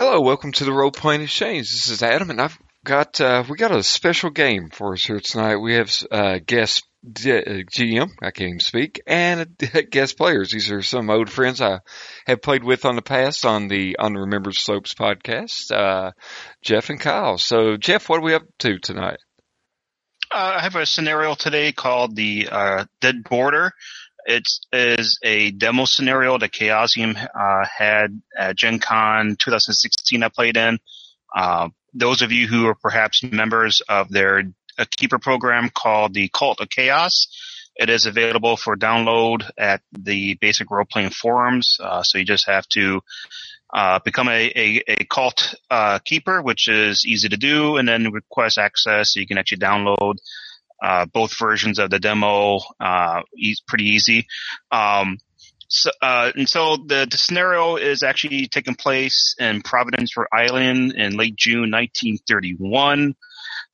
Hello, welcome to the Role Playing Exchange. This is Adam, and I've got uh, we got a special game for us here tonight. We have uh, guest D- uh, GM, I can't even speak, and guest players. These are some old friends I have played with on the past on the Unremembered Slopes podcast, uh, Geoff and Kyle. So, Geoff, what are we up to tonight? Uh, I have a scenario today called the uh, Dead Border. It is a demo scenario that Chaosium uh, had at Gen Con 2016 I played in. Uh, those of you who are perhaps members of their keeper program called the Cult of Chaos, it is available for download at the basic role playing forums. Uh, so you just have to uh, become a, a, a cult uh, keeper, which is easy to do, and then request access. So you can actually download uh, both versions of the demo. Uh, e- pretty easy. Um, so, uh, and so the, the scenario is actually taking place in Providence, Rhode Island in late June 1931.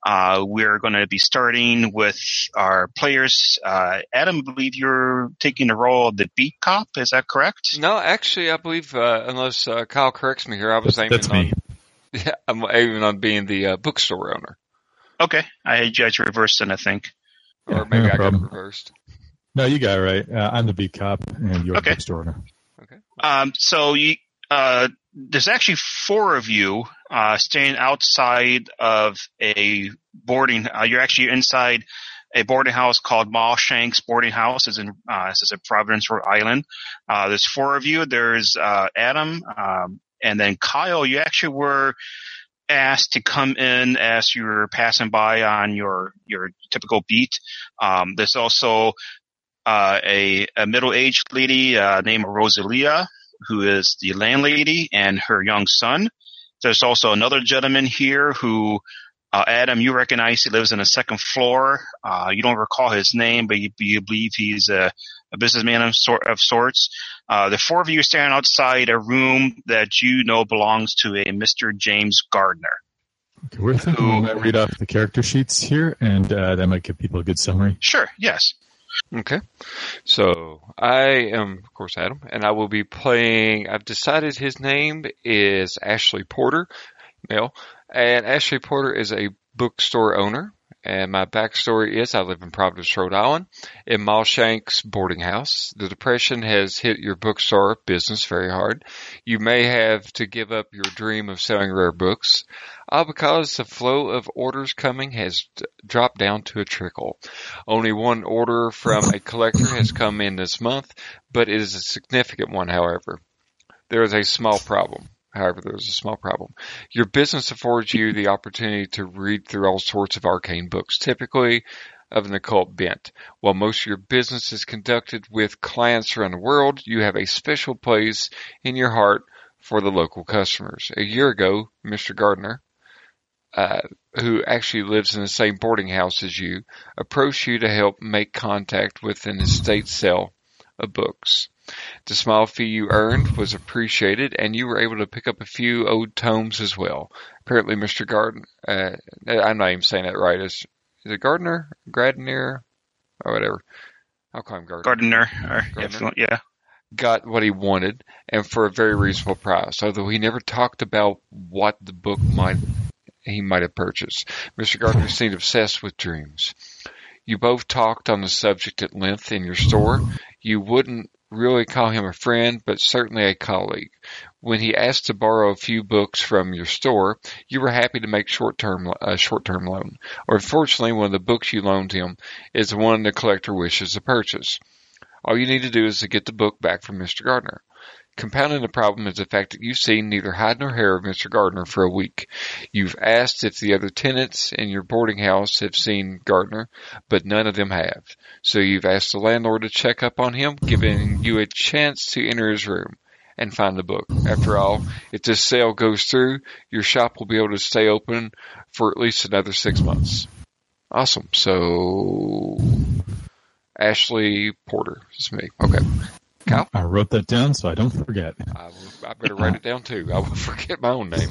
Uh, we're going to be starting with our players. Uh, Adam, I believe you're taking the role of the beat cop. Is that correct? No, actually, I believe, uh, unless uh, Kyle corrects me here, I was That's, aiming that's on. me. Yeah, I'm aiming on being the uh, bookstore owner, Okay. I had you guys reversed then, I think. or maybe no I got it reversed. No, you got it right. Uh, I'm the beat cop, and you're Okay. the bookstore owner. Okay. Um, so you, uh, there's actually four of you, uh, staying outside of a boarding, uh, you're actually inside a boarding house called Mawshanks Boarding House. is in, uh, this is in Providence, Rhode Island. Uh, there's four of you. There's, uh, Adam, um, and then Kyle, you actually were asked to come in as you're passing by on your, your typical beat. Um, there's also, uh, a, a middle-aged lady, uh, named Rosalia, who is the landlady and her young son. There's also another gentleman here who, uh, Adam, you recognize he lives in the second floor. Uh, you don't recall his name, but you, you believe he's a, a businessman of, sort, of sorts. Uh, the four of you are standing outside a room that you know belongs to a Mr. James Gardner. Okay, we're thinking we Who- might read off the character sheets here, and uh, that might give people a good summary. Sure, yes. Okay. So I am, of course, Adam, and I will be playing. I've decided his name is Ashley Porter, male, and Ashley Porter is a bookstore owner. And my backstory is I live in Providence, Rhode Island, in Mawshanks boarding house. The depression has hit your bookstore business very hard. You may have to give up your dream of selling rare books, all because the flow of orders coming has dropped down to a trickle. Only one order from a collector has come in this month, but it is a significant one, however. There is a small problem. However, there is a small problem. Your business affords you the opportunity to read through all sorts of arcane books, typically of an occult bent. While most of your business is conducted with clients around the world, you have a special place in your heart for the local customers. A year ago, Mr. Gardner, uh, who actually lives in the same boarding house as you, approached you to help make contact with an estate sale of books. The small fee you earned was appreciated, and you were able to pick up a few old tomes as well. Apparently, Mr. Gardner, uh, I'm not even saying that right. Is, is it Gardner? Gradner? Or whatever. I'll call him Gardner Gardner, or, yeah, Gardner. yeah. got what he wanted and for a very reasonable price, although he never talked about what the book might he might have purchased. Mr. Gardner seemed obsessed with dreams. You both talked on the subject at length in your store. You wouldn't really call him a friend, but certainly a colleague. When he asked to borrow a few books from your store, you were happy to make short-term a short-term loan. Or unfortunately, one of the books you loaned him is the one the collector wishes to purchase. All you need to do is to get the book back from Mr. Gardner. Compounding the problem is the fact that you've seen neither hide nor hair of Mr. Gardner for a week. You've asked if the other tenants in your boarding house have seen Gardner, but none of them have. So you've asked the landlord to check up on him, giving you a chance to enter his room and find the book. After all, if this sale goes through, your shop will be able to stay open for at least another six months. Awesome. So, Ashley Porter is me. Okay. Kyle? I wrote that down so I don't forget. I, I better write it down too. I will forget my own name.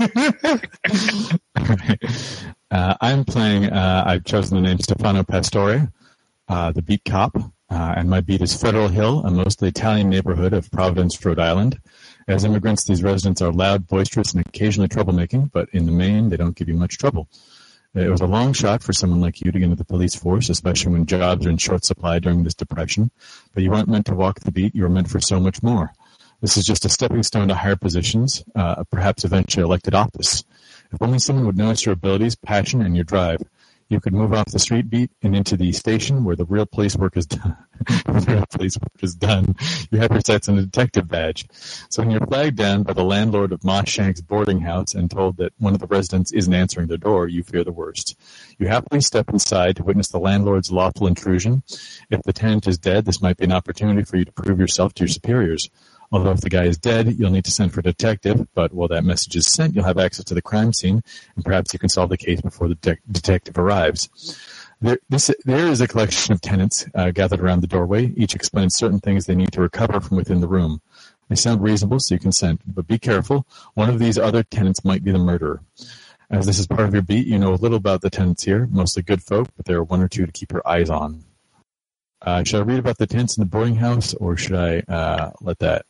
uh, I'm playing, uh, I've chosen the name Stefano Pastore, uh, the beat cop, uh, and my beat is Federal Hill, a mostly Italian neighborhood of Providence, Rhode Island. As immigrants, these residents are loud, boisterous, and occasionally troublemaking, but in the main, they don't give you much trouble. It was a long shot for someone like you to get into the police force, especially when jobs are in short supply during this depression. But you weren't meant to walk the beat, you were meant for so much more. This is just a stepping stone to higher positions, uh, perhaps eventually elected office. If only someone would notice your abilities, passion, and your drive, you could move off the street beat and into the station where the real police work is done. the real police work is done. You have your sights on a detective badge. So when you're flagged down by the landlord of Mosshank's boarding house and told that one of the residents isn't answering the door, you fear the worst. You happily step inside to witness the landlord's lawful intrusion. If the tenant is dead, this might be an opportunity for you to prove yourself to your superiors. Although if the guy is dead, you'll need to send for a detective, but while that message is sent, you'll have access to the crime scene, and perhaps you can solve the case before the de- detective arrives. There, this, there is a collection of tenants uh, gathered around the doorway. Each explains certain things they need to recover from within the room. They sound reasonable, so you consent, but be careful. One of these other tenants might be the murderer. As this is part of your beat, you know a little about the tenants here, mostly good folk, but there are one or two to keep your eyes on. Uh, should I read about the tents in the boarding house, or should I uh, let that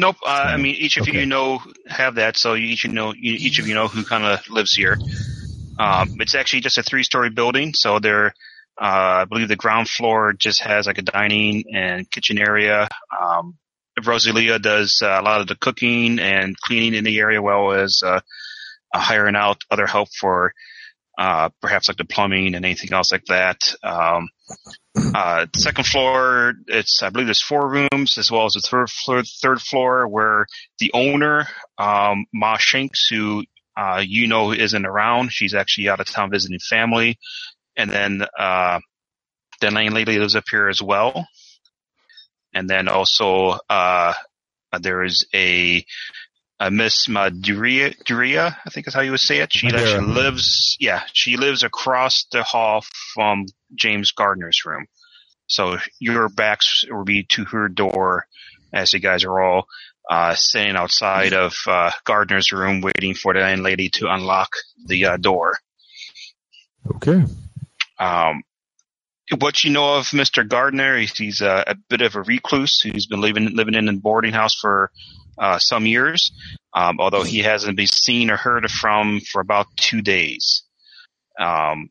Nope. Uh, I mean, each of okay. you know have that, so you each know each of you know who kind of lives here. Um, it's actually just a three-story building, so there, uh, I believe the ground floor just has like a dining and kitchen area. Um, Rosalia does uh, a lot of the cooking and cleaning in the area, well as uh, hiring out other help for uh, perhaps like the plumbing and anything else like that. Um, uh, second floor, it's I believe there's four rooms as well as the third floor, third floor where the owner, um, Ma Shanks, who uh, you know isn't around. She's actually out of town visiting family, and then uh, the lady lives up here as well. And then also uh, there is a uh, Miss Maduria, Duria, I think is how you would say it. She Madeira. actually lives, yeah, she lives across the hall from James Gardner's room. So your backs will be to her door as you guys are all uh, sitting outside of uh, Gardner's room waiting for the landlady to unlock the uh, door. Okay. Um, what you know of Mr. Gardner, he's, he's a, a, bit of a recluse who's been living living in a boarding house for uh, some years, um, although he hasn't been seen or heard from for about two days. Um,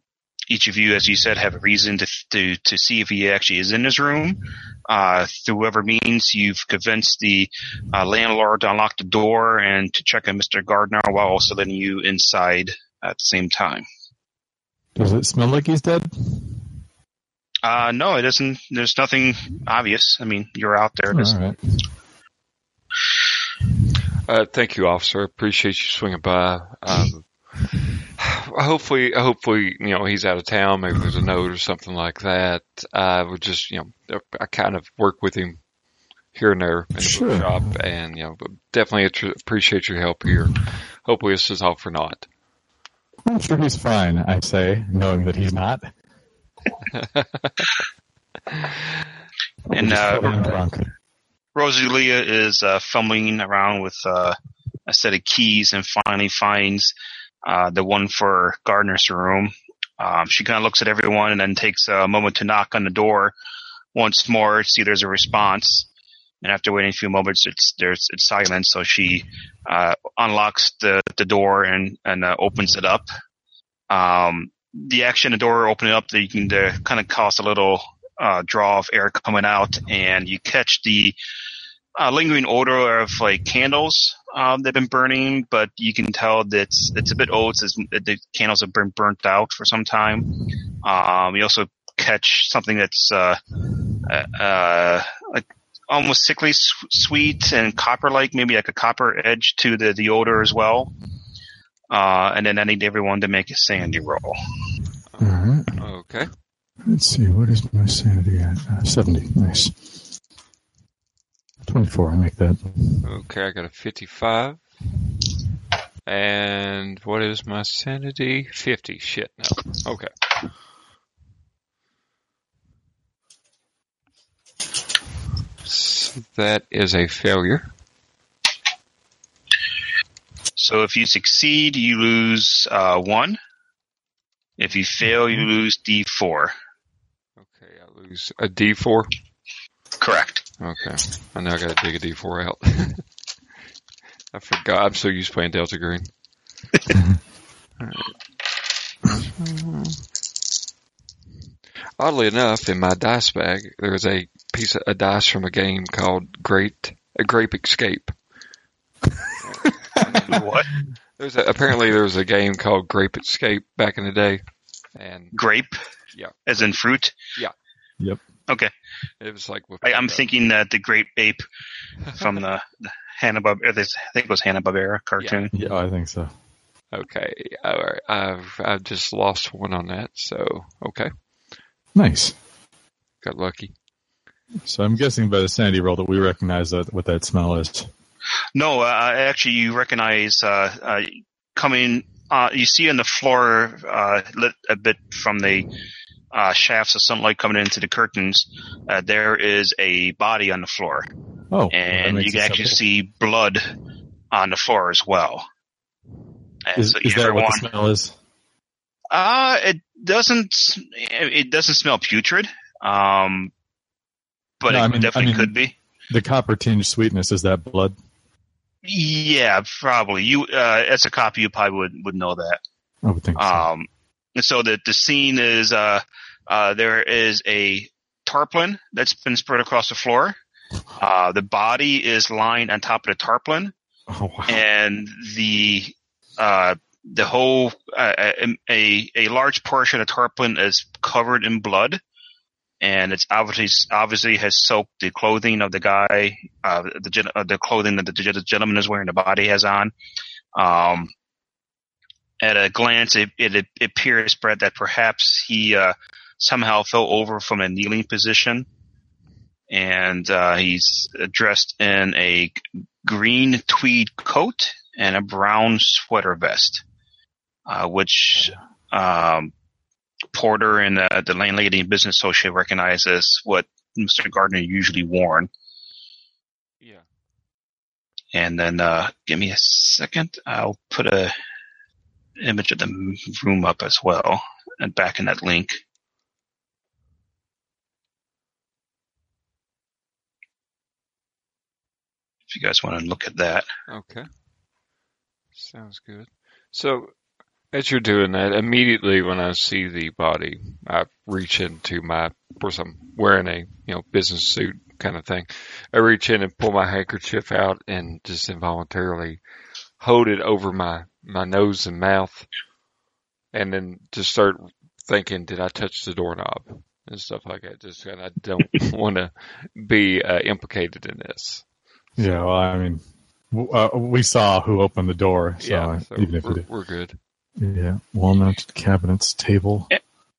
each of you, as you said, have a reason to to, to see if he actually is in his room. Uh, through whatever means, you've convinced the uh, landlord to unlock the door and to check on Mr. Gardner while also letting you inside at the same time. Does it smell like he's dead? Uh, no, it isn't. There's nothing obvious. I mean, you're out there. All right. Uh, thank you, officer. Appreciate you swinging by. Um, hopefully, hopefully, you know, he's out of town. Maybe there's a note or something like that. I would just, you know, I kind of work with him here and there in the sure. shop, and you know, definitely appreciate your help here. Hopefully, this is all for naught. I'm sure he's fine. I say, knowing that he's not. and uh, Rosalia is uh, fumbling around with uh, a set of keys and finally finds uh, the one for Gardner's room. Um, she kind of looks at everyone and then takes a moment to knock on the door once more, see there's a response. And after waiting a few moments, it's there's it's silent. So she uh, unlocks the the door and and uh, opens it up. Um, the action, the door opening up, you can kind of cause a little uh, draw of air coming out, and you catch the uh, lingering odor of like candles um, that have been burning, but you can tell that it's, it's a bit old. It's, the candles have been burnt out for some time. Um, you also catch something that's uh, uh, uh like almost sickly sweet and copper-like, maybe like a copper edge to the, the odor as well. Uh, and then I need everyone to make a sanity roll. All right. Okay. Let's see. What is my sanity at? Uh, Seventy. Nice. 24, I make that. Okay, I got a 55. And what is my sanity? 50. Shit, no. Okay. So that is a failure. So if you succeed, you lose uh, 1. If you fail, you mm-hmm. lose D4. Okay, I lose a D4? Correct. Okay. I now got to dig a D4 out. I forgot. I'm so used to playing Delta Green. Oddly enough, in my dice bag, there's a piece of a dice from a game called Great a Grape Escape. what? There's a, apparently there was a game called Grape Escape back in the day, and Grape? Yeah. As in fruit? Yeah. Yep. Okay. it was like I, I'm uh, thinking that the Great Ape from the, the Hanna Barbera, I think it was Hanna Barbera cartoon. Yeah, I think so. Okay, all right. I've I've just lost one on that, so okay, Nice. got lucky. So I'm guessing by the sanity roll that we recognize that what that smell is. No, uh, actually, you recognize uh, uh, coming. Uh, you see on the floor, uh, lit a bit from the uh, shafts of sunlight coming into the curtains. Uh, there is a body on the floor, Oh, and you can actually simple. see blood on the floor as well. And Is, so is that what the smell is? Uh, it doesn't. It doesn't smell putrid. Um, but No, it I mean- I definitely mean- could be. The copper tinge sweetness is that blood? Yeah, probably. You, uh, as a copy, you probably would would know that. I would think so. Um, and so the the scene is uh, uh, there is a tarpaulin that's been spread across the floor. Uh, the body is lying on top of the tarpaulin, oh wow. and the uh, the whole uh, a a large portion of the tarpaulin is covered in blood, and it's obviously obviously has soaked the clothing of the guy, uh, the uh, the clothing that the, the gentleman is wearing, the body has on. Um, at a glance, it, it, it appears, Brett, that perhaps he uh, somehow fell over from a kneeling position, and uh, he's dressed in a green tweed coat and a brown sweater vest, uh, which um, Porter and uh, the landlady and business associate recognize as what Mr. Gardner usually worn. Yeah. And then, uh, give me a second. I'll put a image of the room up as well and back in that link. If you guys want to look at that. Okay. Sounds good. So, as you're doing that, immediately when I see the body, I reach into my, of course I'm wearing a, you know, business suit kind of thing. I reach in and pull my handkerchief out and just involuntarily hold it over my, my nose and mouth. And then just start thinking, did I touch the doorknob? And stuff like that. Just kind of don't want to be uh, implicated in this. Yeah, well, I mean, w- uh, we saw who opened the door, so, yeah, so even if we're, we're good. yeah, wall-mounted cabinets, table.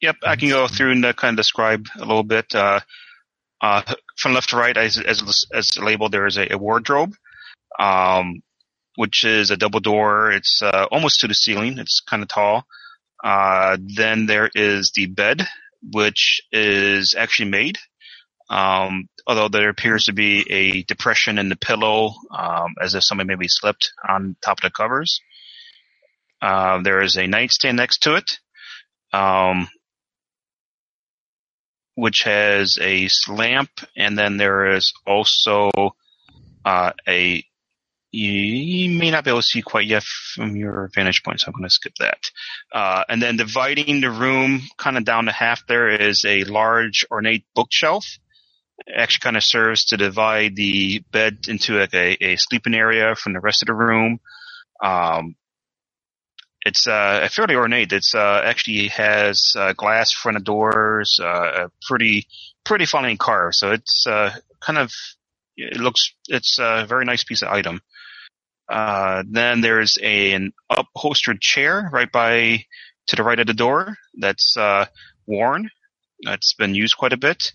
Yep, I can go through and uh, kind of describe a little bit. Uh, uh, from left to right, as, as, as labeled, there is a, a wardrobe, um, which is a double door. It's uh, almost to the ceiling. It's kind of tall. Uh, then there is the bed, which is actually made. Um, although there appears to be a depression in the pillow, um, as if somebody maybe slept on top of the covers. Uh, there is a nightstand next to it. Um, which has a lamp, and then there is also uh, a. You may not be able to see quite yet from your vantage point, so I'm going to skip that. Uh, and then dividing the room kind of down to half, there is a large ornate bookshelf. It actually kind of serves to divide the bed into like a, a sleeping area from the rest of the room. Um, it's uh, fairly ornate. It's uh, actually has uh, glass front doors, uh, a pretty pretty finely carved. So it's uh, kind of it looks it's a very nice piece of item. Uh, then there's a, an upholstered chair right by to the right of the door that's uh, worn. That's been used quite a bit.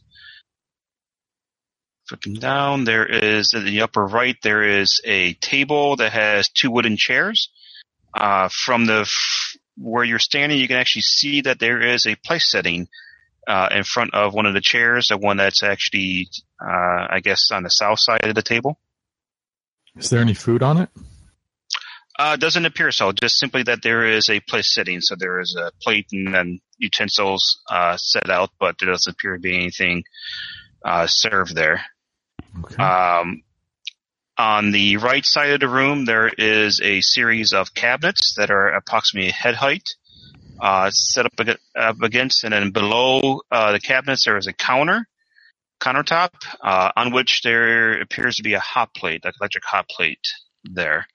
Flipping down, there is in the upper right there is a table that has two wooden chairs. Uh, from the f- where you're standing, you can actually see that there is a place setting uh, in front of one of the chairs, the one that's actually, uh, I guess, on the south side of the table. Is there any food on it? Uh, doesn't appear so. Just simply that there is a place sitting, so there is a plate and then utensils uh, set out, but there doesn't appear to be anything uh, served there. Okay. Um, On the right side of the room, there is a series of cabinets that are approximately head height, uh, set up, up against, and then below uh, the cabinets there is a counter, countertop, uh, on which there appears to be a hot plate, like electric hot plate there.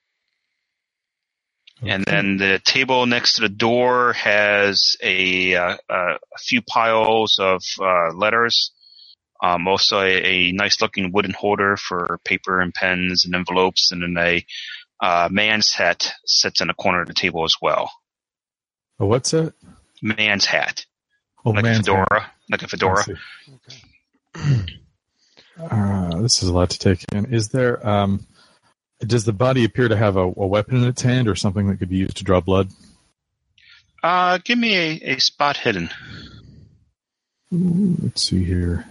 And then the table next to the door has a, uh, uh, a few piles of uh, letters. Um, also, a, a nice looking wooden holder for paper and pens and envelopes, and then a uh, man's hat sits in the corner of the table as well. Oh, what's that? Man's hat, Oh, like a man's fedora, hat. like a I fedora. Okay. Uh, this is a lot to take in. Is there? Um, does the body appear to have a, a weapon in its hand or something that could be used to draw blood? Uh, give me a, a spot hidden. Ooh, Let's see here.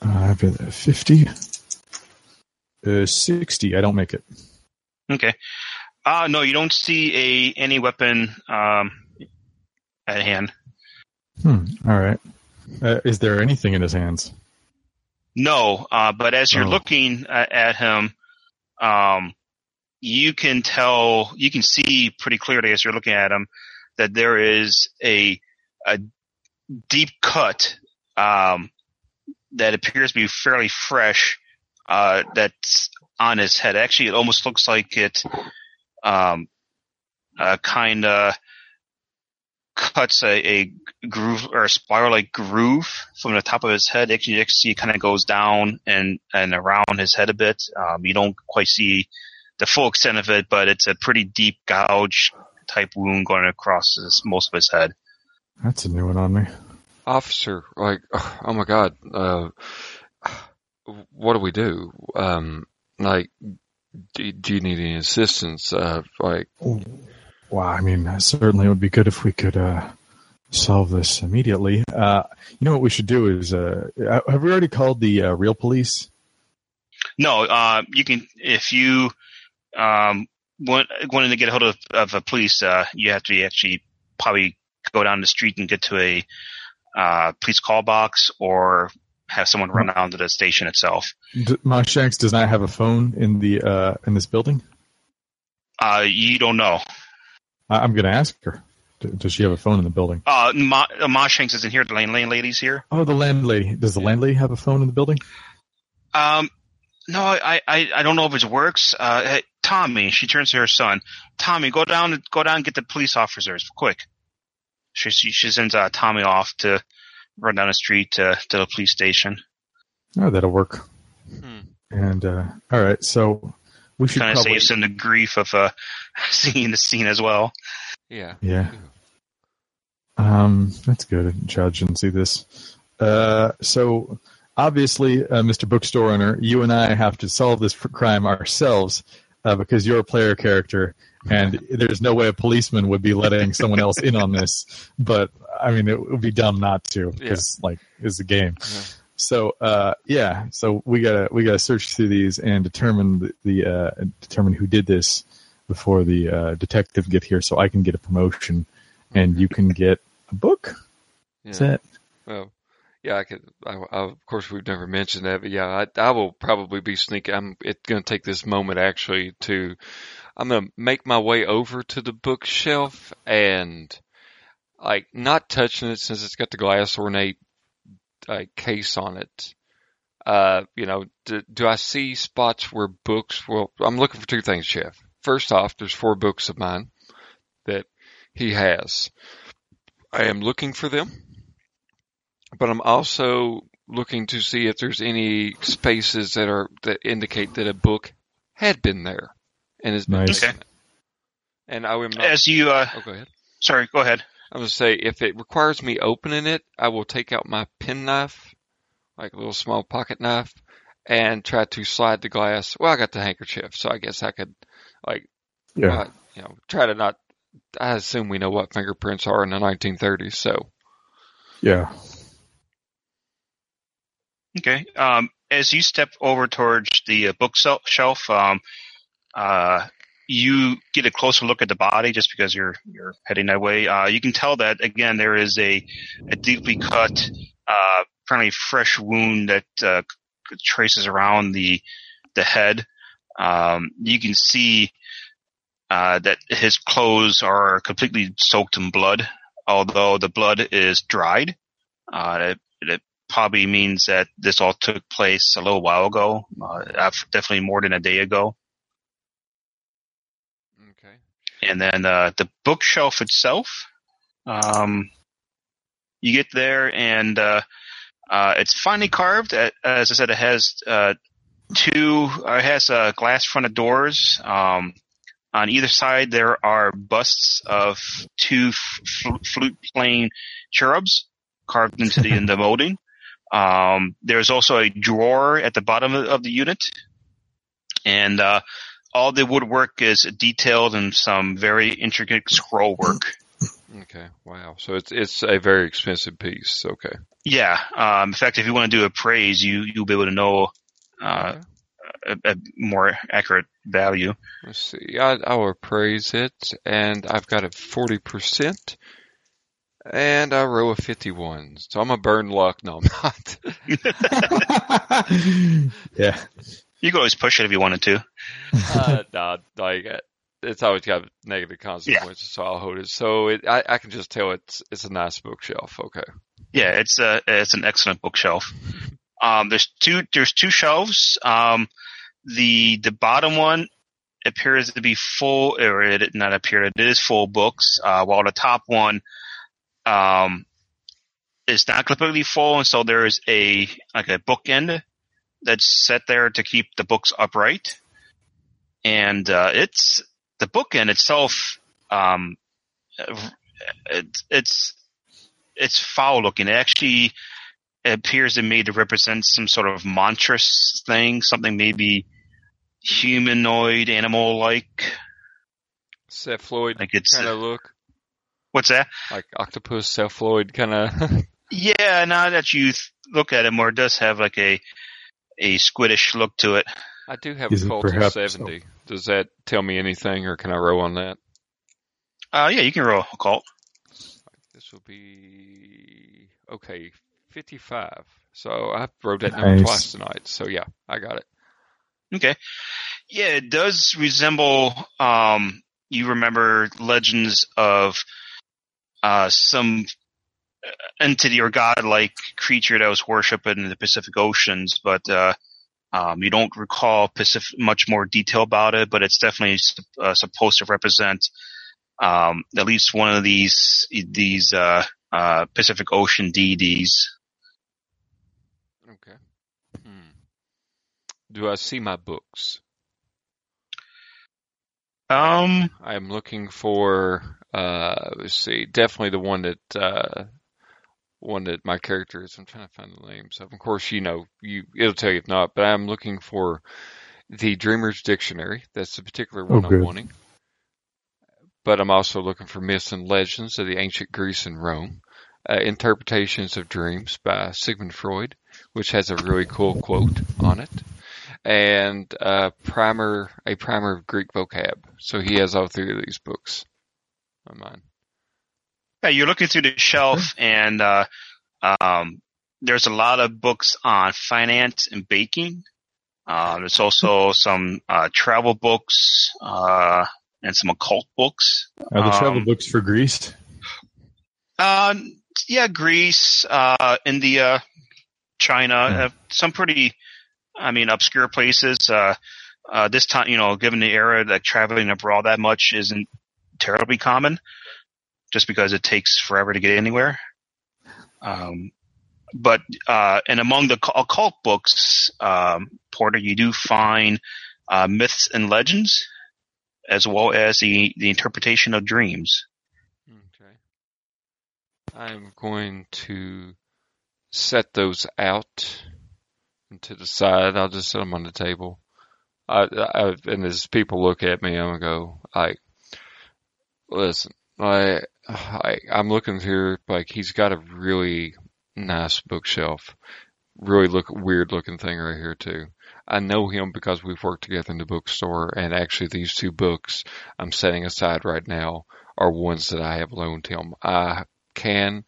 Uh, I've got a 50. Uh, 60. I don't make it. Okay. Uh, no, you don't see a any weapon um, at hand. Hmm. All right. Uh, is there anything in his hands? No, uh, but as you're Oh. looking at, at him, um, you can tell, you can see pretty clearly as you're looking at him that there is a a deep cut um, that appears to be fairly fresh. Uh, that's on his head. Actually, it almost looks like it um, uh, kind of cuts a, a groove or a spiral like groove from the top of his head. Actually, you actually see it kind of goes down and and around his head a bit. Um, you don't quite see the full extent of it, but it's a pretty deep gouge type wound going across his, most of his head. That's a new one on me. Officer, like, oh my God, uh, what do we do? Um, like, do, do you need any assistance? Uh, like, Wow. I mean, certainly it would be good if we could uh, solve this immediately. Uh, you know what we should do is, uh, have we already called the uh, real police? No, uh, you can if you um, want wanting to get a hold of, of a police, uh, you have to actually probably go down the street and get to a uh, police call box or have someone run down to the station itself. D- Ma Shanks does not have a phone in the uh, in this building. Uh, you don't know. I- I'm going to ask her. D- does she have a phone in the building? Uh, Ma, uh, Ma Shanks isn't here. The lane lane lady's here. Oh, the landlady. Does the landlady have a phone in the building? Um, no, I, I, I don't know if it works. Uh, hey, Tommy, she turns to her son. Tommy, go down, go down and get the police officers quick. She, she, she sends uh, Tommy off to run down the street to, to the police station. Oh, that'll work. hmm, And uh, all right, so we should Kind of probably saves him the grief of uh, seeing the scene as well. yeah. yeah. Um, that's good. A child shouldn't see this. Uh, so obviously, uh, Mr. Bookstore owner, you and I have to solve this crime ourselves uh, because you're a player character, and there's no way a policeman would be letting someone else in on this. But I mean, it would be dumb not to because like it's a game. Yeah. So uh, yeah, so we gotta we gotta search through these and determine the, the uh, determine who did this before the uh, detective get here, so I can get a promotion and you can get a book. Is yeah. that Well, yeah, I could. I, I, of course, we've never mentioned that, but yeah, I, I will probably be sneaking. I'm. It's going to take this moment actually to. I'm going to make my way over to the bookshelf and, like, not touching it since it's got the glass ornate uh, case on it. Uh, you know, do, do I see spots where books? Well, I'm looking for two things, Chef. First off, there's four books of mine that he has. I am looking for them but I'm also looking to see if there's any spaces that are that indicate that a book had been there and has been Nice. taken. And I am not. As you, uh, oh, go ahead. sorry, go ahead. I'm gonna say if it requires me opening it, I will take out my penknife, like a little small pocket knife, and try to slide the glass. Well, I got the handkerchief, so I guess I could, like, yeah? uh, you know, try to not. I assume we know what fingerprints are in the 1930s, so yeah. Okay. Um, as you step over towards the uh, bookshelf, um, uh, you get a closer look at the body just because you're you're heading that way. Uh, you can tell that again there is a, a deeply cut, uh, apparently fresh wound that uh, traces around the the head. Um, you can see uh, that his clothes are completely soaked in blood, although the blood is dried. Uh, it, it, probably means that this all took place a little while ago, uh, definitely more than a day ago. Okay. And then uh, the bookshelf itself, um, you get there and uh, uh, it's finely carved. As I said, it has uh, two. it has uh, glass fronted doors. Um, on either side, there are busts of two f- flute playing cherubs carved into the, in the molding. Um, there's also a drawer at the bottom of the unit, and uh, all the woodwork is detailed in some very intricate scroll work. Okay, wow. So it's it's a very expensive piece. Okay. Yeah. Um, in fact, if you want to do appraise, you you'll be able to know uh, okay. a, a, more accurate value. Let's see. I, I'll appraise it, and I've got it forty percent. And I roll a 51. So I'm a burn luck. No, I'm not. yeah. You could always push it if you wanted to. uh, no, like, it's always got negative consequences, yeah. so I'll hold it. So it, I, I can just tell it's, it's a nice bookshelf. Okay. Yeah, it's a, it's an excellent bookshelf. Um, there's two, there's two shelves. Um, the, the bottom one appears to be full, or it not appear, it is full books, uh, while the top one, um, is not completely full, and so there is a like a bookend that's set there to keep the books upright. And uh, it's the book bookend itself. Um, it, it's it's foul looking. It actually appears to me to represent some sort of monstrous thing, something maybe humanoid, animal like. Cephaloid like it's kind of look. What's that? Like octopus, cephaloid kind of. yeah, now that you th- look at it more, it does have like a a squiddish look to it. I do have Is Occult of seventy. So? Does that tell me anything, or can I roll on that? Uh, yeah, you can roll Occult. This will be okay, fifty-five. So I wrote that number twice tonight. So yeah, I got it. Okay. Yeah, it does resemble. Um, you remember legends of uh, some entity or godlike creature that was worshipped in the Pacific Oceans, but uh, um, you don't recall Pacific, much more detail about it. But it's definitely uh, supposed to represent um, at least one of these these uh, uh Pacific Ocean deities. Okay. Hmm. Do I see my books? Um, I'm looking for uh, let's see, definitely the one that uh, one that my character is. I'm trying to find the names of. Of course, you know, you it'll tell you if not, but I'm looking for the Dreamer's Dictionary. That's the particular one oh, I'm wanting. But I'm also looking for myths and legends of the ancient Greece and Rome. Uh, interpretations of dreams by Sigmund Freud, which has a really cool quote on it and a primer, a primer of Greek vocab. So he has all three of these books on mine. Yeah, you're looking through the shelf, and uh, um, there's a lot of books on finance and baking. Uh, there's also some uh, travel books uh, and some occult books. Are the travel um, books for Greece? Uh, yeah, Greece, uh, India, China, yeah. some pretty I mean, obscure places. Uh, uh, this time, you know, given the era that traveling abroad that much isn't terribly common, just because it takes forever to get anywhere. Um, but uh, and among the occult books, um, Porter, you do find uh, myths and legends, as well as the the interpretation of dreams. Okay, I'm going to set those out to the side. I'll just set them on the table. I, I, and as people look at me, I'm gonna go like, listen, I, I, I'm looking here like he's got a really nice bookshelf, really look weird looking thing right here too. I know him because we've worked together in the bookstore, and actually these two books I'm setting aside right now are ones that I have loaned him. I can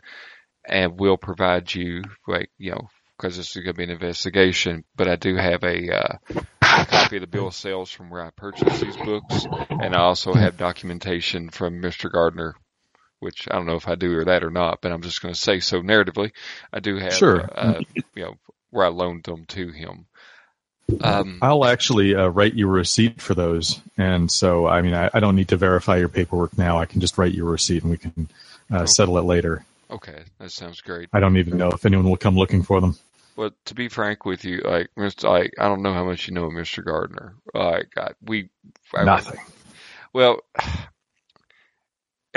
and will provide you like you know because this is going to be an investigation. But I do have a uh, a copy of the bill of sales from where I purchased these books, and I also have documentation from Mr. Gardner, which I don't know if I do or that or not, but I'm just going to say so narratively. I do have, Sure. uh, you know, where I loaned them to him. Um, I'll actually uh, write you a receipt for those, and so I mean I, I don't need to verify your paperwork now. I can just write you a receipt, and we can uh, settle it later. okay, that sounds great. I don't even know if anyone will come looking for them. Well, to be frank with you, like Mr. Like I don't know how much you know of Mr. Gardner. Like I, we I- Nothing. Well,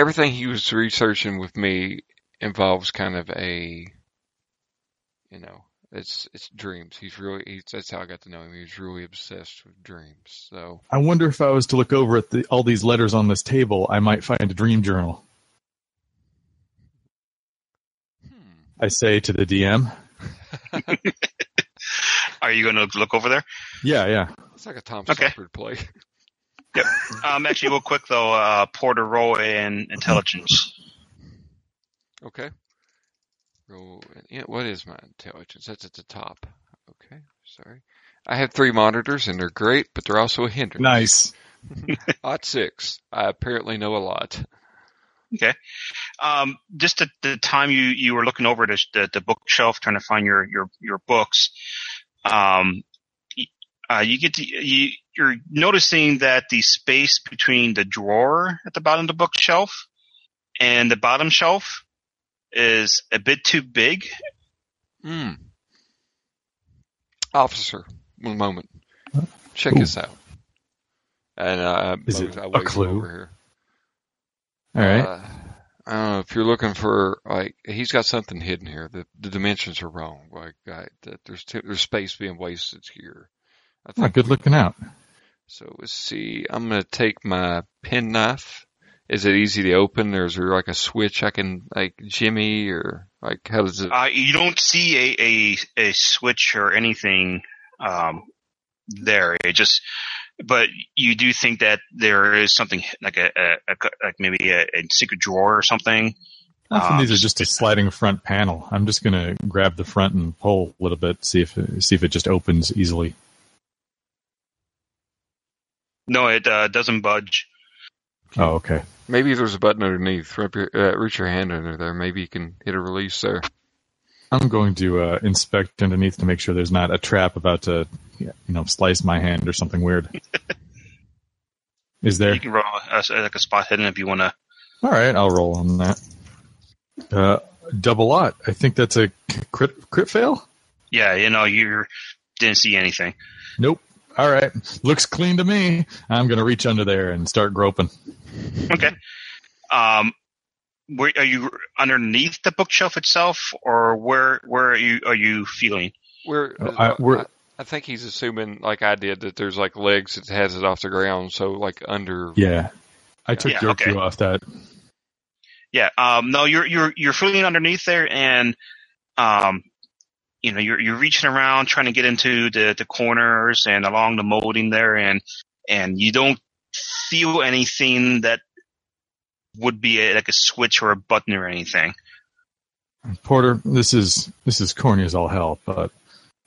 everything he was researching with me involves kind of a, you know, it's it's dreams. He's really he's, that's how I got to know him. He's really obsessed with dreams. So I wonder if I was to look over at the, all these letters on this table, I might find a dream journal. hmm. I say to the DM. Are you going to look over there? Yeah, yeah. it's like a Tom Okay. Stoppard play. Um, actually, real quick though, uh, Porter roll in intelligence. Okay. Roll. Yeah, what is my intelligence? That's at the top. Okay, sorry. I have three monitors and they're great, but they're also a hindrance. Nice. Odd six. I apparently know a lot. Okay. Um, just at the time you, you were looking over the, the, the bookshelf trying to find your, your, your books, um, y- uh, you get to, you, you're noticing that the space between the drawer at the bottom of the bookshelf and the bottom shelf is a bit too big. Hmm. Officer, one moment. Check Ooh. this out. And uh, Is it I a clue? over here. All right. Uh, I don't know if you're looking for like he's got something hidden here. The the dimensions are wrong. Like I, that there's too, there's space being wasted here. I Oh, good looking out. So let's see. I'm gonna take my pen knife. Is it easy to open, or is there like a switch I can like jimmy, or like how does it? Uh, you don't see a, a, a switch or anything, um, there. It just, but you do think that there is something like a, a, a like maybe a, a secret drawer or something. Often Um, these are just a sliding front panel. I'm just going to grab the front and pull a little bit, see if see if it just opens easily. No, it uh, doesn't budge. Oh, okay. Maybe there's a button underneath. Rub your, uh, reach your hand under there. Maybe you can hit a release there. I'm going to uh, inspect underneath to make sure there's not a trap about to, you know, slice my hand or something weird. Is there? You can roll a, like a spot hidden if you want to. All right, I'll roll on that. Uh, double lot. I think that's a crit crit fail. Yeah, you know, you didn't see anything. Nope. All right, looks clean to me. I'm going to reach under there and start groping. Okay. Um, where are you underneath the bookshelf itself, or where where are you are you feeling? We're, Oh, I- we're- I, I think he's assuming, like I did, that there's like legs that has it off the ground. So like under. Yeah, I took Yeah, your okay. cue off that. Yeah. Um, no, you're you're you're feeling underneath there, and um, you know, you're you're reaching around trying to get into the the corners and along the molding there, and and you don't feel anything that would be a, like a switch or a button or anything. Porter, this is this is corny as all hell, but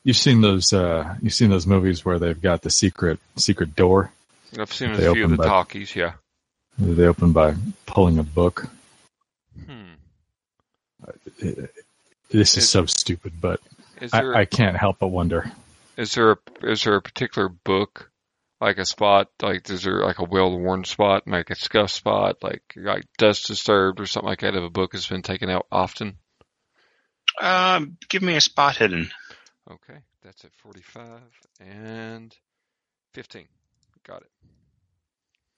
you've seen those uh, you've seen those movies where they've got the secret secret door I've seen a few of the by- talkies. Yeah. they open by pulling a book. Hmm. This It- is so stupid, but Is there I, I can't help but wonder. is there a, is there a particular book like a spot like is there like a well worn spot like a scuff spot like like dust disturbed or something like that if a book has been taken out often? Um, give me a spot hidden. Okay, that's at 45 and 15. Got it.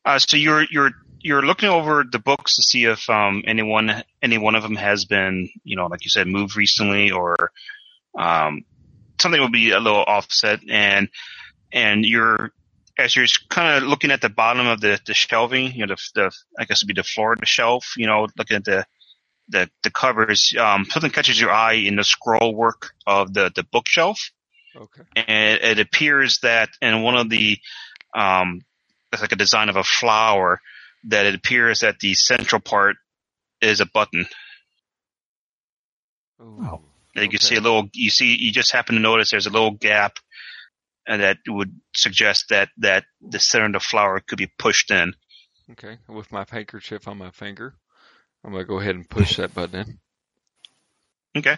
Uh, so you're you're you're looking over the books to see if um, anyone any one of them has been you know like you said moved recently or um, something will be a little offset and and you're as you're kind of looking at the bottom of the, the shelving you know the, the I guess it'd be the floor of the shelf you know looking at the the, the covers um, something catches your eye in the scroll work of the the bookshelf Okay. and it appears that in one of the um it's like a design of a flower that it appears that the central part is a button. Ooh. Oh. You can Okay. see a little you see you just happen to notice there's a little gap and that would suggest that that the center of the flower could be pushed in. Okay, with my handkerchief on my finger, I'm gonna go ahead and push that button in. Okay.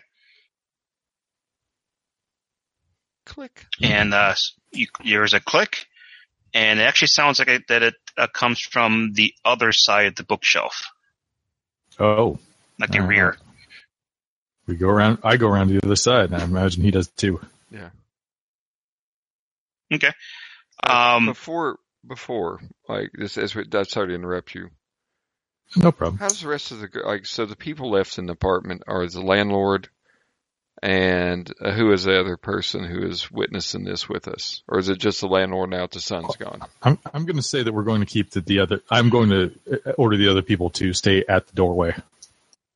Click. and uh, you, there's a click, and it actually sounds like it, that it uh, comes from the other side of the bookshelf, Oh, like the Uh-huh. rear. We go around. I go around the other side, and I imagine he does too. Yeah. Okay. Um, before before like this, as we, I'm sorry to interrupt you. No problem. How's the rest of the like? So the people left in the apartment are the landlord, and uh, who is the other person who is witnessing this with us, or is it just the landlord now that the sun's gone? I'm I'm going to say that we're going to keep the, the other. I'm going to uh, order the other people to stay at the doorway.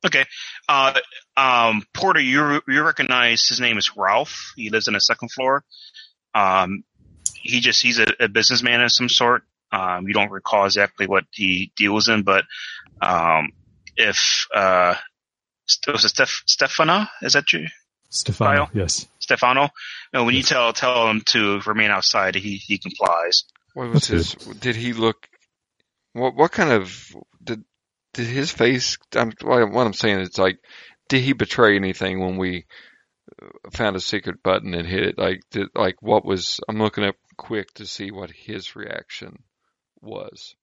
Okay. Uh, um, Porter, you you recognize his name is Ralph. He lives in the second floor. Um, he just he's a, a businessman of some sort. Um, you don't recall exactly what he deals in, but um, if uh, was it Steph, Stefano? Is that you? Stefano, Kyle? yes. Stefano. No, when you tell tell him to remain outside, he he complies. What was That's his? Did he look? What what kind of did did his face? I'm, what I'm saying is like, did he betray anything when we uh, found a secret button and hit it? Like did like what was? I'm looking up quick to see what his reaction was.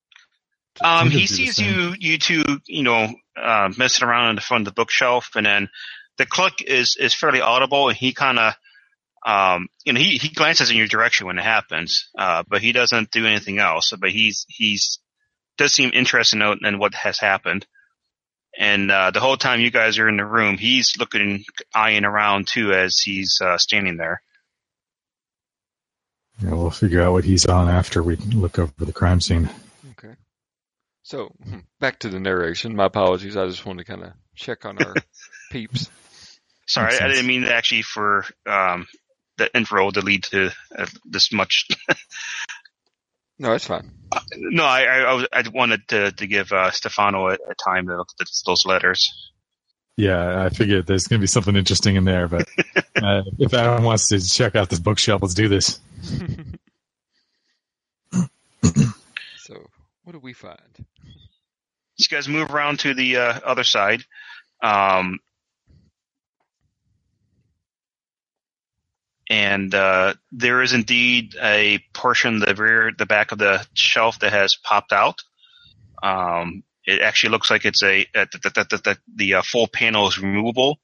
Um, he sees you you two you know uh, messing around in the front of the bookshelf, and then the click is is fairly audible, and he kind of. Um, you know, he, he glances in your direction when it happens, uh, but he doesn't do anything else. But he's, he's, does seem interesting in, in what has happened. And, uh, the whole time you guys are in the room, he's looking, eyeing around too as he's, uh, standing there. Yeah, we'll figure out what he's on after we look over the crime scene. Okay. So back to the narration. My apologies. I just wanted to kind of check on our peeps. Sorry, I didn't mean actually for, um, the intro to lead to uh, this much. No, it's fine. no, I, I, I wanted to, to give, uh, Stefano a, a time to look at those letters. Yeah, I figured there's going to be something interesting in there, but uh, if Adam wants to check out this bookshelf, let's do this. so what do we find? you guys move around to the uh, other side. Um, and uh, there is indeed a portion, the rear, the back of the shelf that has popped out. Um, it actually looks like it's a uh, the, the, the, the, the uh, full panel is removable.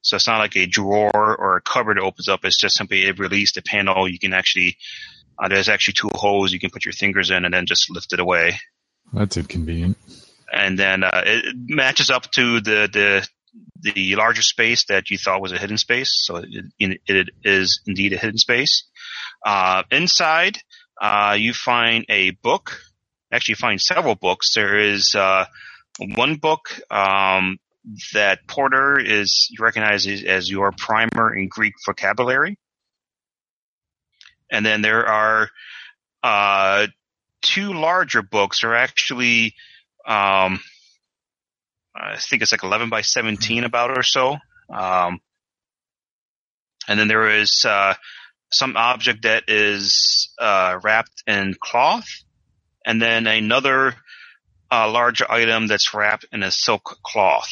So it's not like a drawer or a cupboard opens up. It's just simply a released a panel. You can actually, uh, there's actually two holes you can put your fingers in and then just lift it away That's inconvenient. and then uh, it matches up to the the the larger space that you thought was a hidden space. So it, it is indeed a hidden space. Uh, inside, uh, you find a book. Actually, you find several books. There is uh, one book um, that Porter is recognizes as your primer in Greek vocabulary, and then there are uh, two larger books. Are actually um, I think it's like 11 by 17 about or so. Um, and then there is, uh, some object that is, uh, wrapped in cloth and then another, uh, larger item that's wrapped in a silk cloth.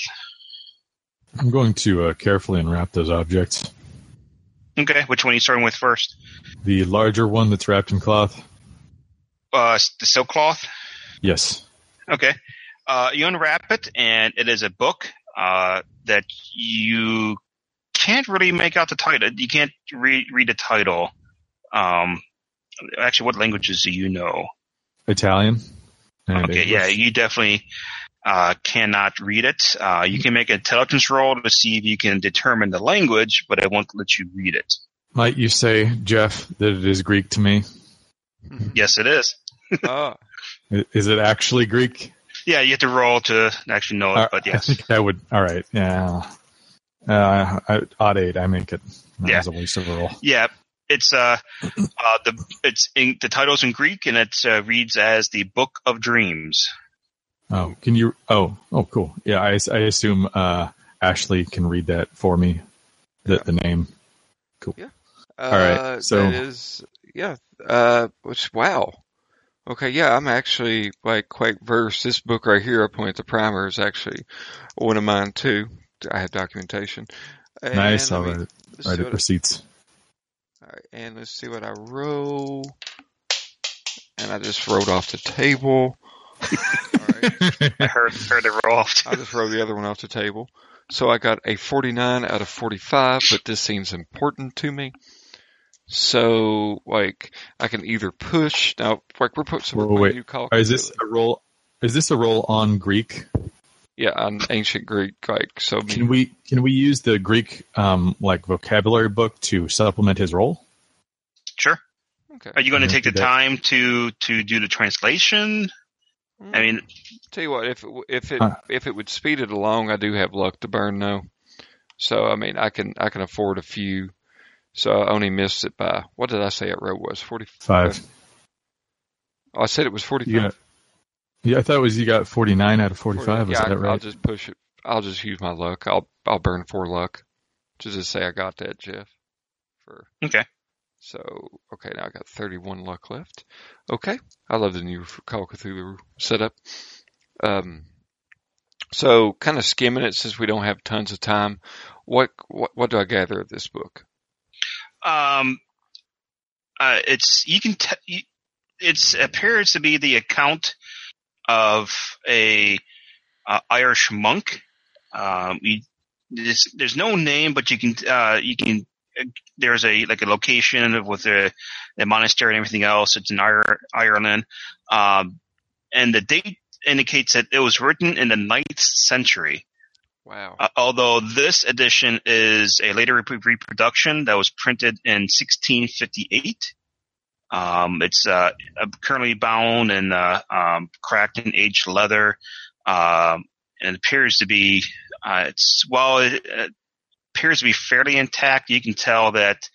I'm going to uh, carefully unwrap those objects. Okay. Which one are you starting with first? The larger one that's wrapped in cloth? Uh, the silk cloth. Yes. Okay. Uh, you unwrap it, and it is a book uh, that you can't really make out the title. You can't read read the title. Um, actually, what languages do you know? Italian. And Okay, English. yeah, you definitely uh, cannot read it. Uh, you can make an intelligence roll to see if you can determine the language, but it won't let you read it. Might you say, Geoff, that it is Greek to me? Yes, it is. I- Is it actually Greek? Yeah, you have to roll to actually know it, Uh, but I yes. think I would. All right. Yeah. Uh, I, odd eight. I make it. That Yeah. was a waste of a roll. Yeah, it's uh, uh the it's in, the title's in Greek and it uh, reads as the Book of Dreams. Oh, can you? Oh, oh, cool. Yeah, I, I assume uh, Ashley can read that for me. The Yeah. the name. Cool. uh, right, so- that is yeah. Uh, which wow. Okay, yeah, I'm actually like quite versed. This book right here, I point at the primer, is actually one of mine too. I have documentation. And nice. let I'll me- write it. Write it what- receipts. all right, and let's see what I wrote. And I just wrote off the table. All right. I heard heard it roll off. I just wrote the other one off the table. So I got a 49 out of 45, but this seems important to me. So, like, I can either push, now, like, we're putting some wait. new call. Is this a roll? Is this a roll on Greek? Yeah, on ancient Greek, like, so I mean, Can we can we use the Greek um, like vocabulary book to supplement his roll? Sure. okay. Are you going to take the That- time to to do the translation? I mean, Tell you what, if it, if it Huh. if it would speed it along, I do have luck to burn though. So I mean, I can I can afford a few. So I only missed it by what did I say it row was forty Five. Oh, I said it was forty You five. got, yeah, I thought it was you got forty nine out of forty five. Was yeah, that I, right? I'll just push it. I'll just use my luck. I'll I'll burn four luck. Just to say I got that, Geoff. For Okay. So okay, now I got thirty one luck left. Okay, I love the new Call of Cthulhu setup. Um, so kind of skimming it since we don't have tons of time. What what what do I gather of this book? Um, uh, it's you can t- it's appears to be the account of a uh, Irish monk. Um, you, there's, there's no name, but you can uh, you can there's a like a location with a, a monastery and everything else. It's in Ireland, um, and the date indicates that it was written in the ninth century. Wow. Uh, although this edition is a later rep- reproduction that was printed in 1658. Um, it's uh, uh, currently bound in uh, um, cracked and aged leather, um, and it appears to be uh, it's while it uh, appears to be fairly intact. You can tell that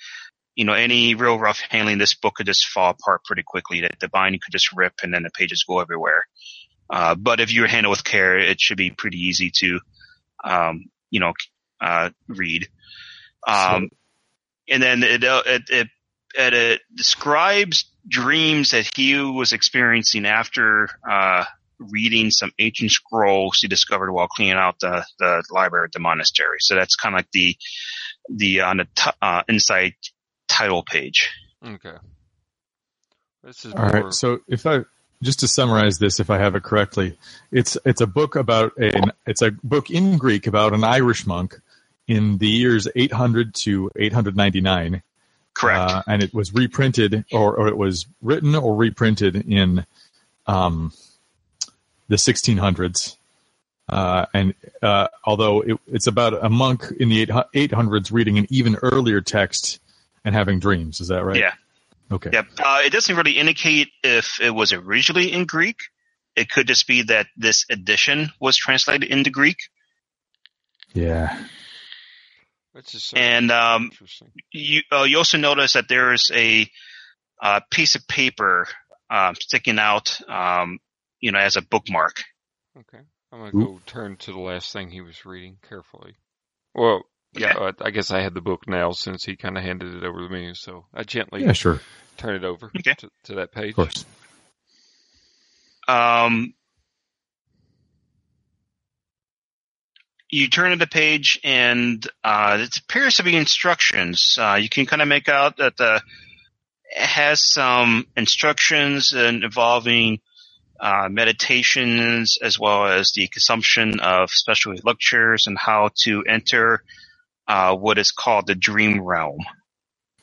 you know any real rough handling, this book could just fall apart pretty quickly. That the binding could just rip and then the pages go everywhere. Uh, but if you handle it with care, it should be pretty easy to um, you know, uh, read. Um, and then it, uh, it, it, it, it describes dreams that he was experiencing after, uh, reading some ancient scrolls he discovered while cleaning out the, the library at the monastery. So that's kind of like the, the, on the, t- uh, inside title page. Okay. This is All more, right. So if I just to summarize this, if I have it correctly, it's it's a book about an it's a book in Greek about an Irish monk in the years 800 to 899. Correct. Uh, and it was reprinted, or, or it was written or reprinted in um, the 1600s. Uh, and uh, although it, it's about a monk in the 800s reading an even earlier text and having dreams, is that right? Yeah. Okay. Yep. Uh, it doesn't really indicate if it was originally in Greek. It could just be that this edition was translated into Greek. Yeah. this is so And um, you uh, you also notice that there is a uh, piece of paper um, sticking out, um, you know, as a bookmark. Okay. I'm going to go turn to the last thing he was reading carefully. Well, yeah, uh, I guess I had the book now since he kind of handed it over to me, so I gently Yeah, sure. turn it over Okay. to, to that page. Of course. Um, you turn to the page, and uh, it appears to be instructions. Uh, you can kind of make out that the it has some instructions involving uh, meditations as well as the consumption of special lectures and how to enter uh, what is called the dream realm.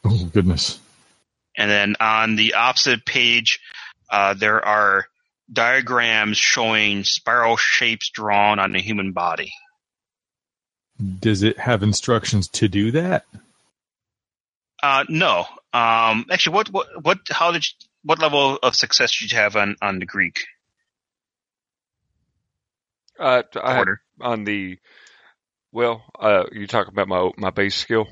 Oh, goodness. And then on the opposite page, uh, there are diagrams showing spiral shapes drawn on the human body. Does it have instructions to do that? Uh, no. Um, actually, what, what, what, how did you, what level of success did you have on, on the Greek Uh, I had on the, well, uh, you talking about my my base skill?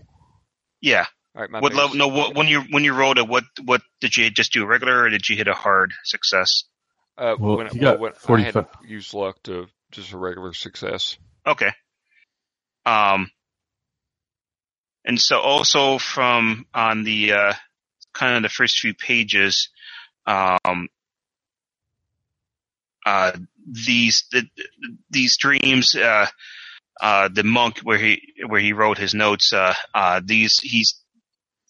Yeah. All right, my What level, no, what, when you, when you rolled it, what, what, did you just do a regular or did you hit a hard success? Uh, Well, when, you well, got when I 45 had used luck to just a regular success. Okay. Um, and so also from on the uh, kind of the first few pages, um, uh, these the, these dreams, uh, uh, the monk where he where he wrote his notes, uh, uh, these he's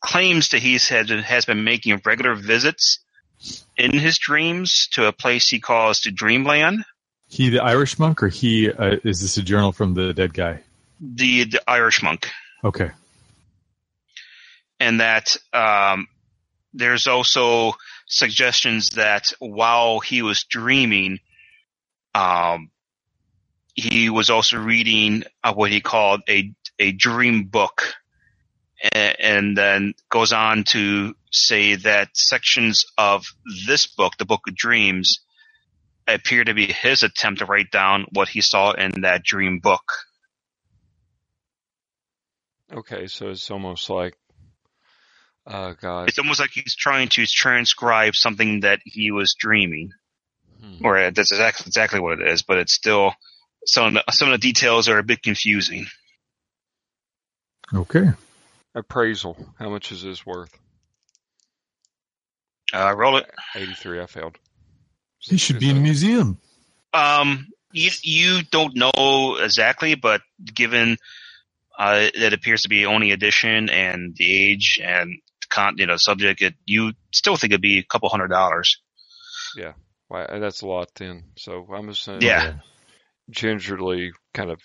claims that he's had has been making regular visits in his dreams to a place he calls the Dreamland. He, the Irish monk, or he uh, is this a journal from the dead guy? The the Irish monk. Okay. and that um, there's also suggestions that while he was dreaming, um, he was also reading uh, what he called a a dream book, and, and then goes on to say that sections of this book, the Book of Dreams, appear to be his attempt to write down what he saw in that dream book. Okay, so it's almost like, uh, God, It's almost like he's trying to transcribe something that he was dreaming. hmm. or that's exactly exactly what it is, but it's still some of the, some of the details are a bit confusing. Okay. appraisal. How much is this worth? Uh, roll it. 83. I failed. He should be in a museum. Um, you you don't know exactly, but given uh, it appears to be only edition and the age and the con, you know, subject, it, you still think it'd be a couple hundred dollars. Yeah, wow, that's a lot then. So I'm just gonna Yeah. Gingerly kind of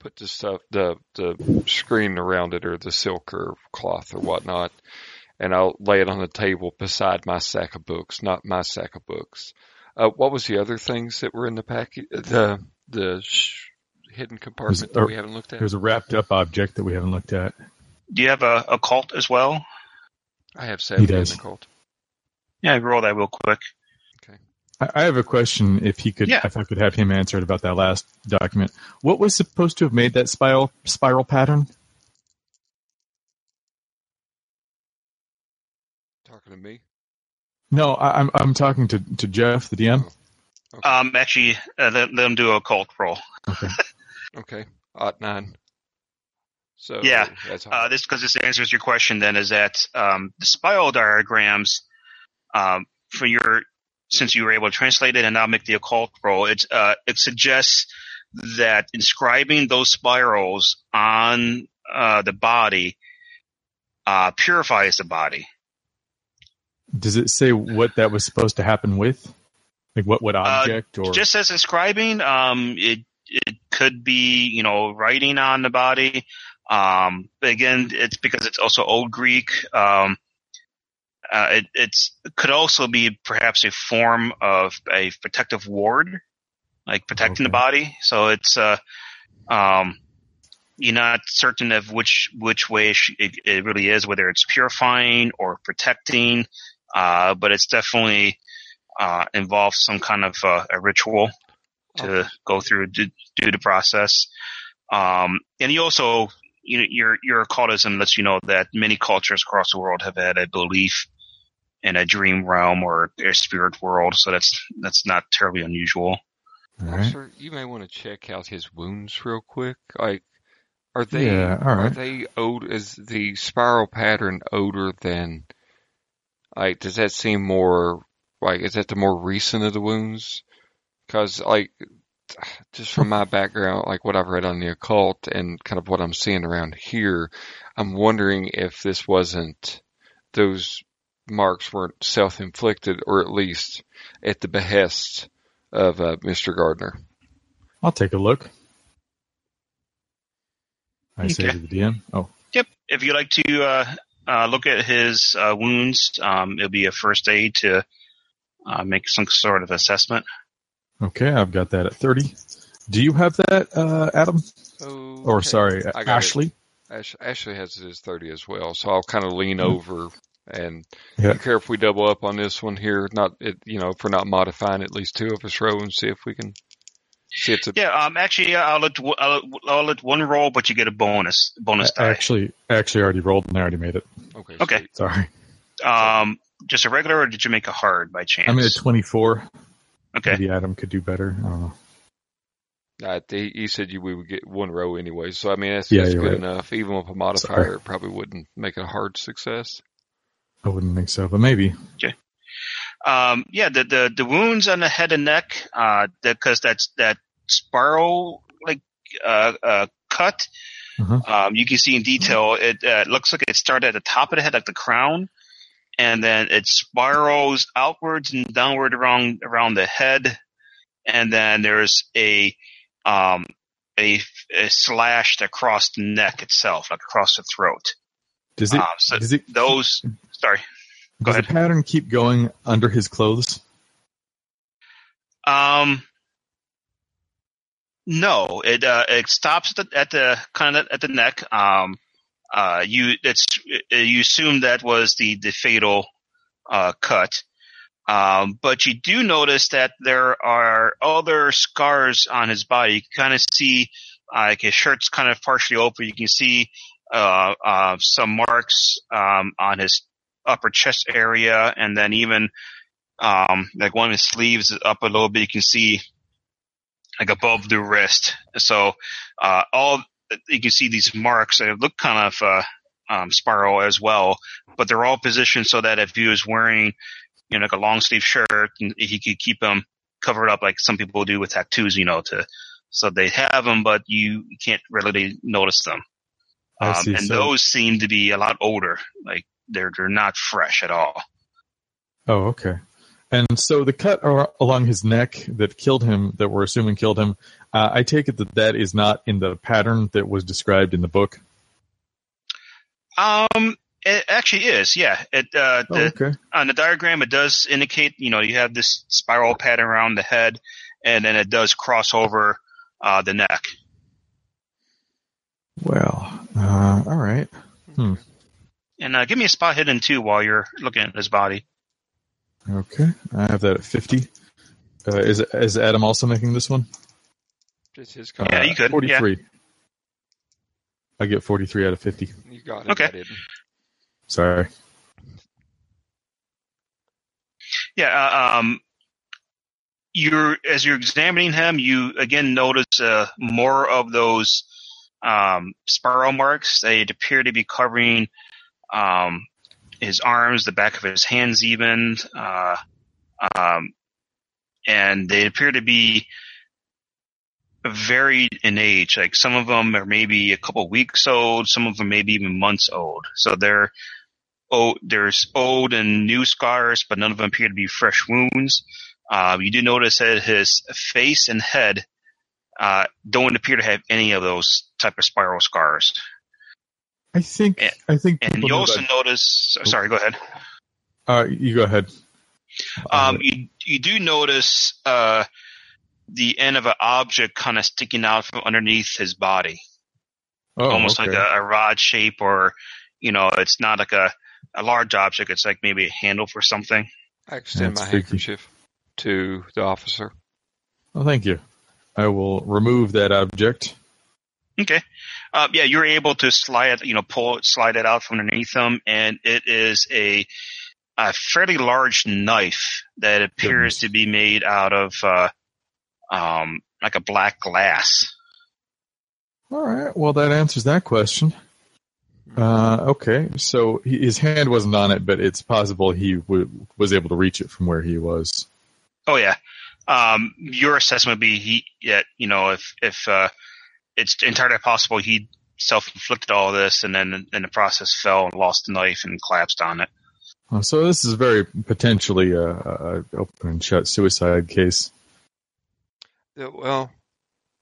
put the stuff, the the screen around it, or the silk or cloth or whatnot, and I'll lay it on the table beside my sack of books, not my sack of books. Uh, what was the other things that were in the package? The the sh- hidden compartment that or- we haven't looked at. There's a wrapped up object that we haven't looked at. Do you have a, Occult as well? I have seven in does. the cult. Yeah, roll that real quick. I, I have a question. If he could, Yeah. if I could have him answer it about that last document. What was supposed to have made that spiral spiral pattern? Talking to me. No, I, I'm I'm talking to to Geoff, the DM. Um, actually, uh, let, let them do Occult roll. Okay. Okay, odd nine. So Yeah, that's Uh, this because this answers your question. Then is that um, the spiral diagrams um, for your since you were able to translate it and now make the occult roll, it uh, it suggests that inscribing those spirals on uh, the body uh, purifies the body. Does it say what that was supposed to happen with? Like what what object or Just as inscribing, um, it it could be you know writing on the body. Um, again, it's because it's also Old Greek. Um, uh, it it's could also be perhaps a form of a protective ward, like protecting the body. So it's uh, um, you're not certain of which which way it, it, really is, whether it's purifying or protecting. Uh, but it's definitely uh, involves some kind of uh, a ritual to Oh. go through do, do the process. Um, and you also, you know, your your occultism lets you know that many cultures across the world have had a belief in a dream realm or a spirit world, so that's that's not terribly unusual. all right. Sir, you may want to check out his wounds real quick. Like, are they Yeah, all are they old? Is the spiral pattern older than? Like, does that seem more like? Is that the more recent of the wounds? Because like, just from my background, like what I've read on the occult and kind of what I'm seeing around here, I'm wondering if this wasn't those marks weren't self-inflicted, or at least at the behest of uh, Mr. Gardner. I'll take a look. I say to the DM. Oh, Yep. If you'd like to uh, uh, look at his uh, wounds, um, it'll be a first aid to uh, make some sort of assessment. okay. I've got that at thirty. Do you have that, uh, Adam? Or sorry, I got it. Ashley? Ash, Ashley has his 30 as well, so I'll kind of lean over and Yeah. be careful if we double up on this one here. Not, it, you know, if we're not modifying at least two of us row and see if we can see it's a, Yeah. Um. Actually, I'll let I'll, I'll let one roll, but you get a bonus bonus I die. actually, actually already rolled and I already made it. okay. Okay. sweet. Sorry. Um. Just a regular, or did you make a hard by chance? I'm at a 24. Okay. Maybe Adam could do better. I don't know. Uh, he, he said you, we would get one row anyway, so I mean, that's, Yeah, that's good right. enough. Even with a modifier, Sorry. it probably wouldn't make it a hard success. I wouldn't think so, but maybe. Um, yeah, the, the, the wounds on the head and neck, uh, because that's that spiral like uh, uh, cut. Uh-huh. Um, you can see in detail. It uh, looks like it started at the top of the head, like the crown, and then it spirals outwards and downward around around the head, and then there's a um, a, a slash across the neck itself, like across the throat. Does it? Um, so does it? those, sorry. Go does ahead. the pattern keep going under his clothes? Um, no, it uh, it stops at the, at the kind of at the neck. Um, uh, you it's you assume that was the the fatal uh, cut. Um, but you do notice that there are other scars on his body. You can kind of see, uh, like his shirt's kind of partially open. You can see uh, uh, some marks um, on his upper chest area, and then even um, like one of his sleeves is up a little bit. You can see like above the wrist. So uh, all you can see these marks. They look kind of uh, um, spiral as well, but they're all positioned so that if he was wearing you know like a long sleeve shirt, he could keep them covered up like some people do with tattoos. You know, to so they have them, but you can't really notice them. I Um, see. and So- those seem to be a lot older. Like they're they're not fresh at all. Oh, okay. And so the cut along his neck that killed him, that we're assuming killed him, uh, I take it that that is not in the pattern that was described in the book. Um, it actually is. Yeah. It uh, Oh, the, okay. on the diagram it does indicate you know you have this spiral pattern around the head, and then it does cross over uh, the neck. Well, uh, all right. And uh, give me a spot hidden too while you're looking at his body. Okay. I have that at 50. Uh, is, is Adam also making this one? Just his Yeah, you could. 43. I get 43 out of 50. You got it. Okay. I didn't. Sorry. Yeah. Uh, um, you're as you're examining him, you again notice uh, more of those um, spiral marks. They appear to be covering um, his arms, the back of his hands, even, uh, um, and they appear to be varied in age. Like some of them are maybe a couple weeks old, some of them maybe even months old. So they're oh, there's old and new scars, but none of them appear to be fresh wounds. Um, you do notice that his face and head uh, don't appear to have any of those type of spiral scars. I think, And- I think And you also that- notice. Sorry, go ahead. uh, you go ahead. Um, you you do notice uh, the end of an object kind of sticking out from underneath his body, oh, almost okay. like a, a rod shape, or you know, it's not like a a large object. It's like maybe a handle for something. I extend That's my freaky. handkerchief to the officer. Well, thank you. I will remove that object. Okay. Uh, yeah, you're able to slide it, you know, pull it, slide it out from underneath them, and it is a, a fairly large knife that appears to be made out of, uh, um, like a black glass. All right. Well, that answers that question. Uh, okay. So he, his hand wasn't on it, but it's possible he w- was able to reach it from where he was. Oh yeah. Um, your assessment would be he, yeah, you know, if, if, uh, it's entirely possible he self-inflicted all this and then in the process fell and lost the knife and collapsed on it. So this is very potentially a, a open and shut suicide case. Yeah, well,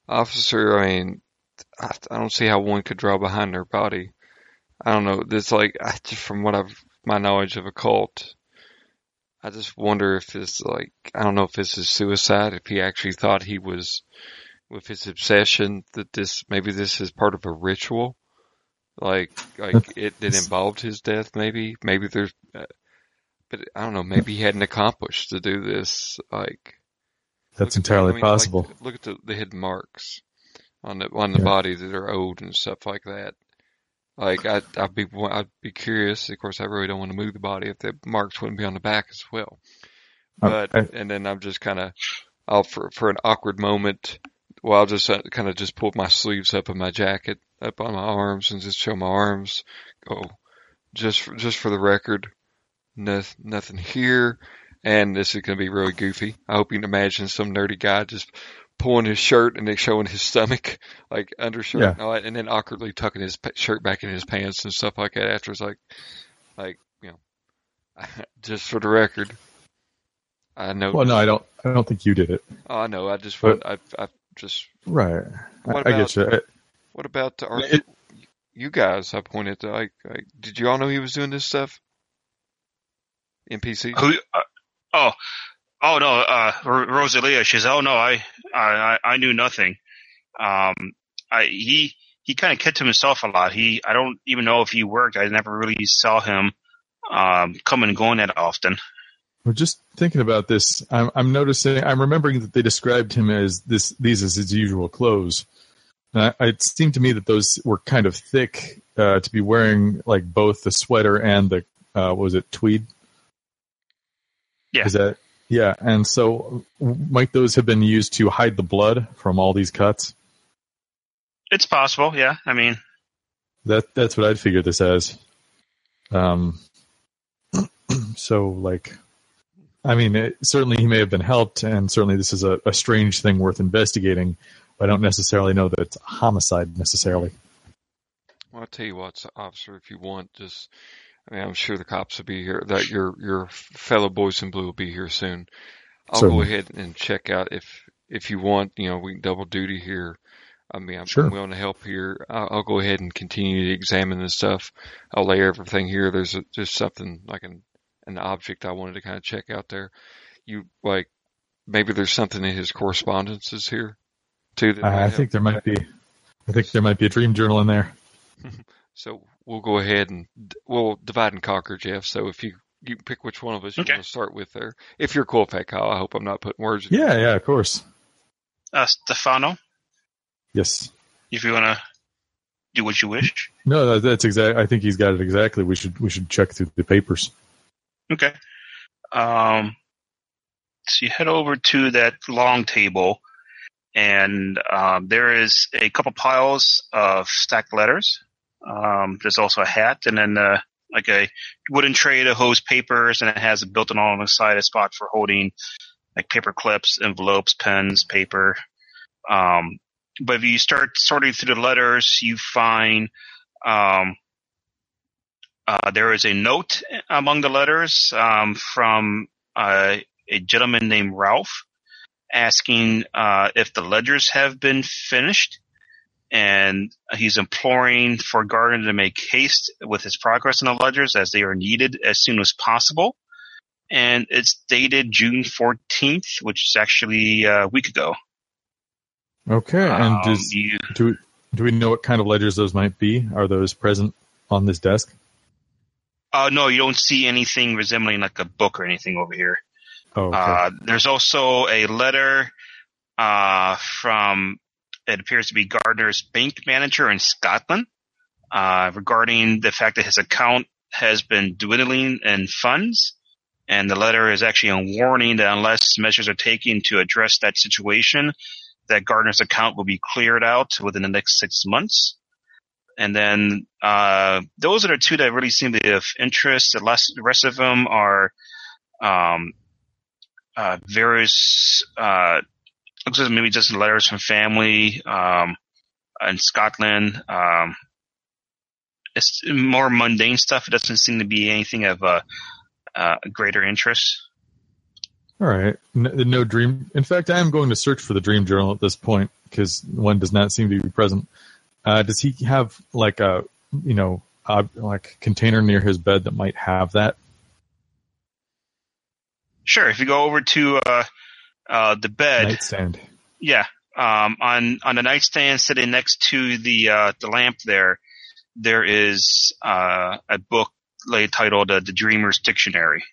officer, I mean, I, I don't see how one could draw behind their body. I don't know. It's like I, just from what I've my knowledge of occult, I just wonder if this like I don't know if this is suicide. If he actually thought he was with his obsession that this maybe this is part of a ritual, like like it, it involved his death. Maybe maybe there's, uh, but I don't know. Maybe he hadn't accomplished to do this. Like That's at the- entirely I mean, like, possible. look at the, the hidden marks on the on the Yeah. body that are old and stuff like that. Like I, I'd be I'd be curious. Of course, I really don't want to move the body if the marks wouldn't be on the back as well. Uh, But I- and then I'm just kind of, I'll for for an awkward moment. Well, I'll just uh, kind of just pull my sleeves up in my jacket up on my arms and just show my arms. Oh, just for, just for the record, no, nothing here. And this is going to be really goofy. I hope you can imagine some nerdy guy just pulling his shirt and then showing his stomach, like undershirt Yeah. and all that, and then awkwardly tucking his shirt back in his pants and stuff like that. After it's like, like you know, just for the record, I know. Well, no, I don't. I don't think you did it. Oh, I know. I just But-. I, I just. Right. What I, I get you. What about our, It- you guys? I pointed to like, like, did you all know he was doing this stuff? NPC. Who? Uh, oh, oh no. Uh, R- Rosalia. She's. Oh no. I. I. I knew nothing. Um. I. He. He kind of kept to himself a lot. He. I don't even know if he worked. I never really saw him. Um. Come and going that often. Well, just thinking about this, I'm, I'm noticing. I'm remembering that they described him as this. These as his usual clothes. And I, it seemed to me that those were kind of thick uh, to be wearing, like both the sweater and the uh, what was it tweed? Yeah. Is that yeah? And so, might those have been used to hide the blood from all these cuts? It's possible. Yeah. I mean. That that's what I'd figure this as. Um. So like, I mean, it, certainly he may have been helped, and certainly this is a, a strange thing worth investigating. But I don't necessarily know that it's a homicide necessarily. Well, I'll tell you what, officer, if you want, just, I mean, I'm sure the cops will be here, that your, your fellow boys in blue will be here soon. I'll go ahead and check out if, if you want, you know, we can double duty here. I mean, I'm, Sure. Willing to help here. I'll, I'll go ahead and continue to examine this stuff. I'll lay everything here. There's a, just something I an, an object I wanted to kind of check out there. You, like, maybe there's something in his correspondences here too that might I, I think there might be. I think there might be a dream journal in there. So we'll go ahead and we'll divide and conquer, Geoff. So if you you pick which one of us you Okay. want to start with there. If you're cool with that, Kyle, I hope I'm not putting words. in your Yeah, yeah, of course. Uh, Stefano, Yes. if you want to do what you wish. No, that's exact. I think he's got it exactly. We should we should check through the papers. Okay. Um, so you head over to that long table, and um, there is a couple piles of stacked letters. Um, there's also a hat, and then uh, like a wooden tray that holds papers, and it has a built-in on the side a spot for holding like paper clips, envelopes, pens, paper. Um, but if you start sorting through the letters, you find um, uh, there is a note among the letters um, from uh, a gentleman named Ralph asking uh, if the ledgers have been finished. And he's imploring for Gardner to make haste with his progress in the ledgers as they are needed as soon as possible. And it's dated June 14th, which is actually uh, a week ago. Okay. And Um, does, you, do do we know what kind of ledgers those might be? Are those present on this desk? Uh, no, you don't see anything resembling like a book or anything over here. Oh, okay. Uh, there's also a letter uh, from it appears to be Gardner's bank manager in Scotland uh, regarding the fact that his account has been dwindling in funds. And the letter is actually a warning that unless measures are taken to address that situation, that Gardner's account will be cleared out within the next six months. And then uh, those are the two that really seem to be of interest. The, last, the rest of them are um, uh, various uh, looks like maybe just letters from family um, in Scotland. Um, it's more mundane stuff. It doesn't seem to be anything of a, uh, greater interest. All right. No, no dream. In fact, I am going to search for the dream journal at this point because one does not seem to be present. Uh, does he have like a you know ob- like container near his bed that might have that? Sure, if you go over to uh, uh, the bed, nightstand? yeah, um, on on the nightstand sitting next to the uh, the lamp there, there is uh, a book laid titled uh, "The Dreamer's Dictionary."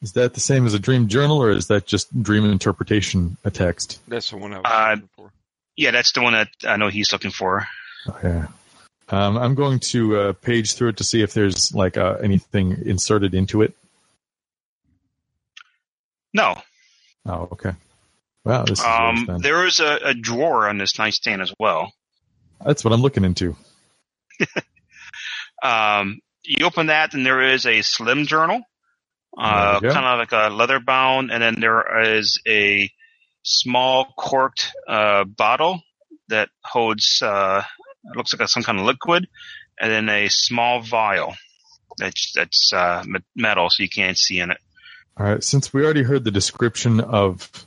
Is that the same as a dream journal, or is that just dream interpretation a text? That's the one I was Uh, looking for. Yeah, that's the one that I know he's looking for. Yeah. Um, I'm going to uh, page through it to see if there's like uh, anything inserted into it. No, Oh, okay. Wow, this is um, there is a, a drawer on this nightstand as well. That's what I'm looking into. Um, you open that, and there is a slim journal, uh, There you go. kind of like a leather bound, and then there is a small corked uh, bottle that holds uh, looks like some kind of liquid, and then a small vial that's that's uh, metal, so you can't see in it. All right. Since we already heard the description of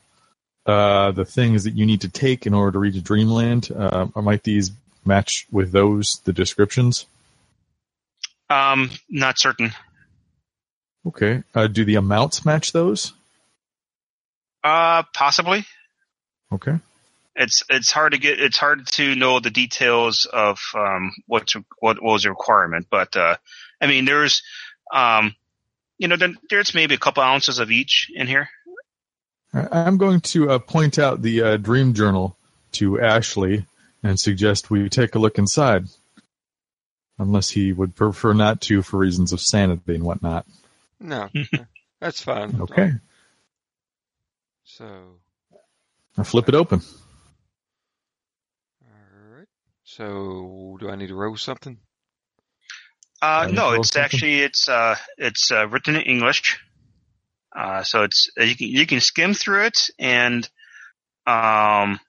uh, the things that you need to take in order to reach Dreamland, uh, might these match with those the descriptions? Um, not certain. Okay. Uh, do the amounts match those? Uh, possibly. Okay. It's it's hard to get. It's hard to know the details of um, what's what was the requirement, but uh, I mean, there's um, you know, there, there's maybe a couple ounces of each in here. I- I'm going to uh, point out the uh, Dream Journal to Ashley and suggest we take a look inside. Unless he would prefer not to for reasons of sanity and whatnot. No, that's fine. Okay. So, I flip it open. all right. So, do I need to roll something? Uh, no, it's something? actually it's uh, it's uh, written in English. Uh, so it's uh, you can you can skim through it and um,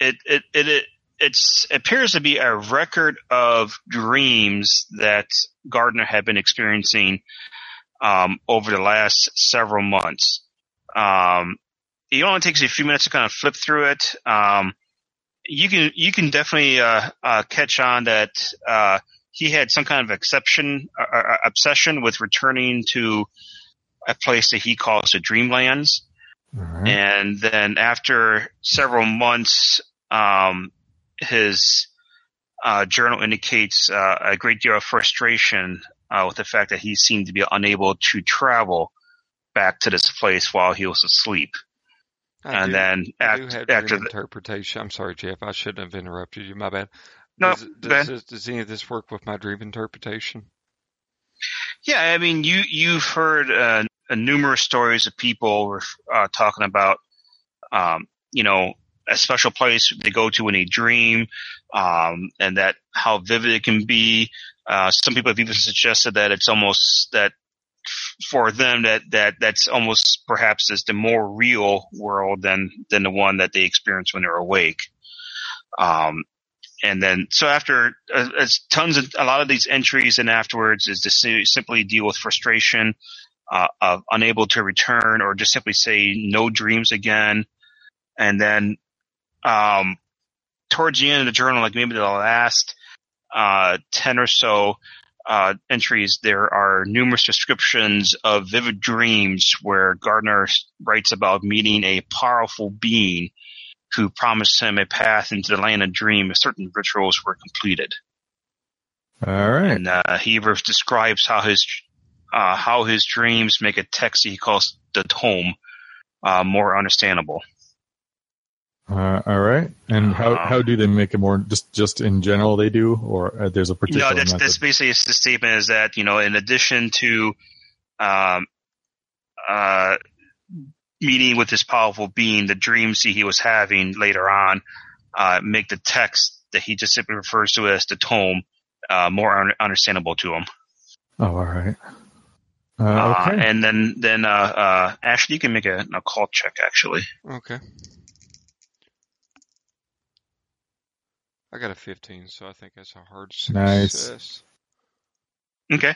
it it it, it it's appears to be a record of dreams that Gardner had been experiencing um, over the last several months. Um, it only takes you a few minutes to kind of flip through it. Um, you can you can definitely uh, uh, catch on that uh, he had some kind of exception uh, uh, obsession with returning to a place that he calls the Dreamlands. Right. And then after several months, um, his uh, journal indicates uh, a great deal of frustration uh, with the fact that he seemed to be unable to travel back to this place while he was asleep. I and do- then do after, have after dream the, interpretation. I'm sorry, Geoff. I shouldn't have interrupted you. My bad. No, does, does, this- does any of this work with my dream interpretation? Yeah, I mean, you you've heard uh, numerous stories of people uh, talking about, um, you know, a special place they go to in a dream, um, and that how vivid it can be. Uh, some people have even suggested that it's almost that for them that that that's almost perhaps is the more real world than than the one that they experience when they're awake. Um, and then so after uh, tons of a lot of these entries and afterwards is to si- simply deal with frustration uh, of unable to return or just simply say no dreams again and then um, towards the end of the journal like maybe the last uh, 10 or so uh, entries there are numerous descriptions of vivid dreams where gardner writes about meeting a powerful being who promised him a path into the land of dream if certain rituals were completed. All right. And uh, describes how his uh, how his dreams make a text he calls the tome uh, more understandable. Uh, all right. And how, Um, how do they make it more just just in general they do or uh, there's a particular No, that's method? that's basically the statement is that you know in addition to um, uh, meeting with this powerful being, the dreams he was having later on uh, make the text that he just simply refers to as the tome uh, more un- understandable to him. oh, all right. Uh, Uh, okay. and then, then, uh, uh, Ashley, you can make a, an occult check, actually. Okay. I got a 15, so I think that's a hard Nice. success. Okay.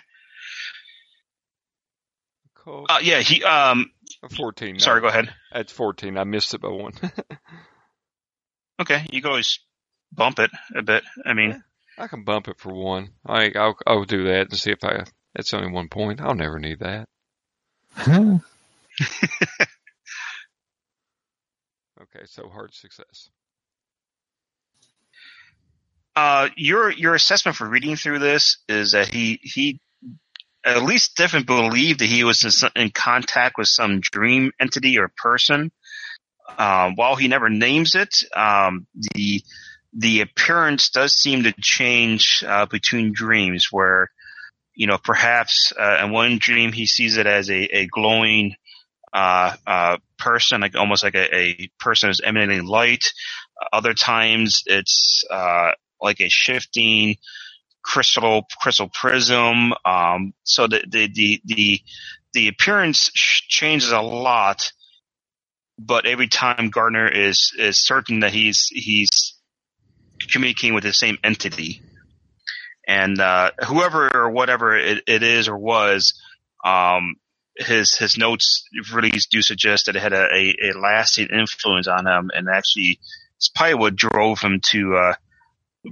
Cool. Uh, yeah, he, um, A 14. no. sorry, go ahead. That's 14. I missed it by one. Okay, you can always bump it a bit. I mean, I can bump it for one. I, I'll, I'll do that and see if I. It's only one point. I'll never need that. Okay, so hard success. Uh, your, your assessment for reading through this is that he, he at least definitely believed that he was in, some- in contact with some dream entity or person. Um, while he never names it, um, the, the appearance does seem to change, uh, between dreams where, you know, perhaps, uh, in one dream he sees it as a, a glowing, uh, uh, person, like almost like a, a person who's emanating light. Other times it's, uh, like a shifting, crystal crystal prism. Um, so the the the the, the appearance changes a lot, but every time Gardner is is certain that he's he's communicating with the same entity, and uh, whoever or whatever it, it is or was. Um, his his notes really do suggest that it had a, a, a lasting influence on him, and actually, it's probably what drove him to uh,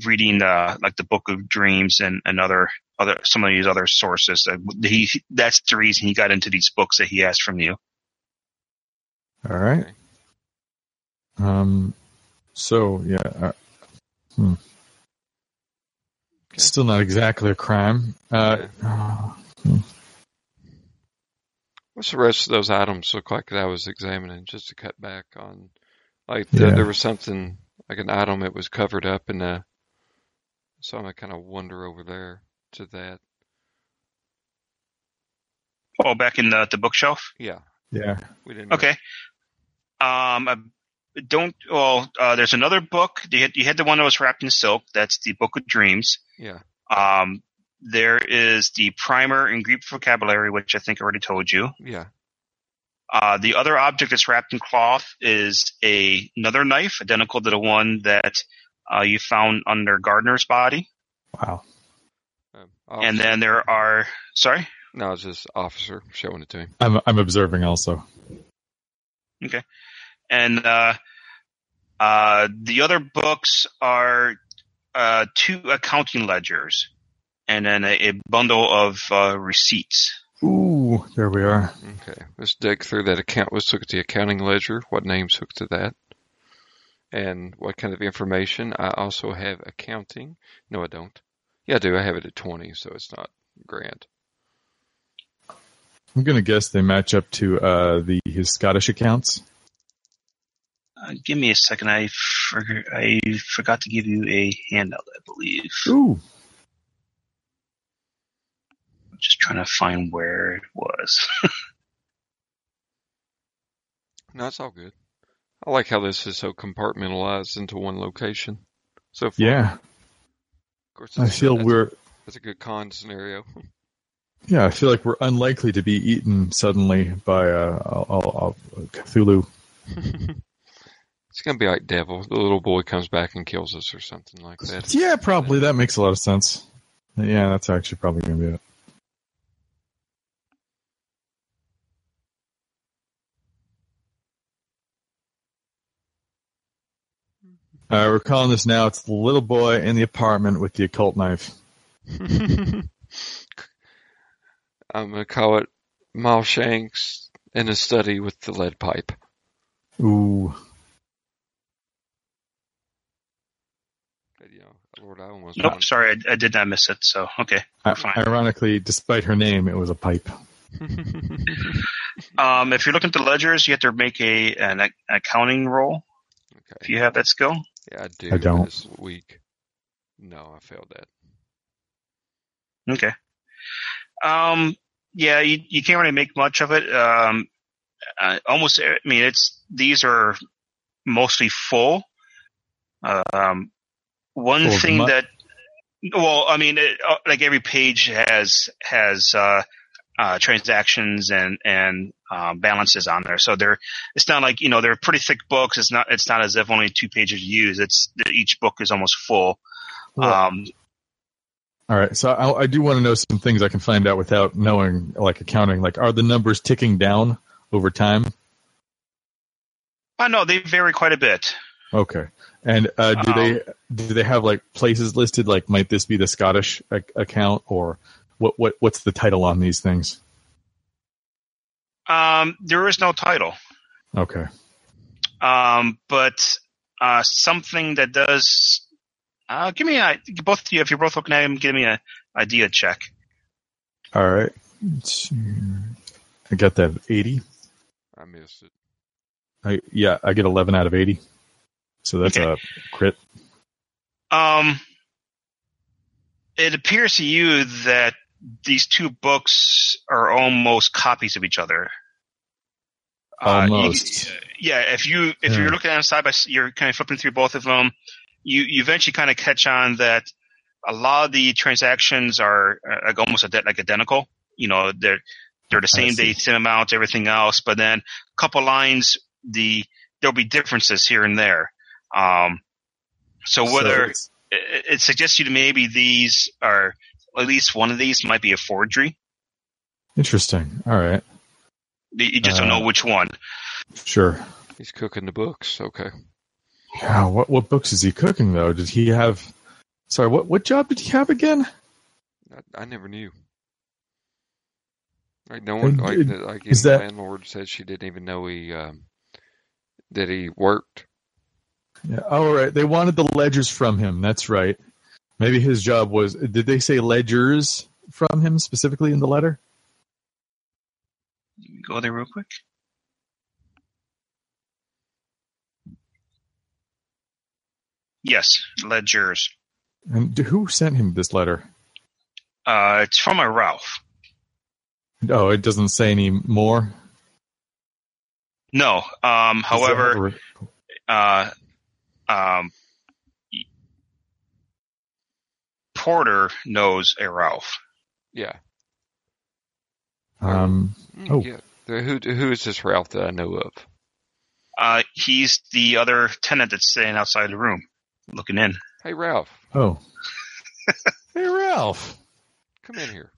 reading uh, like the Book of Dreams and, and other other some of these other sources. Uh, he that's the reason he got into these books that he asked from you. All right. Um. So yeah. Uh, hmm. Okay. Still not exactly a crime. Uh, hmm. What's the rest of those items look like that I was examining just to cut back on? Like the, Yeah. there was something like an item that was covered up in the. So I'm gonna kind of wander over there to that. Oh, back in the the bookshelf. Yeah, Yeah. we didn't. Okay. Um, I don't. Well, uh, there's another book. You had, you had the one that was wrapped in silk. That's the Book of Dreams. Yeah. Um, there is the primer in Greek vocabulary, which I think I already told you. Yeah. Uh, the other object that's wrapped in cloth is a, another knife, identical to the one that uh, you found under Gardner's body. Wow. Um, And then there are. Sorry. no, it's just officer showing it to him. I'm I'm observing also. Okay, and uh, uh, the other books are uh, two accounting ledgers, and then a, a bundle of uh, receipts. Ooh, there we are. Okay, let's dig through that account. Let's look at the accounting ledger. What names hooked to that? And what kind of information? I also have accounting. No, I don't. Yeah, I do. I have it at 20, so it's not grand. I'm gonna guess they match up to uh, the his Scottish accounts. Uh, give me a second. I forgot, I forgot to give you a handout. I believe. Ooh. I'm just trying to find where it was. No, it's all good. I like how this is so compartmentalized into one location. So far. Yeah. Of course, I feel that's, we're that's a good con scenario. yeah. I feel like we're unlikely to be eaten suddenly by uh, a, a, a Cthulhu. it's gonna be like Devil. The little boy comes back and kills us or something like that. Yeah, probably that makes a lot of sense. Yeah, that's actually probably gonna be it. Uh, we're calling this now. It's the little boy in the apartment with the occult knife. I'm gonna call it Miles Shanks in a study with the lead pipe. Ooh, But, you know, Lord, I almost nope. found- Sorry, I, I did not miss it. So okay, we're fine. ironically, despite her name, it was a pipe. Um, if you're looking at the ledgers, you have to make a an accounting roll. If you have that skill. Yeah, I do. I don't. This week. No, I failed that. Okay. Um, yeah, you, you can't really make much of it. Um, uh, almost, I mean, it's, these are mostly full. Um, one Full thing mu- that, well, I mean, it, uh, like every page has, has, uh, uh, transactions and, and, um, balances on there. So they're, it's not like, you know, they're pretty thick books. It's not, it's not as if only two pages to use. It's, each book is almost full. Um, All right, so I, I do want to know some things I can find out without knowing, like accounting. Like, are the numbers ticking down over time? I know they vary quite a bit. Okay, and uh, do Um, they do they have like places listed? Like, might this be the Scottish ac- account, or what? What what's the title on these things? Um, there is no title. Okay, Um, but uh, something that does. Uh, give me a both of you if you're both looking at him. Give me a idea check. all right. I got that eighty. I missed it. I yeah, I get eleven out of eighty. So that's Okay. a crit. Um, it appears to you that these two books are almost copies of each other. Uh, you- Almost. yeah, if you if Yeah. you're looking at them side by you're kind of flipping through both of them. You you eventually kind of catch on that a lot of the transactions are uh, like almost like identical. You know, they're they're the same date, same amount, everything else. But then a couple lines, the there'll be differences here and there. Um, so So whether it's- it, it suggests you to maybe these are at least one of these might be a forgery. interesting. All right. You you just don't Uh, know which one. Sure. He's cooking the books. Okay. Yeah, what what books is he cooking though? Did he have? Sorry, what what job did he have again? I, I never knew. Like no one, Uh, like d- the- like is that- landlord said she didn't even know he um, that he worked. Yeah. All right. They wanted the ledgers from him. That's right. Maybe his job was. Did they say ledgers from him specifically in the letter? Go there real quick. Yes, ledgers. And who sent him this letter? Uh, it's from a Ralph. Oh, it doesn't say any more. No. Um, however, have a re- uh, um, Porter knows a Ralph. Yeah. um, Mm, Oh. Yeah. Who who is this Ralph that I know of? Uh, he's the other tenant that's staying outside the room, looking in. Hey Ralph, oh, hey Ralph. come in here.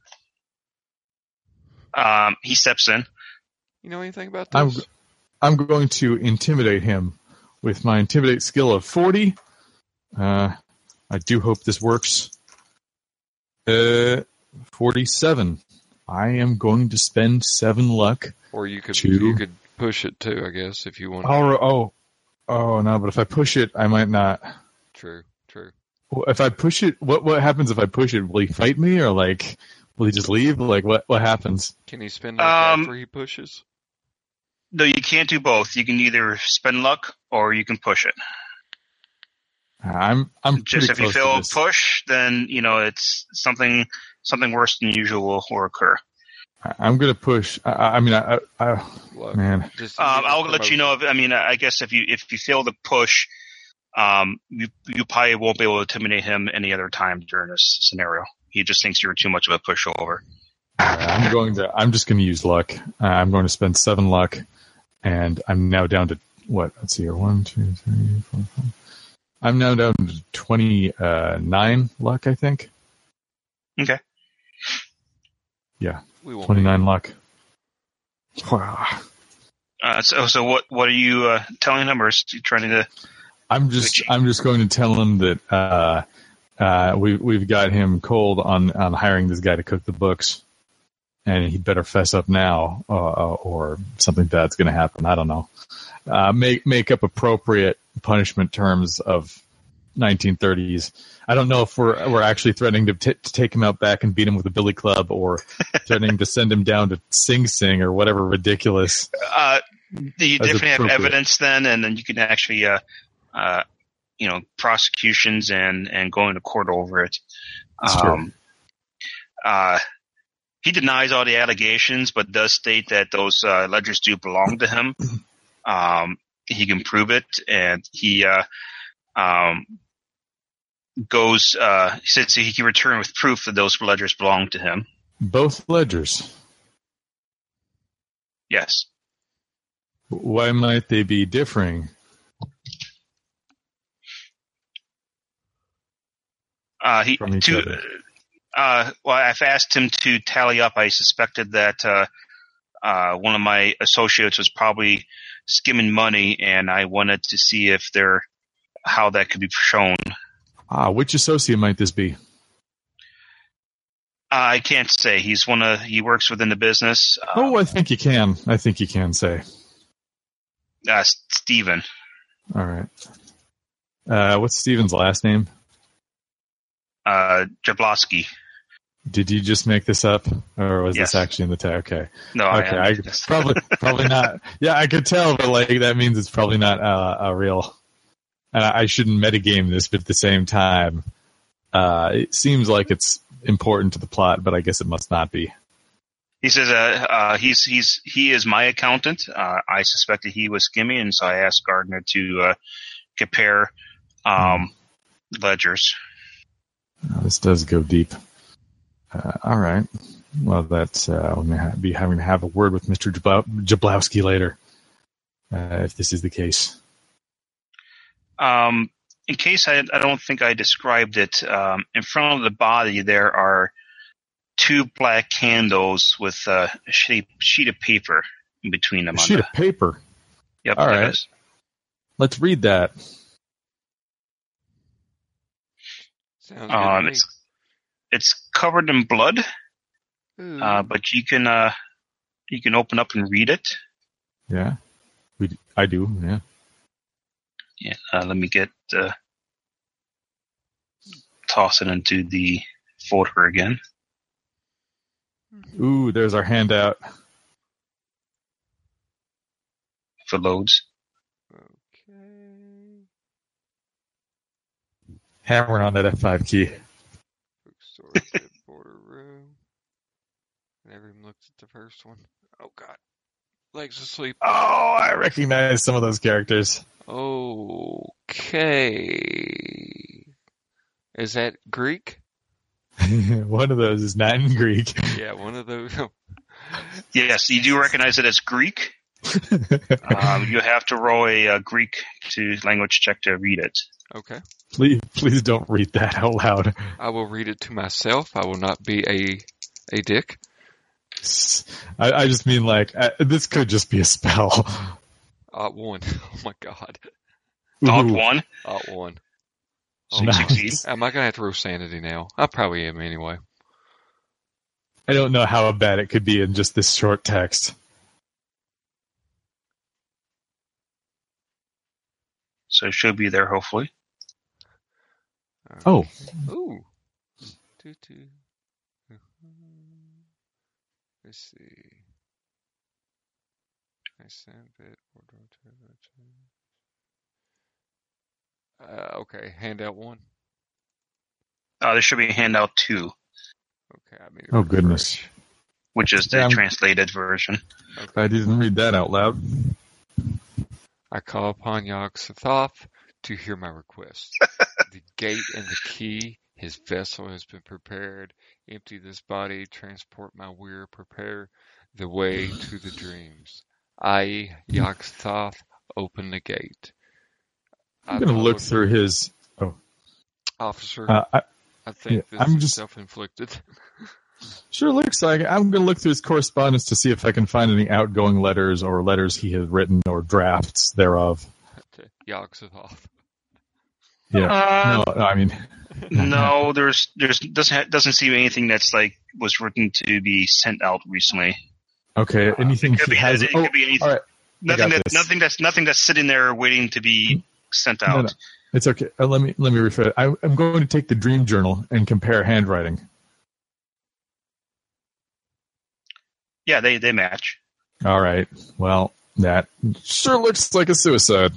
Um, he steps in. You know anything about I'm this? I'm going to intimidate him with my intimidate skill of forty. Uh, I do hope this works. Uh, forty-seven. I am going to spend seven luck. or you could two. you could push it too, I guess, if you want. Oh, oh, oh no! But if I push it, I might not. True, true. Well, If I push it, what what happens if I push it? Will he fight me, or like, will he just leave? Like, what what happens? Can he spend like Um, after he pushes? No, you can't do both. You can either spend luck or you can push it. I'm I'm Just pretty if you close to feel this. push, then you know it's something something worse than usual will occur. I- I'm gonna push. I, I I mean, I, I, I Look, man, just Um, I'll let you know. If, I mean, I guess if you if you fail to push, um, you you probably won't be able to intimidate him any other time during this scenario. He just thinks you're too much of a pushover. I'm going to. I'm just going to use luck. Uh, I'm going to spend seven luck, and I'm now down to what? Let's see here. One, two, three, four, five. I'm now down to twenty uh, luck. I think Okay. won't. twenty nine luck. Wow. Uh, so so what what are you uh, telling him, or is he trying to? I'm just. I'm just going to tell him that uh, uh, we we've got him cold on on hiring this guy to cook the books, and he better fess up now, uh, uh, or something bad's going to happen. I don't know. Uh, make make up appropriate punishment terms of 1930s. I don't know if we're we're actually threatening to, t- to take him out back and beat him with a billy club, or threatening to send him down to Sing Sing or whatever ridiculous. Uh, you definitely have evidence then, and then you can actually, uh, uh, you know, prosecutions and and going to court over it. That's true. Um, uh, he denies all the allegations, but does state that those uh, ledgers do belong to him. Um, he can prove it, and he uh, um, goes. Uh, he says he can return with proof that those ledgers belong to him. Both ledgers. Yes. Why might they be differing? Uh, he to, uh, well, I've asked him to tally up. I suspected that uh, uh, one of my associates was probably skimming money, and I wanted to see if there how that could be shown. Ah, which associate might this be? Uh, I can't say. He's one of he works within the business. Uh, Oh, I think you can. I think you can say. uh, Stephen. All right. Uh, what's Steven's last name? Uh, Jablowski. Did you just make this up, or was Yes. this actually in the tag? Okay. No, Okay. I, I, probably, probably not. Yeah, I could tell, but like that means it's probably not uh, a real. And I I shouldn't metagame this, but at the same time, uh, it seems like it's important to the plot, but I guess it must not be. He says uh, uh, he's he's he is my accountant. Uh, I suspected he was skimming, and so I asked Gardner to uh, compare um, ledgers. Uh, this does go deep. Uh, all right. Well, that's uh, we may be having to have a word with Mister Jablowski later, uh, if this is the case. Um, in case I, I don't think I described it, um, in front of the body there are two black candles with a sheet, sheet of paper in between them. A sheet the, of paper. Yep. All right. Is. Let's read that. Sounds um, it's it's covered in blood, uh, but you can uh, you can open up and read it. Yeah, we I do. Yeah. Yeah. Uh, let me get uh, toss it into the folder again. Ooh, there's our handout. If it loads. Okay. Hammering on that F5 key. Bookstore, border room. Never even looked at the first one. Oh God. Legs asleep. Oh, I recognize some of those characters. Okay. Is that Greek? one of those is not in Greek. Yeah, one of those. yes, you do recognize it as Greek. um, you have to roll a, a, Greek to language check to read it. Okay. Please, please don't read that out loud. I will read it to myself. I will not be a a dick. I, I just mean like I, this could just be a spell. Ot one. Oh my god. Ot one. Ot one. Oh, nice. Am I gonna have to roll sanity now? I probably am anyway. I don't know how bad it could be in just this short text. So it should be there, hopefully. Okay. Oh. Ooh. Two, two. Let's see. I sent it. Uh, okay, handout one. Uh, there should be handout two. Okay, I mean. Oh goodness. Which is the translated version. Okay. I didn't read that out loud. I call upon Yog-Sothoth to hear my request. the gate and the key, his vessel has been prepared. Empty this body, transport my weir, prepare the way to the dreams. I, Yog-Sothoth, open the gate. I'm going to look through his. Oh, officer. Uh, I, I think yeah, this I'm is just, self-inflicted. sure looks like. I'm going to look through his correspondence to see if I can find any outgoing letters or letters he has written or drafts thereof. Yog-Sothoth. Yeah. Uh, no, I mean. no, there's there's doesn't doesn't seem anything that's like was written to be sent out recently. Okay. Anything uh, he has. It, oh, could be anything. All right. Nothing that nothing that's nothing that's sitting there waiting to be sent out. No, no. It's okay. Uh, let me let me refer. I, I'm going to take the Dream Journal and compare handwriting. Yeah, they they match. All right. Well, that sure looks like a suicide.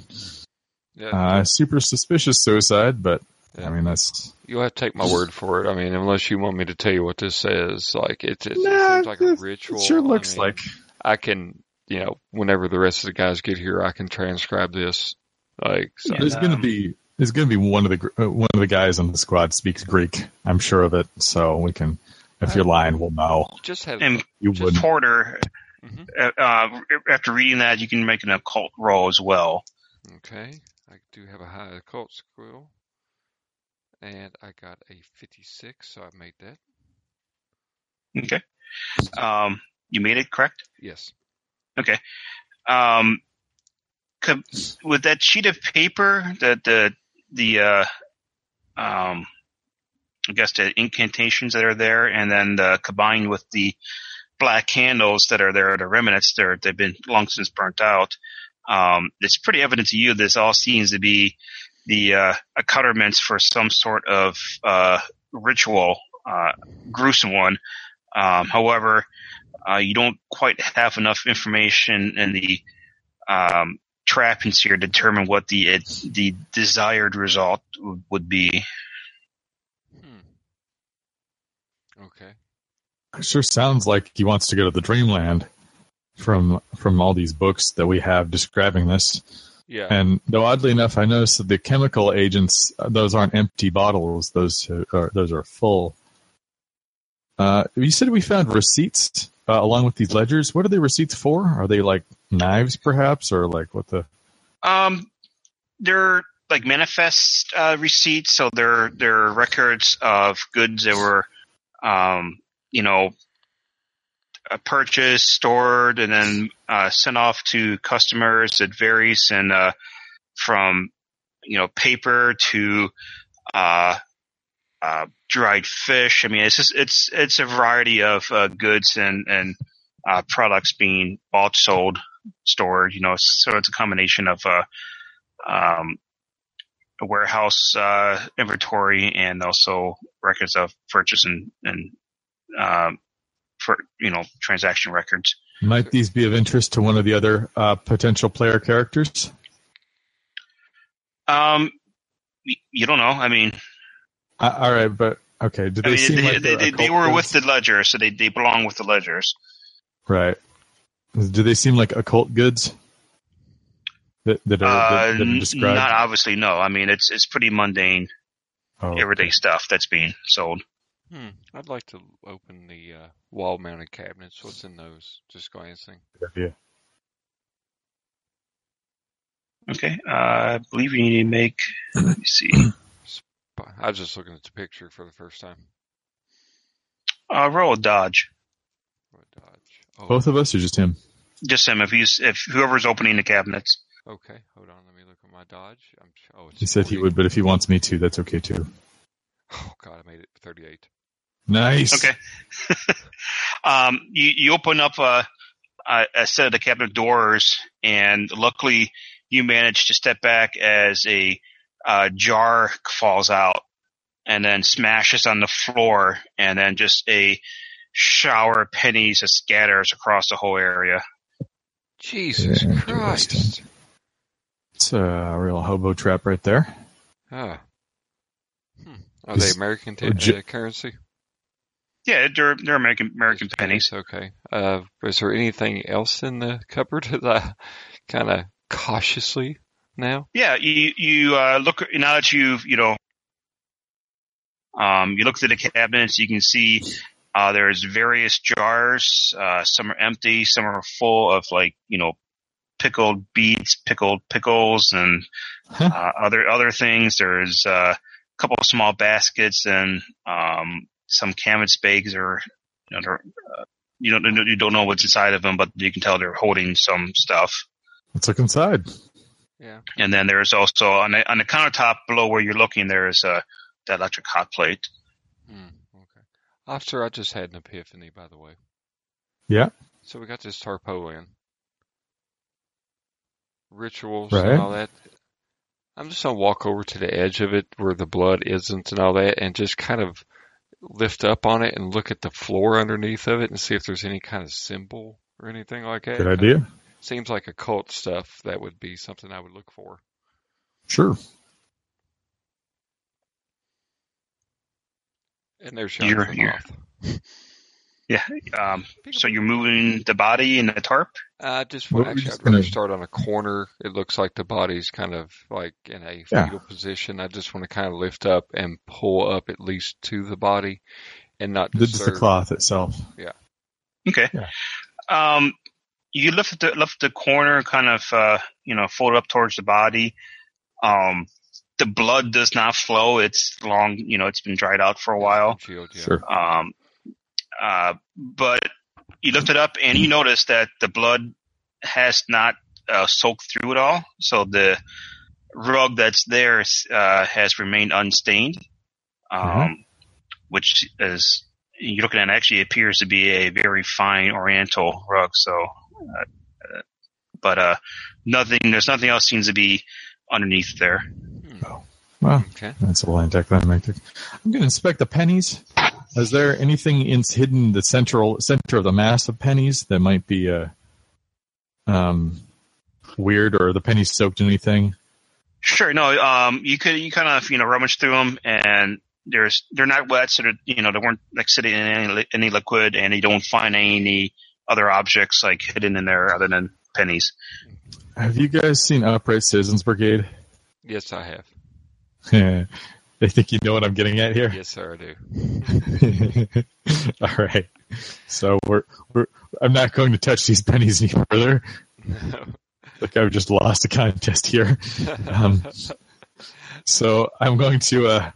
Yeah. Uh, super suspicious suicide, but Yeah. I mean that's You'll have to take my word for it. I mean, unless you want me to tell you what this says, like it, it, Nah, it seems like a ritual. It sure I looks mean, like. I can, you know, whenever the rest of the guys get here, I can transcribe this. Like, so, There's going to be there's going to be one of the uh, one of the guys on the squad speaks Greek. I'm sure of it, so we can. If you're lying, we'll know. just have. And You just wouldn't. Porter, Mhm. uh, uh, after reading that, you can make an occult roll as well. Okay, I do have a high occult skill, and I got a 56, so I made that. Okay. Um, you made it correct. Yes. Okay. Um, co- with that sheet of paper, the the the uh, um, I guess the incantations that are there, and then the, combined with the black candles that are there, the remnants, they're they've been long since burnt out. Um, it's pretty evident to you this all seems to be the uh, accoutrements for some sort of uh, ritual, uh, gruesome one. Um, however, uh, you don't quite have enough information in the um, trappings here to determine what the it, the desired result w- would be. Hmm. Okay. It sure sounds like he wants to go to the dreamland from from all these books that we have describing this. Yeah. And though oddly enough, I noticed that the chemical agents, those aren't empty bottles; those are those are full. Uh, you said we found receipts uh, along with these ledgers. What are the receipts for? Are they like knives, perhaps, or like what the? Um, they're like manifest uh, receipts, so they're they're records of goods that were, um, you know, purchased, stored, and then uh, sent off to customers. It varies and uh, from you know paper to uh, uh, dried fish. I mean, it's just it's it's a variety of uh, goods and and uh, products being bought, sold, stored. You know, so it's a combination of uh, um, a warehouse uh, inventory and also records of purchase and and um, for you know transaction records. Might these be of interest to one of the other uh, potential player characters? Um, you don't know. I mean, Uh, all right, but okay. Do I they mean, seem they, like they, they, they were with the ledger, so they they belong with the ledgers. right? Do they seem like occult goods that that are, Uh, that, that are n- described? not obviously, no. I mean, it's it's pretty mundane, Oh, everyday stuff that's being sold. Hmm. I'd like to open the uh, wall-mounted cabinets. What's in those? Just glancing. good idea. Okay, uh, I believe you need to make. Let me see. I was just looking at the picture for the first time. Uh, roll a dodge. What dodge? Oh, Both of us, or just him? Just him. If he's if whoever's opening the cabinets. okay. Hold on. Let me look at my dodge. I'm, oh, He said he would, but if he wants me to, that's okay too. Oh God, I made it 38. Nice. Okay. um, you, you open up a, a, a set of the cabinet doors, and luckily you manage to step back as a uh, jar falls out and then smashes on the floor, and then just a shower of pennies that scatters across the whole area. Jesus Interesting. Christ. It's a real hobo trap right there. Ah. Hmm. Are they American t- uh, currency? Yeah, they're they're American American Just pennies. Okay. Uh, is there anything else in the cupboard that I kind of cautiously now? Yeah, you you uh, look now that you've you know um, you look through the cabinets, you can see uh, there's various jars. Uh, some are empty, some are full of like you know pickled beets, pickled pickles, and Huh. uh, other other things. There's uh, a couple of small baskets and um, some canvas bags, or you know, uh, you don't you don't know what's inside of them, but you can tell they're holding some stuff. Let's look inside. Yeah. And then there's also on the, on the countertop below where you're looking, there's a the electric hot plate. Hmm. Okay. Officer, I just had an epiphany, by the way. Yeah. So we got this tarpaulin. Rituals Right. and all that. I'm just gonna walk over to the edge of it where the blood isn't and all that and just kind of lift up on it and look at the floor underneath of it and see if there's any kind of symbol or anything like that. Good idea. Seems like occult stuff. That would be something I would look for. Sure. And there's shot You're- from you're- off. Yeah. Um, so you're moving the body in the tarp. I just Well, want we're actually just I'd rather gonna- start on a corner. It looks like the body's kind of like in a Yeah. fetal position. I just want to kind of lift up and pull up at least to the body and not The, just the cloth itself. Yeah. Okay. Yeah. Um, you lift the lift the corner, kind of uh, you know, fold up towards the body. Um, the blood does not flow. It's long. You know, it's been dried out for a while. Shield, yeah. Sure. Um, uh, but you lift it up and you notice that the blood has not uh, soaked through it all. So the rug that's there uh, has remained unstained, um, which is you're looking at actually appears to be a very fine Oriental rug. So, uh, uh, but uh, nothing. There's nothing else seems to be underneath there. Oh. Well, Okay. that's a little anticlimactic. I'm going to inspect the pennies. Is there anything in, hidden in the central center of the mass of pennies that might be uh, um, weird, or are the pennies soaked in anything? Sure. No. Um. You could. You kind of you know rummage through them, and there's they're not wet, so they're, you know they weren't like sitting in any any liquid, and you don't find any other objects like hidden in there other than pennies. Have you guys seen Upright Citizens Brigade? Yes, I have. they think you know what I'm getting at here. Yes, sir, I do. All right. So we're we're. I'm not going to touch these pennies any further. Look, I've just lost a contest here. Um, so I'm going to. Uh,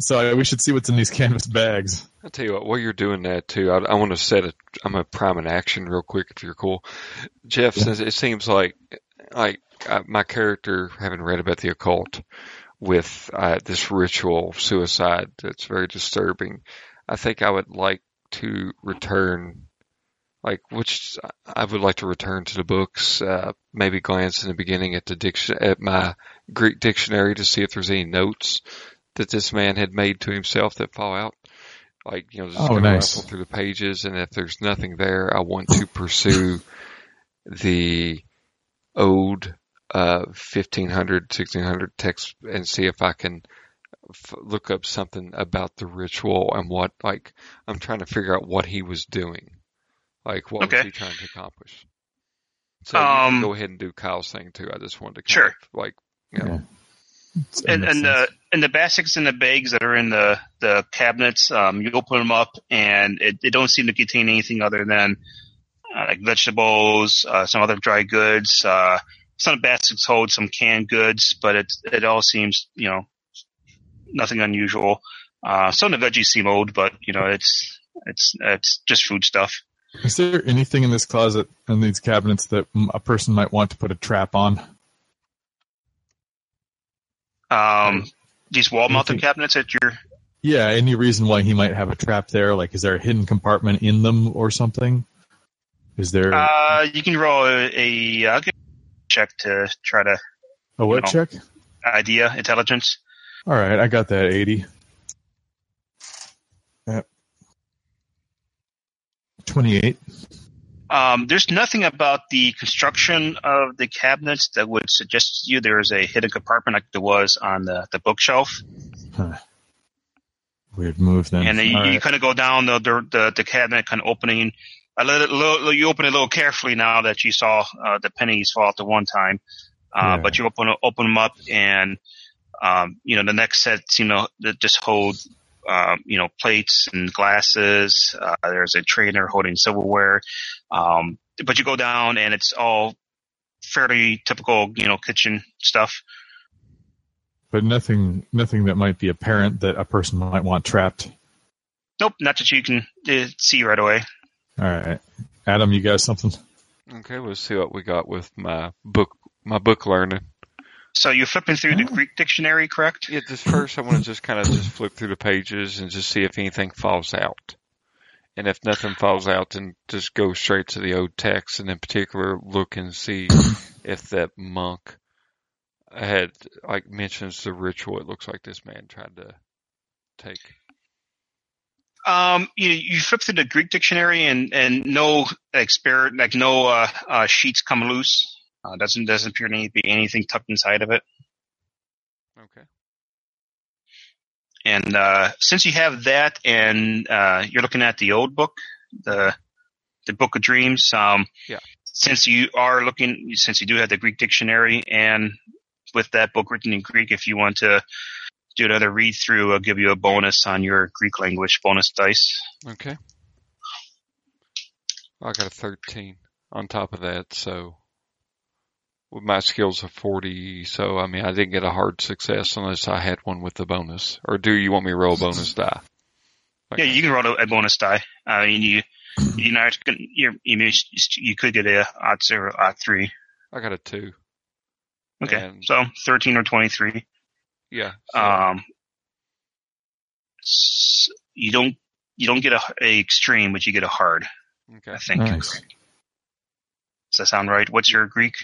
so I, we should see what's in these canvas bags. I'll tell you what. While you're doing that too, I, I want to set a. I'm gonna prime an action real quick if you're cool, Geoff. Since it seems like like uh, my character, having read about the occult, with uh, this ritual suicide that's very disturbing. I think I would like to return, like which I would like to return to the books. Uh, maybe glance in the beginning at the diction at my Greek dictionary to see if there's any notes that this man had made to himself that fall out. Like you know, just Oh, go nice. rifle through the pages, and if there's nothing there, I want to pursue the ode uh, 1500, 1600 text and see if I can f- look up something about the ritual and what, like, I'm trying to figure out what he was doing. Like, what was he trying to accomplish? So you can Um, go ahead and do Kyle's thing too. I just wanted to kind Sure. of, like, you know, Yeah. and and the and the baskets and the bags that are in the the cabinets, um, you open them up and it, they don't seem to contain anything other than uh, like vegetables, uh, some other dry goods. Uh, some of the baskets hold some canned goods, but it it all seems you know nothing unusual. Uh, some of the veggies seem old, but you know it's it's it's just food stuff. Is there anything in this closet and these cabinets that a person might want to put a trap on? Um, these wall mounted cabinets that you're Yeah, any reason why he might have a trap there? Like, is there a hidden compartment in them or something? Is there uh, you can roll a, a I'll check to try to a what no. check? idea intelligence. All right, I got that 80. Yep. 28. Um, there's nothing about the construction of the cabinets that would suggest to you there is a hidden compartment like there was on the, the bookshelf. Huh. Weird move then. and then you, All you kind of go down the, the the the cabinet, kind of opening a little, little. You open it a little carefully now that you saw uh, the pennies fall at the one time. Uh, Yeah. But you open open them up, and um, you know the next set, you know, that just hold. Um, you know, plates and glasses. Uh, there's a trainer holding silverware. Um, but you go down and it's all fairly typical, you know, kitchen stuff. But nothing, nothing that might be apparent that a person might want trapped. Nope, not that you can uh, see right away. All right, Adam, you got something? okay, let's see what we got with my book, my book learning. So you're flipping through the Greek dictionary, correct? Yeah, just first I want to just kind of just flip through the pages and just see if anything falls out. And if nothing falls out, then just go straight to the old text and in particular look and see if that monk had like mentions the ritual it looks like this man tried to take. Um, you you flip through the Greek dictionary and and no like like no uh, uh sheets come loose. Uh, doesn't doesn't appear to be anything tucked inside of it. Okay. And uh, since you have that, and uh, you're looking at the old book, the the Book of Dreams. Um, Yeah. Since you are looking, since you do have the Greek dictionary, and with that book written in Greek, if you want to do another read through, I'll give you a bonus on your Greek language bonus dice. Okay. I got a 13 on top of that, so with my skills of 40, so I mean, I didn't get a hard success unless I had one with the bonus. Or do you want me to roll a bonus die? Yeah, you can roll a, bonus die. I mean, you you know you you you could get a odd zero, odd three. I got a two. Okay, And- so thirteen or twenty three. Yeah. so- Um, you don't you don't get a, a extreme, but you get a hard. okay. I think. Nice. Does that sound right? What's your Greek?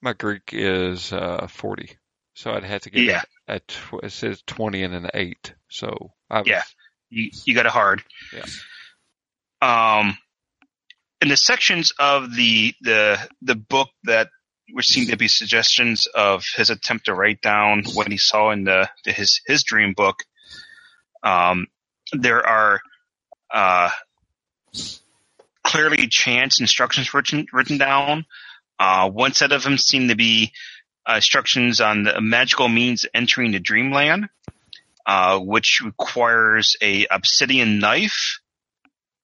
My Greek is uh, 40. So I'd have to get Yeah. a, a tw- it says 20 and an 8. So I was, Yeah. You you got a hard. Yeah. Um, in the sections of the the the book that were seem to be suggestions of his attempt to write down what he saw in the, his his dream book, um, there are uh, clearly chance instructions written written down. Uh, one set of them seem to be uh, instructions on the magical means entering the dreamland, uh, which requires a obsidian knife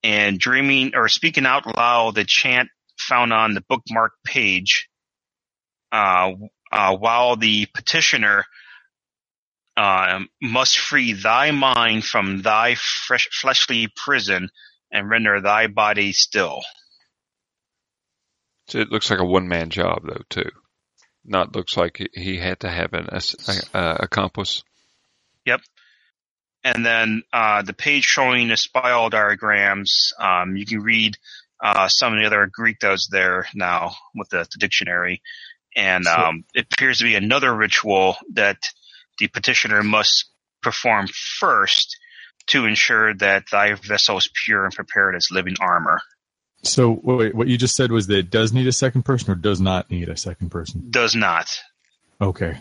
and dreaming or speaking out loud the chant found on the bookmark page. Uh, uh, while the petitioner uh, must free thy mind from thy fresh, fleshly prison and render thy body still. So it looks like a one man job though too. Not looks like he- had to have an uh, accomplice. Yep. And then uh, the page showing the spiral diagrams, um, you can read uh, some of the other Greek was there now with the, the dictionary. And um, it appears to be another ritual that the petitioner must perform first to ensure that thy vessel is pure and prepared as living armor. So wait, what you just said was that it does need a second person or does not need a second person? Does not. Okay.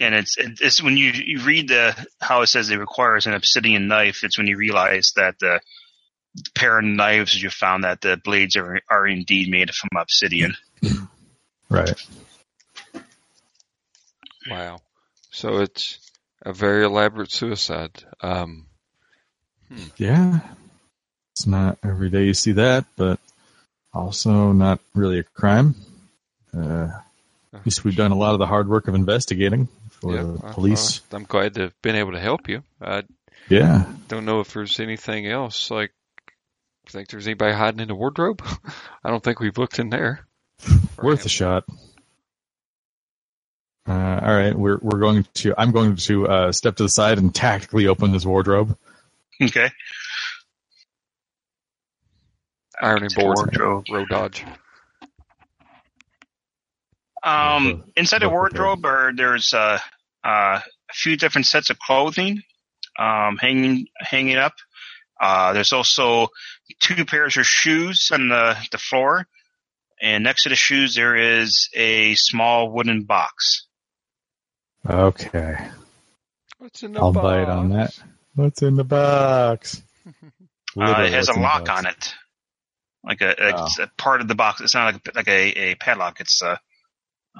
and it's it's when you, you read the how it says it requires an obsidian knife. It's when you realize that the pair of knives you found that the blades are are indeed made from obsidian. Right. Wow. So it's a very elaborate suicide. Um, Yeah. It's not every day you see that, but also not really a crime. Uh, at least we've done a lot of the hard work of investigating for yeah, the I- police. I, am glad to have been able to help you. I yeah. don't know if there's anything else. Like, think there's anybody hiding in the wardrobe? I don't think we've looked in there. Worth a shot. Uh, all right, we're we're going to. I'm going to uh, step to the side and tactically open this wardrobe. Okay. Ironing board, Wardrobe. road dodge. Um, inside the wardrobe, are there's uh, uh, a few different sets of clothing um, hanging hanging up. Uh, there's also two pairs of shoes on the, the floor, and next to the shoes there is a small wooden box. Okay, What's in the I'll box? bite on that. What's in the box? Uh, it has a lock on it, like a, a, Oh. it's a part of the box. It's not like a, like a, a padlock. It's a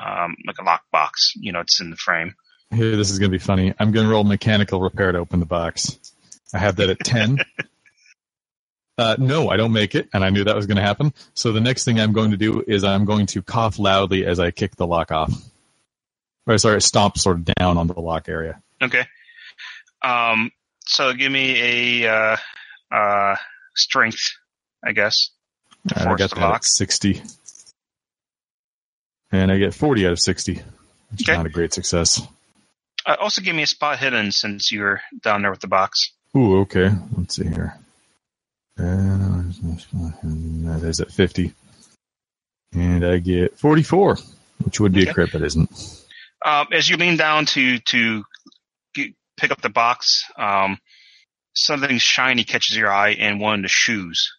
um, like a lock box. You know, it's in the frame. Here, this is going to be funny. I'm going to roll mechanical repair to open the box. I have that at 10. uh, no, I don't make it, and I knew that was going to happen. So the next thing I'm going to do is I'm going to cough loudly as I kick the lock off. Or sorry, stomp sort of down on the lock area. Okay. Um, so give me a uh, uh, strength, I guess. And I got the lock. at 60. And I get 40 out of 60, which is not a great success. Uh, also, give me a spot hidden since you're down there with the box. Ooh, okay. Let's see here. Uh, that is at 50. And I get 44, which would be Okay. a crit, but isn't. Um, as you lean down to to get, pick up the box, um, something shiny catches your eye and one of the shoes.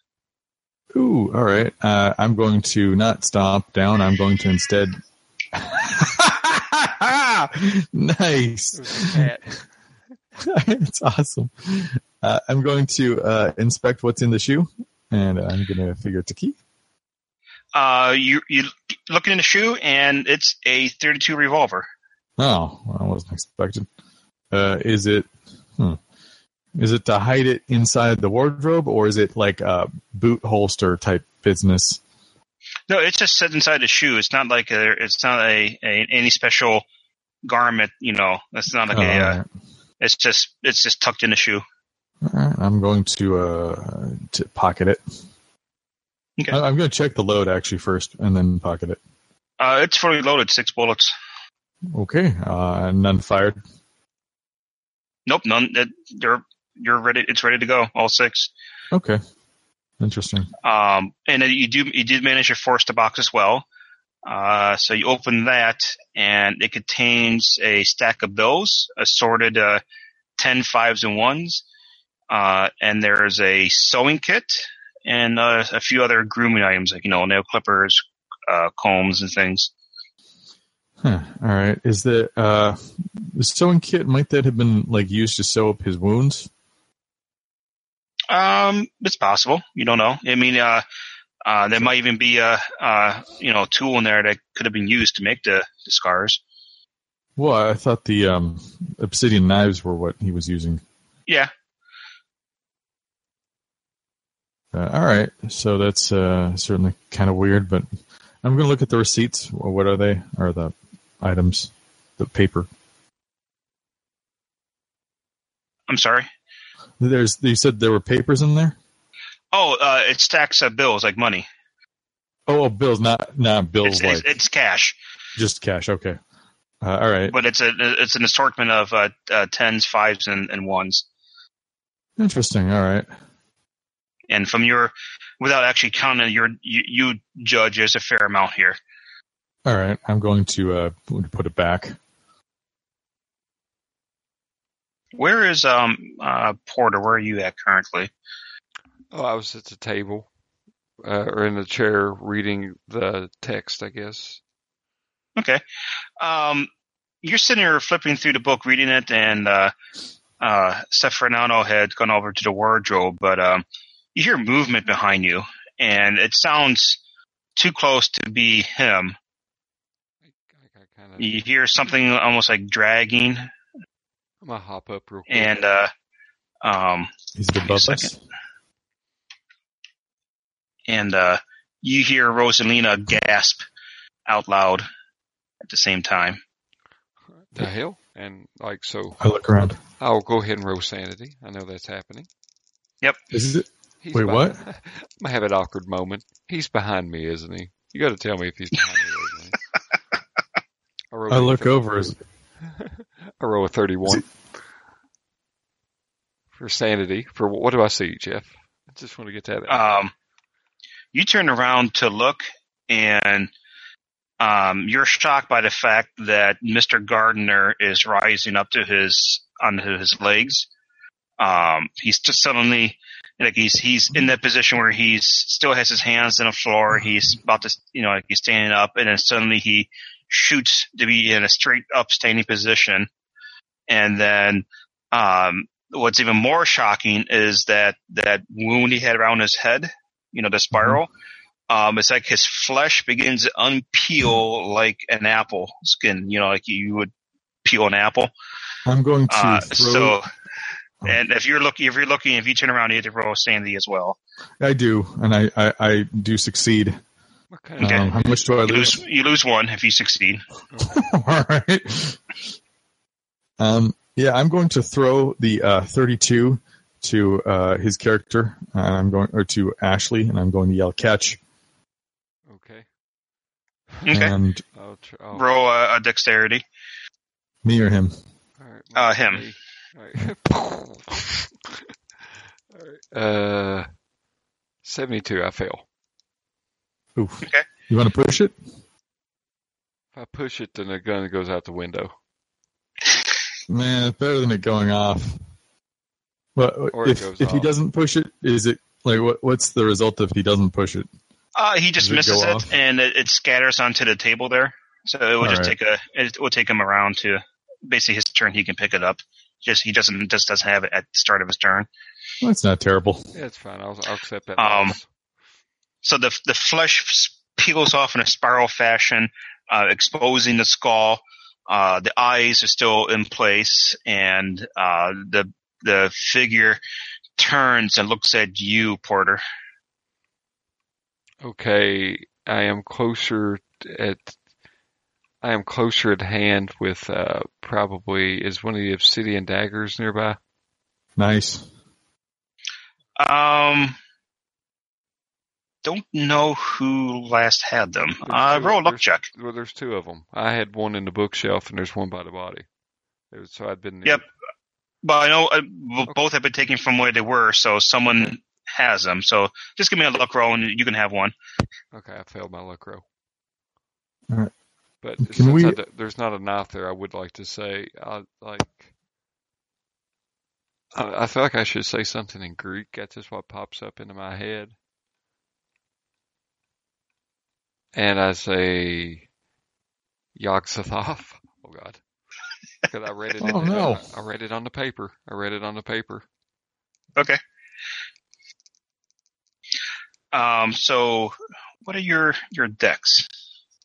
Ooh, all right. Uh, I'm going to not stomp down. I'm going to instead. nice. It was a cat. it's awesome. Uh, I'm going to uh, inspect what's in the shoe, and I'm going to figure it's a key. Uh, you you looking in the shoe, and it's a 32 revolver. Oh, well, I wasn't expecting. Uh, is it? Hmm. Is it to hide it inside the wardrobe, or is it like a boot holster type business? No, it's just set inside the shoe. It's not like a, it's not a, a any special garment. You know, it's not like Oh, a. Uh, all right. It's just it's just tucked in the shoe. Right, I'm going to uh, to pocket it. Okay. I- I'm going to check the load actually first, and then pocket it. Uh, it's fully loaded, six bullets. Okay, uh, none fired. Nope, none. It, you're you're ready. It's ready to go. All six. Okay, interesting. Um, and you do you did manage to force the box as well. Uh, so you open that, and it contains a stack of bills, assorted uh, 10 fives and ones, uh, and there's a sewing kit and uh, a few other grooming items like you know nail clippers, uh, combs, and things. Huh. All right, is the uh, the sewing kit might that have been like used to sew up his wounds? Um, it's possible. You don't know. I mean, uh, uh, there might even be a, uh, you know, tool in there that could have been used to make the, the scars. Well, I thought the um, obsidian knives were what he was using. Yeah. Uh, all right, so that's uh, certainly kind of weird, but I'm going to look at the receipts. What are they? Are the items, the paper? I'm sorry. There's. You said there were papers in there. Oh, uh, it stacks of bills like money. Oh, oh bills, not not bills It's, like it's, it's cash, just cash. Okay. Uh, all right. but it's a it's an assortment of uh, uh, tens, fives, and, and ones. Interesting. All right. And from your, without actually counting your, you, you judge there's a fair amount here. All right. I'm going to uh, put it back. Where is um uh Porter? Where are you at currently? Oh, I was at the table, uh, or in the chair reading the text, I guess. Okay. Um, you're sitting here flipping through the book, reading it, and uh, uh, Stefano had gone over to the wardrobe, but um, you hear movement behind you, and it sounds too close to be him. I, I kind of, You hear something almost like dragging, I'm gonna hop up real quick. and uh, um, Is it above us? Second. and uh, you hear Rosalina gasp out loud at the same time. the hell? And like so, I look around. I'll go ahead and roll sanity. I know that's happening. Yep. Is it? He's Wait, what? I'm gonna have an awkward moment. He's behind me, isn't he? You got to tell me if he's behind me, isn't he? I, rolled I a look over. Is, I roll a thirty-one for sanity. For what do I see, Geoff? I just want to get that. Um, you turn around to look, and um, you're shocked by the fact that Mr. Gardner is rising up to his onto his legs. Um, he's just suddenly like he's he's in that position where he's still has his hands on the floor. He's about to you know like he's standing up, and then suddenly he shoots to be in a straight up standing position, and then um, what's even more shocking is that that wound he had around his head, you know, the spiral. Um, it's like his flesh begins to unpeel like an apple skin, you know, like you would peel an apple. I'm going to Uh, throw. so, and if you're looking, if you're looking, if you turn around, you have to roll sanity as well. I do, and I, I, I do succeed. what kind of Okay. Um, how much do I You lose? lose, you lose one if you succeed. All right. Um, yeah, I'm going to throw the uh, 32 to uh, his character, and I'm going or to Ashley, and I'm going to yell catch. Okay. Okay. And I'll tr- I'll, Roll a, a dexterity. me or him. All right, Uh, him. All right. All right. Uh, seventy-two. I fail. Oof. Okay. You want to push it? If I push it, then the gun goes out the window. Man, it's better than it going off. Well, Or it if goes if he doesn't push it, is it like what? What's the result if he doesn't push it? Uh, he just Does misses go it, and it, it scatters onto the table there. So it will All just right. take a, it would take him around to basically his turn. He can pick it up. Just he doesn't just doesn't have it at the start of his turn. Well, that's not terrible. Yeah, it's fine. I'll, I'll accept that. Um, loss. So the the flesh peels off in a spiral fashion, uh, exposing the skull. Uh, the eyes are still in place, and uh, the the figure turns and looks at you, Porter. Okay, I am closer at. I am closer at hand with uh, probably is one of the obsidian daggers nearby. Nice. Um, don't know who last had them. Uh, There's roll a luck check. Well, there's two of them. I had one in the bookshelf, and there's one by the body. It was- So I'd been. Yep. But I know uh, b- both have been taken from where they were, so someone has them. So just give me a luck roll, and you can have one. Okay, I failed my luck roll. All right. But Can since we- I d- there's not a knife there, I would like to say, I like. I, I feel like I should say something in Greek. That's just what pops up into my head. And I say, Yog-Sothoth. Oh God, because I read it. Oh, in, no. I read it on the paper. I read it on the paper. Okay. Um, so what are your your decks?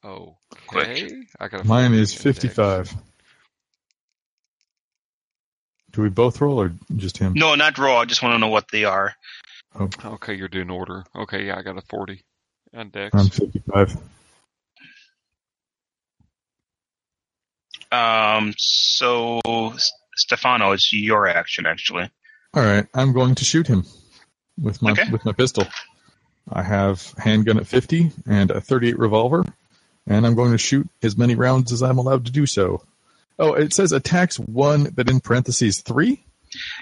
Oh, okay. I got Mine is index. 55. Do we both roll or just him? No, not raw. I just want to know what they are. Okay, you're doing order. Okay, yeah, I got a 40 index. I'm 55. Um, so Stefano, it's your action actually. All right, I'm going to shoot him with my Okay. with my pistol. I have handgun at 50 and a 38 revolver, and I'm going to shoot as many rounds as I'm allowed to do so. Oh, it says attacks one, but in parentheses three.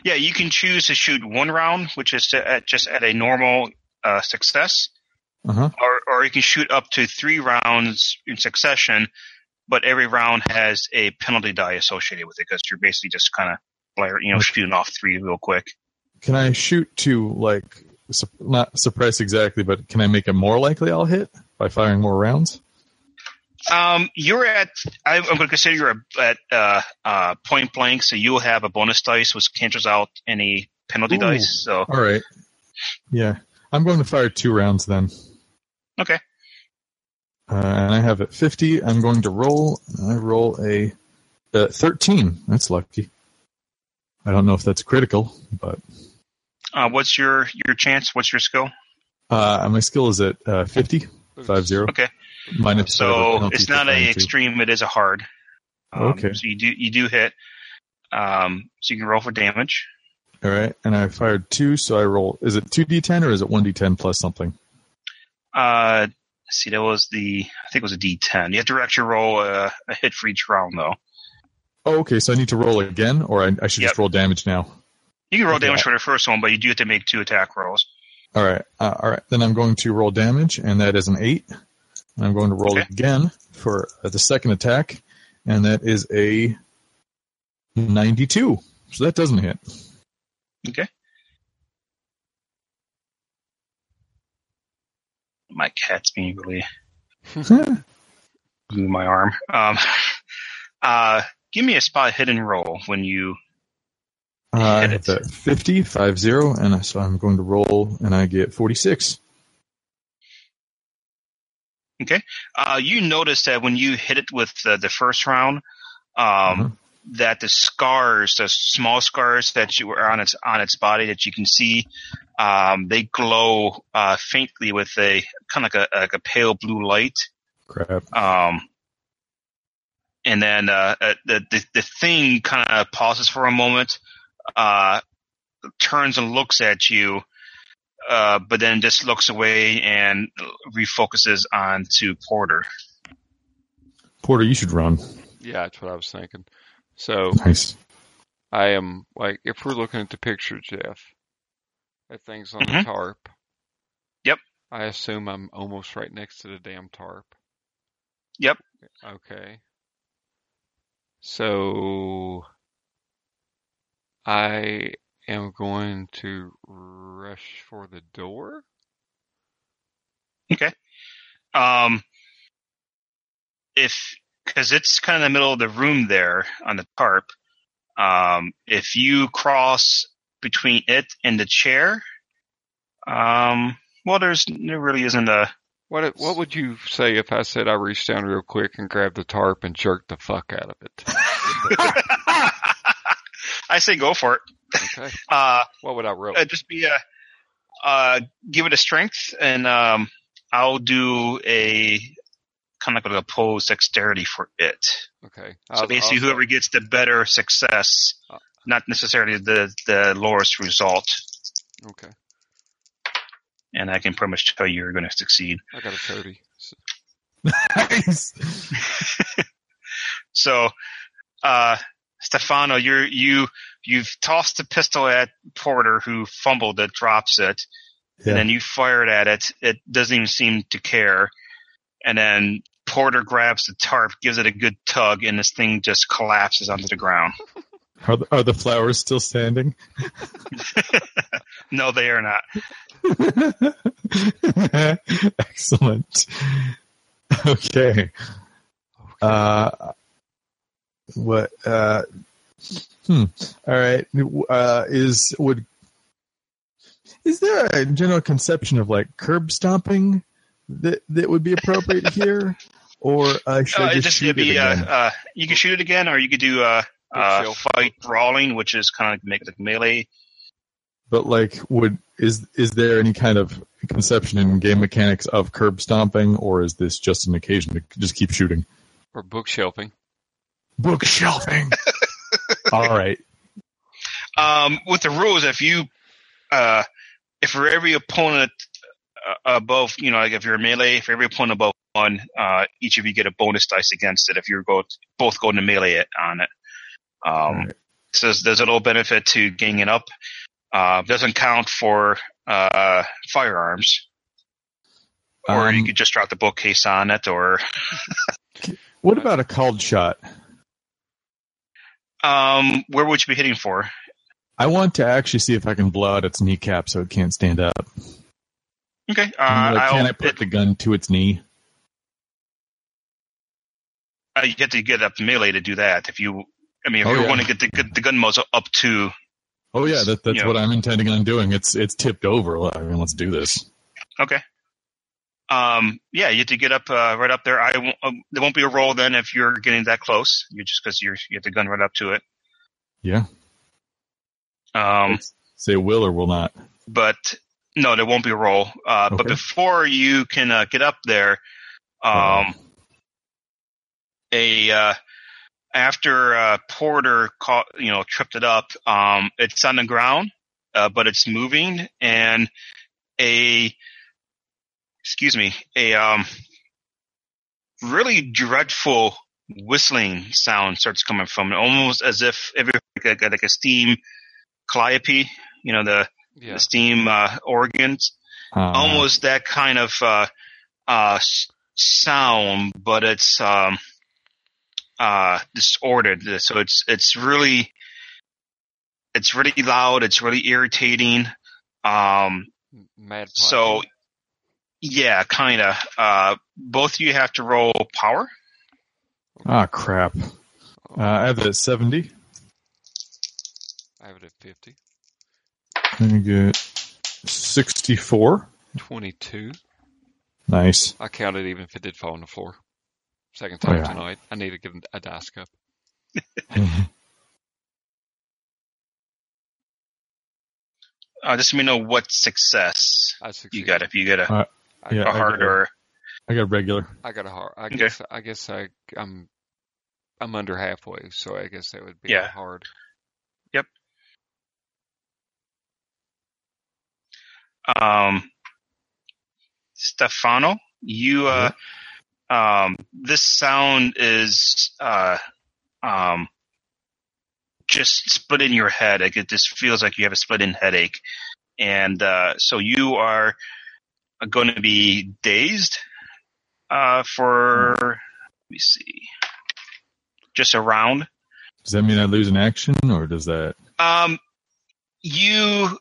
Yeah, you can choose to shoot one round, which is to, at, just at a normal uh, success, Uh huh. or or you can shoot up to three rounds in succession, but every round has a penalty die associated with it because you're basically just kind of you know shooting off three real quick. Can I shoot to like not suppress exactly, but can I make it more likely I'll hit by firing more rounds? Um, you're at. I- I'm going to consider you're at uh, uh, point blank, so you'll have a bonus dice which cancels out any penalty Ooh. dice. So All right. Yeah, I'm going to fire two rounds then. okay, Uh, and I have it 50. I'm going to roll. I roll a uh, 13. That's lucky. I don't know if that's critical, but uh, what's your your chance? What's your skill? uh, my skill is at uh, 50, 5 0. Okay. Minus So it's not a extreme; it is a hard. Um, Okay. So you do you do hit. Um, so you can roll for damage. All right. And I fired two, so I roll. Is it 2d10 or is it 1d10 plus something? Uh, let's see, that was the I think it was a D10. You have to actually roll a, a hit for each round, though. Oh, okay. So I need to roll again, or I, I should Yep. just roll damage now. You can roll Okay. damage for the first one, but you do have to make two attack rolls. All right. Uh, all right. Then I'm going to roll damage, and that is an eight. And I'm going to roll Okay. again for uh, the second attack, and that is a 92. So that doesn't hit. Okay. My cat's being really uh, blew my arm. Um, uh, give me a spot hidden roll when you. I Hit that 50, 5 0, and so I'm going to roll, and I get 46. Uh, you notice that when you hit it with the, the first round, um, Mhm. that the scars, the small scars that you were on its on its body that you can see, um, they glow uh, faintly with a kind of like a, like a pale blue light. Crap. Um, and then uh, uh, the, the the thing kind of pauses for a moment, uh, turns and looks at you, uh, but then just looks away and refocuses on to Porter. Porter, you should run. Yeah, that's what I was thinking. So Nice. I am like, if we're looking at the picture, Geoff, that thing's on the Mhm. tarp. Yep. I assume I'm almost right next to the damn tarp. Yep. Okay. So I am going to rush for the door. Okay. Um, if because it's kind of the middle of the room there on the tarp. Um, if you cross between it and the chair, um, well, there's there really isn't a. What what would you say if I said I reached down real quick and grabbed the tarp and jerked the fuck out of it? I say go for it. Okay. Uh, What would I roll? uh, just be a, uh, give it a strength, and um, I'll do a kind of like a opposed dexterity for it. Okay. So I'll- basically, I'll- whoever gets the better success, Uh. Not necessarily the the lowest result, Okay. and I can pretty much tell you you're going to succeed. I got a thirty. So- nice. So, uh, Stefano, you're you you've tossed the pistol at Porter, who fumbled it, drops it, Yeah. and then you fired at it. It doesn't even seem to care, and then Porter grabs the tarp, gives it a good tug, and this thing just collapses onto the ground. Are the, are the flowers still standing? No, they are not. Excellent. Okay. Uh, what? Uh, hmm. All right. Uh, is would Is there a general conception of like curb stomping that that would be appropriate here, or uh, should Uh, I just, just shoot it'd be it uh, again? uh, you can shoot it again, or you could do uh, fight brawling, which is kind of like make it like melee. but like, would is is there any kind of conception in game mechanics of curb stomping, or is this just an occasion to just keep shooting? Or bookshelving. Bookshelving. All right. Um, with the rules, if you, uh, if for every opponent uh, above, you know, like if you're a melee, for every opponent above one, uh, each of you get a bonus dice against it if you're go both going to melee it on it. Um, Alright. so there's, there's a little benefit to ganging up. Uh, doesn't count for uh, firearms, or you Um, could just drop the bookcase on it, or What about a called shot? um, where would you be hitting for? I want to actually see if I can blow out its kneecap so it can't stand up. Okay, uh, Like, I'll, can I put it- the gun to its knee? uh, you have to get up melee to do that. If you, I mean, if Oh, you yeah. want to get the gun- the gun muzzle up to Oh yeah, that, that's what I'm intending on doing. It's it's tipped over. I mean, let's do this. Okay. Um, yeah, you have to get up uh, right up there. I won't, um, there won't be a roll then if you're getting that close. You just because you're you have the gun right up to it. Yeah. Um, Let's say will or will not. but no, there won't be a roll. Uh, But before you can uh, get up there, um, a uh, after uh, Porter caught, you know, tripped it up. Um, it's on the ground, uh, but it's moving, and a excuse me, a um, really dreadful whistling sound starts coming from it, almost as if every like a, like a steam calliope, you know, the Yeah. the steam uh, organs, Uh, almost that kind of uh, uh, sound, but it's um, uh, disordered. So it's it's really it's really loud. It's really irritating. Um, Mad. so yeah, kind of. Uh, both of you have to roll power. Ah, crap. Uh, I have it at 70. I have it at 50. I get 64. 22. Nice. I counted even if it did fall on the floor. Second Oh, time yeah. tonight. I need to give him a dice cup. Uh, just let me know what success you got. If you get a, Uh, I, yeah. a I hard got- or I got regular. I got a hard. I Okay. guess. I guess I, I'm. I'm under halfway, so I guess that would be Yeah. hard. Yep. Um, Stefano, you uh, um, this sound is uh, um, just split in your head. Like it just feels like you have a split in headache, and uh, so you are going to be dazed uh, for. Let me see, just a round. Does that mean I lose an action, or does that? Um, you,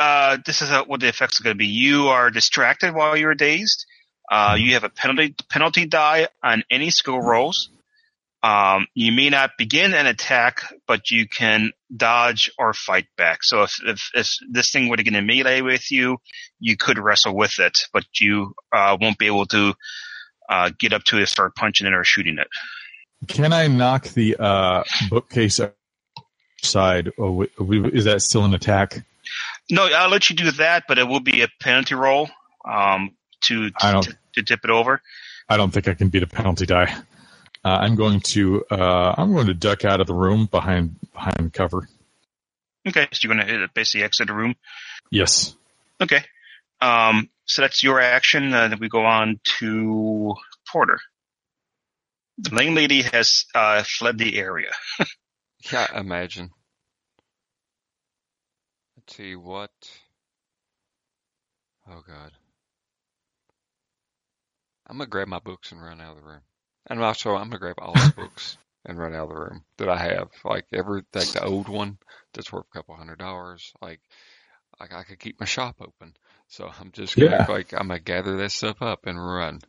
uh, this is what the effects are going to be. You are distracted while you're dazed. Uh, you have a penalty penalty die on any skill rolls. Um, you may not begin an attack, but you can dodge or fight back. So if if, if this thing were to get in melee with you, you could wrestle with it, but you uh, won't be able to uh, get up to it, start punching it or shooting it. Can I knock the uh, bookcase side? W- is that still an attack? No, I'll let you do that, but it will be a penalty roll um, to I don't- to, to tip it over. I don't think I can beat a penalty die. Uh, I'm going to uh, I'm going to duck out of the room behind behind cover. Okay, so you're going to basically exit the room. Yes. Okay, um, so that's your action. Uh, then we go on to Porter. The lane lady has uh, fled the area. Yeah, imagine. Let's see what. Oh God. I'm gonna grab my books and run out of the room. And also, I'm gonna grab all the books and run out of the room that I have. Like every, like the old one that's worth a couple hundred dollars. Like, like I could keep my shop open. So I'm just gonna Yeah. like I'm gonna gather that stuff up and run.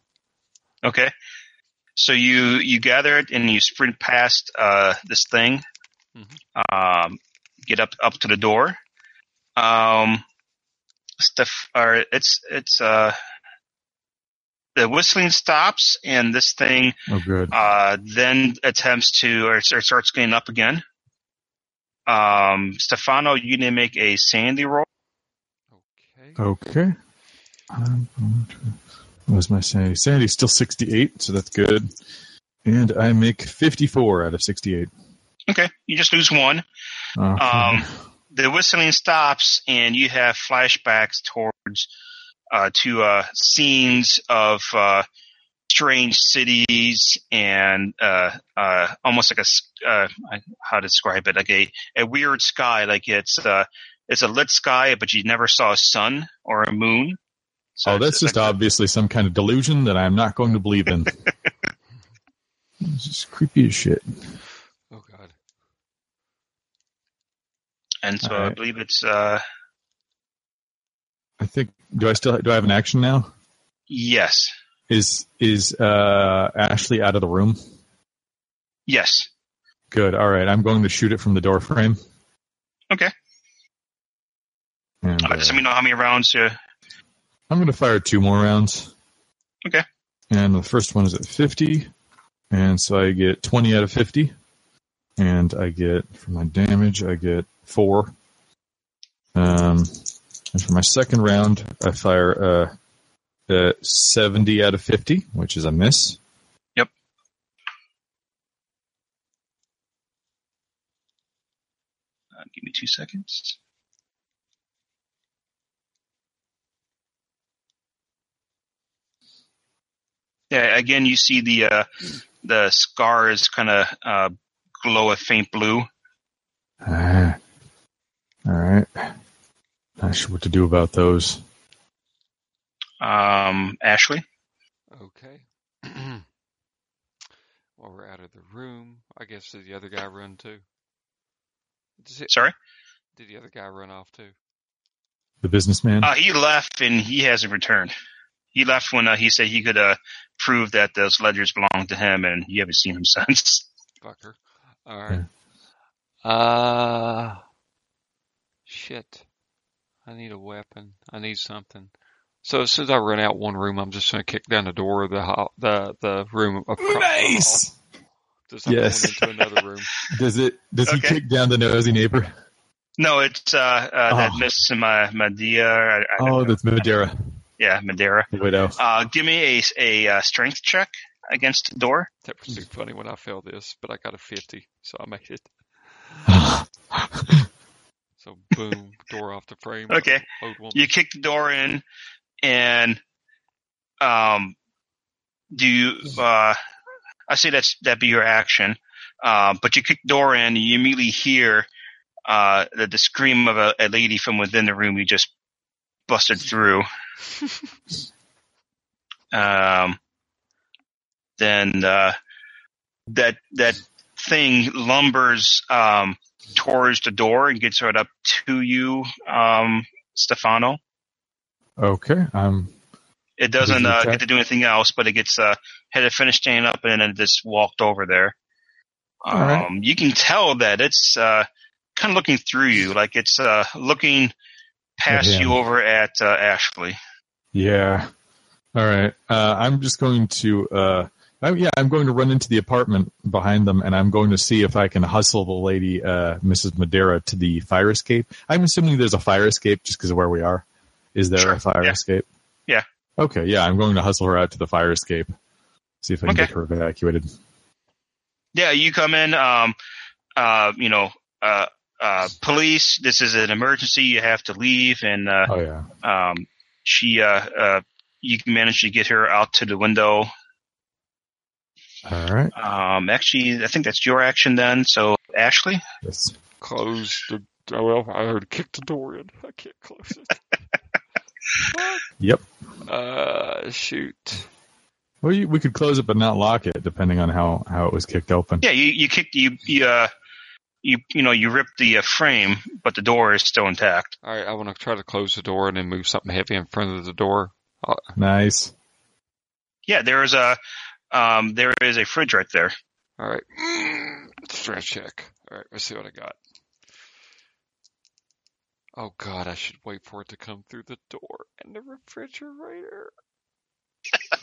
Okay, so you you gather it and you sprint past uh, this thing, um, get up up to the door. Um, Steph, or it's it's uh, the whistling stops, and this thing Oh, good. uh, then attempts to or, or starts getting up again. Um, Stefano, you need to make a sanity roll. Okay. Okay. I'm going to- What was my sanity? Sanity's still 68, so that's good. And I make 54 out of 68. Okay, you just lose one. Okay. Um, the whistling stops, and you have flashbacks towards uh, to uh, scenes of uh, strange cities and uh, uh, almost like a s- uh, how to describe it, like a, a weird sky. Like it's uh, it's a lit sky, but you never saw a sun or a moon. So oh, it's- that's it's just like- obviously some kind of delusion that I'm not going to believe in. it's just creepy as shit. Oh God. and so I believe it's uh, I think. Do I still do I have an action now? yes, Is is uh, Ashley out of the room? yes. Good. All right. I'm going to shoot it from the door frame. Okay. And, Uh, let me know how many rounds. Uh, I'm going to fire two more rounds. Okay. And the first one is at 50. And so I get 20 out of 50. And I get, for my damage, I get four. Um, and for my second round, I fire uh, uh, 70 out of 50, which is a miss. Yep. uh, give me two seconds. Yeah, again, you see the uh, the scars kind of uh, glow a faint blue. Ah. All right. Not sure what to do about those. Um, Ashley, Okay. While we're out of the room, I guess did the other guy run too? Does it, sorry, did the other guy run off too? The businessman? uh, he left and he hasn't returned. He left when uh, he said he could uh, prove that those ledgers belonged to him, and you haven't seen him since. Fucker. All right. Uh, shit. I need a weapon. I need something. So as soon as I run out one room, I'm just going to kick down the door of the ho- the the room across the hall. Just Yes. going into another room. Does it? Does Okay. he kick down the nosy neighbor? No, it's uh, uh that Oh. Miss Ma- Madeira. I, I Oh, know. that's Madeira, yeah, Madeira. the widow. Uh, give me a a uh, strength check against the door. That was too funny when I failed this, but I got a 50, so I made it. So boom, door off the frame. Okay. You kick the door in, and um, do you? Uh, I say that's that be your action. Uh, but you kick the door in, and you immediately hear uh, the, the scream of a, a lady from within the room you just busted through. um, then uh, that that thing lumbers um, towards the door and gets right up to you, um, Stefano. Okay, I'm It doesn't uh, get to do anything else, but it gets uh, had to finish standing up and then it just walked over there. Um, right. You can tell that it's uh, kind of looking through you, like it's uh, looking past him. you over at uh, Ashley. yeah. All right, uh, I'm just going to. I, yeah, I'm going to run into the apartment behind them, and I'm going to see if I can hustle the lady, uh, Mrs. Madeira, to the fire escape. I'm assuming there's a fire escape just because of where we are. Is there Sure, a fire yeah. escape? Yeah. Okay, yeah, I'm going to hustle her out to the fire escape. See if I can Okay. get her evacuated. Yeah, you come in. Um, uh, you know, uh, uh, police. This is an emergency. You have to leave, and uh, Oh yeah. um, she, uh, uh, you can manage to get her out to the window. All right. Um, actually, I think that's your action then. So, Ashley. Yes. Close the. Oh, well, I heard kick the door in. I can't close it. Yep. Uh, shoot. Well, you, we could close it but not lock it, depending on how, how it was kicked open. Yeah, you you kicked you you uh, you you know you ripped the uh, frame, but the door is still intact. All right, I want to try to close the door and then move something heavy in front of the door. Nice. Yeah, there is a um there is a fridge right there. All right. Strength check. All right, let's see what I got. Oh God, I should wait for it to come through the door and the refrigerator.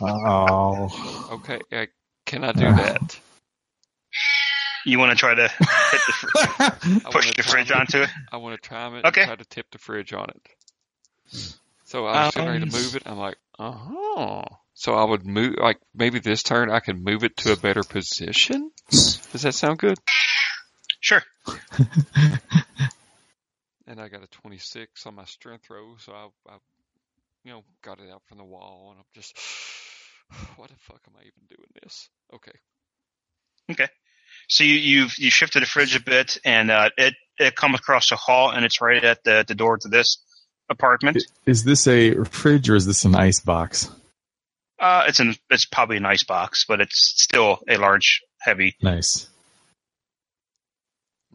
Oh. Okay, I cannot do that? You want to try to hit the fr- I push wanna the fridge it- onto it? I want to time it Okay. and try to tip the fridge on it. So I was getting ready to Um, move it. I'm like, oh. So I would move, like maybe this turn I can move it to a better position. Does that sound good? Sure. And I got a 26 on my strength roll, so I, I, you know, got it out from the wall, and I'm just, what the fuck am I even doing this? Okay. Okay. So you you've you shifted the fridge a bit, and uh, it it comes across the hall, and it's right at the the door to this apartment. Is this a fridge or is this an ice box? Uh, it's an it's probably an ice box, but it's still a large, heavy. Nice.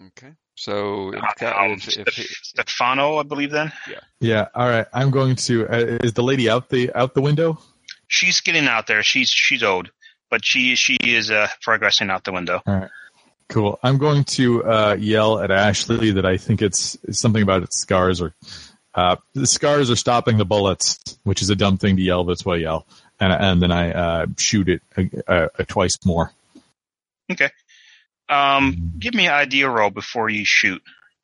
Okay. So if, Um, if, if, Stef- Stefano, I believe. Then Yeah. Yeah. All right. I'm going to. Uh, is the lady out the out the window? she's getting out there. She's she's old, but she she is uh, progressing out the window. Cool. I'm going to uh, yell at Ashley that I think it's, it's something about its scars or uh, the scars are stopping the bullets, which is a dumb thing to yell, but it's what I yell. And, and then I uh, shoot it uh, uh, twice more. Okay. Um, give me an idea roll before you shoot.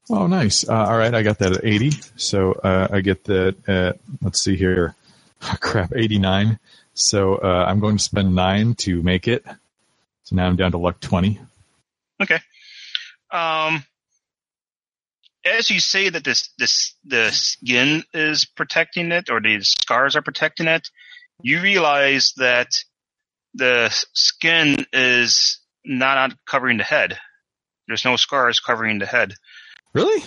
Oh, nice. Uh, all right, I got that at 80. So uh, I get that at, let's see here. Oh, crap, 89. So uh, I'm going to spend nine to make it. So now I'm down to luck 20. Um, as you say that this this the skin is protecting it, or the scars are protecting it, you realize that the skin is not covering the head. There's no scars covering the head. Really?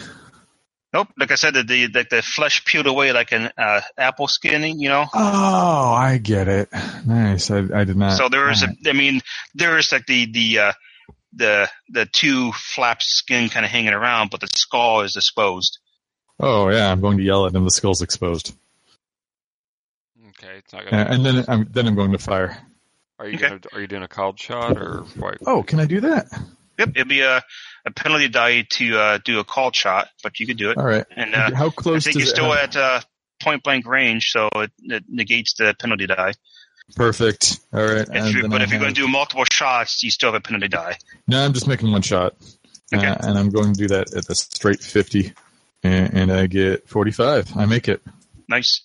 Nope. Like I said, the the, the, the flesh peeled away like an uh, apple skin. You know. Oh, I get it. Nice. I, I did not. so there is a. I mean, there is like the the uh, the the two flaps of skin kind of hanging around, but the skull is exposed. Oh yeah, I'm going to yell at him. The skull's exposed, okay, it's not Uh, gonna. and then I'm then I'm going to fire. Are you okay. gonna, are you doing a called shot or what? Oh, can I do that? Yep, it'd be a, a penalty die to uh, do a called shot, but you could do it. All right. And uh, How I close think you're still have- at uh, point blank range, so it, it negates the penalty die. Perfect. All right. If you, but I if you're going to do multiple shots, you still have a penalty die. no, I'm just making one shot, Okay. uh, and I'm going to do that at the straight 50, and, and I get 45. I make it, Nice.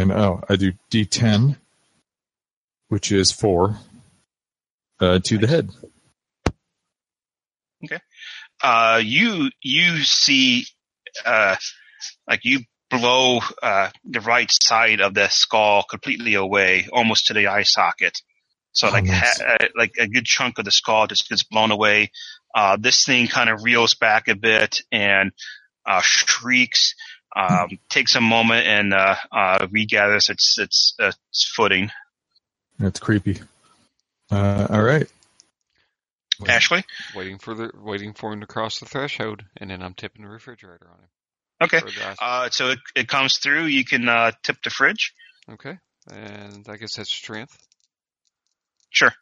And oh, I do D10, which is four, uh, to the head. Okay. Uh, you you see, uh, like you blow uh, the right side of the skull completely away, almost to the eye socket. So Oh, like nice. ha- uh, like a good chunk of the skull just gets blown away. Uh, this thing kind of reels back a bit and uh, shrieks. Um, takes a moment and uh, uh, regathers its its, uh, its footing. That's creepy. Uh, all right. Waiting- Ashley, Waiting for the waiting for him to cross the threshold, and then I'm tipping the refrigerator on him. okay. Or the ice- Uh, so it, it comes through. You can uh, tip the fridge. okay, and I guess that's strength, Sure.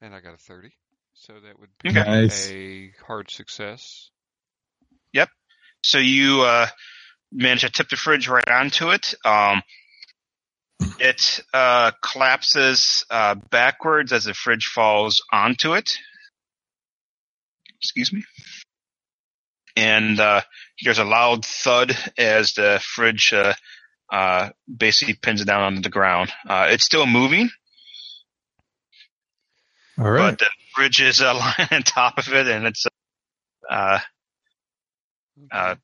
and I got a thirty, so that would be Nice. a hard success. So you uh, manage to tip the fridge right onto it. Um, it uh, collapses uh, backwards as the fridge falls onto it. Excuse me. And uh, there's a loud thud as the fridge uh, uh, basically pins it down onto the ground. Uh, it's still moving, All right. but the fridge is uh, lying on top of it, and it's uh, uh,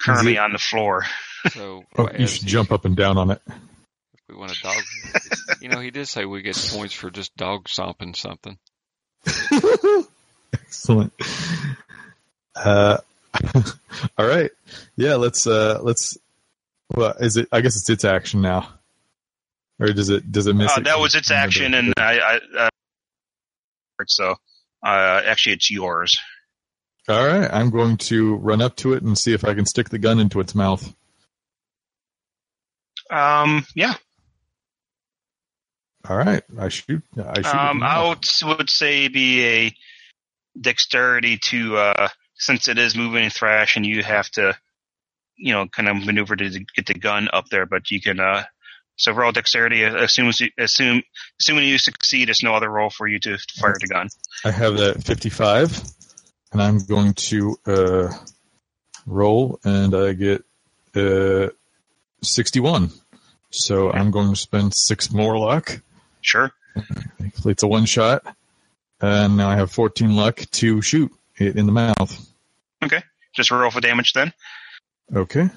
currently it- on the floor. so oh, you should he- jump up and down on it. If we want a dog, you know, he did say we get points for just dog stomping something. Excellent. Uh, all right. Yeah, let's uh let's well, is it I guess it's its action now. Or does it does it miss Uh, it? that was its action, and I, I uh, so uh, actually it's yours. All right, I'm going to run up to it and see if I can stick the gun into its mouth. Um, yeah. All right, I shoot. I shoot. Um, I would, would say be a dexterity to uh, since it is moving thrash and you have to, you know, kind of maneuver to get the gun up there, but you can, uh, so roll dexterity. Assume, assume, assuming you succeed, it's no other roll for you to fire the gun. I have that 55, and I'm going to uh, roll, and I get uh, 61. So I'm going to spend six more luck. Sure. It's a one shot. And now I have 14 luck to shoot it in the mouth. Okay. Just roll for damage then. Okay.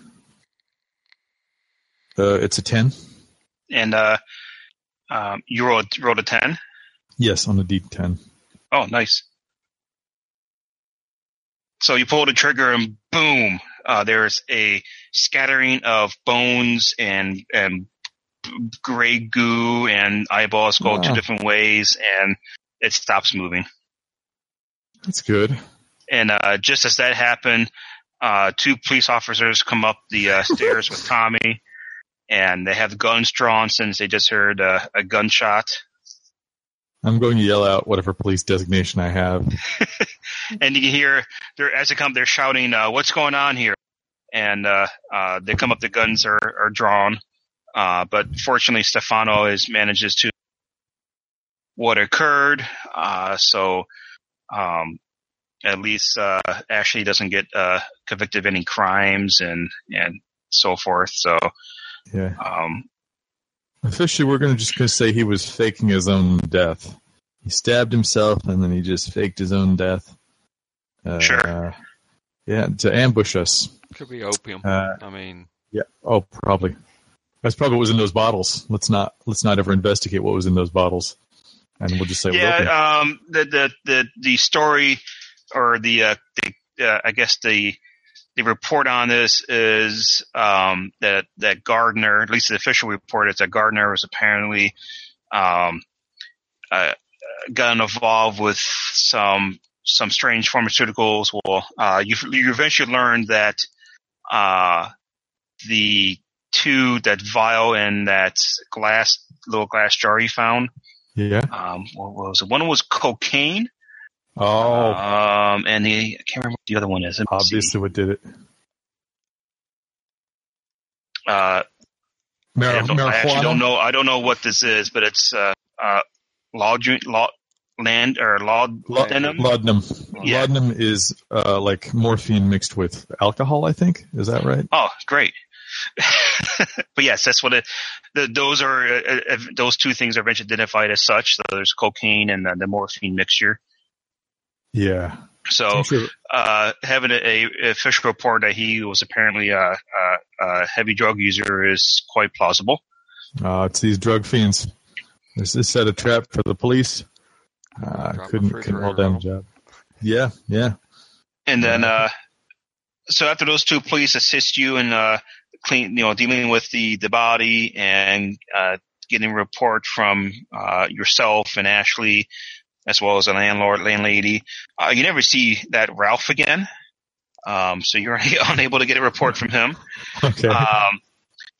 Uh, it's a 10. And uh, um, you rolled, rolled a 10? Yes, on the D10. Oh, nice. So you pull the trigger and boom, uh, there's a scattering of bones and, and gray goo and eyeballs go Wow. two different ways and it stops moving. That's good. And uh, just as that happened, uh, two police officers come up the uh, stairs with Tommy, and they have guns drawn since they just heard uh, a gunshot. I'm going to yell out whatever police designation I have. And you can hear they're as they come, they're shouting, uh, "What's going on here?" And uh, uh, they come up, the guns are, are drawn, uh, but fortunately, Stefano is manages to what occurred. Uh, so um, at least uh, Ashley doesn't get uh, convicted of any crimes and and so forth. So Yeah. um, Officially, we're going to just gonna say he was faking his own death. He stabbed himself and then he just faked his own death. Uh, Sure. Yeah, to ambush us. Could be opium. Uh, I mean, yeah. Oh, probably. That's probably what was in those bottles. Let's not let's not ever investigate what was in those bottles, and we'll just say yeah, um, the the the the story or the uh, the uh, I guess the the report on this is um, that that Gardner, at least the official report is that Gardner was apparently um, uh, got involved with some some strange pharmaceuticals. Well, uh, you you eventually learned that uh, the two that vial and that glass little glass jar you found Yeah. um, what was it? One was cocaine. Oh, Um, and the I can't remember what the other one is. Let me see. obviously, what did it? Uh, Mar- I, don't, I actually don't know. I don't know what this is, but it's uh, uh, laudru- laud, land or laud, Lau- laudanum. Laudanum. Yeah. Laudanum is uh, like morphine mixed with alcohol. I think is that right? Oh, great. but yes, that's what it. The, those are uh, uh, those two things are eventually identified as such. So there's cocaine and uh, the morphine mixture. Yeah. So uh, having a, a official report that he was apparently a, a, a heavy drug user is quite plausible. Uh, it's these drug fiends. This is set a trap for the police. Uh, couldn't free couldn't hold down the job. Yeah, yeah. And then, uh, so after those two police assist you in, uh, clean, you know, dealing with the, the body and, uh, getting a report from, uh, yourself and Ashley, as well as the landlord, landlady, uh, you never see that Ralph again. Um, so you're unable to get a report from him. Okay. Um,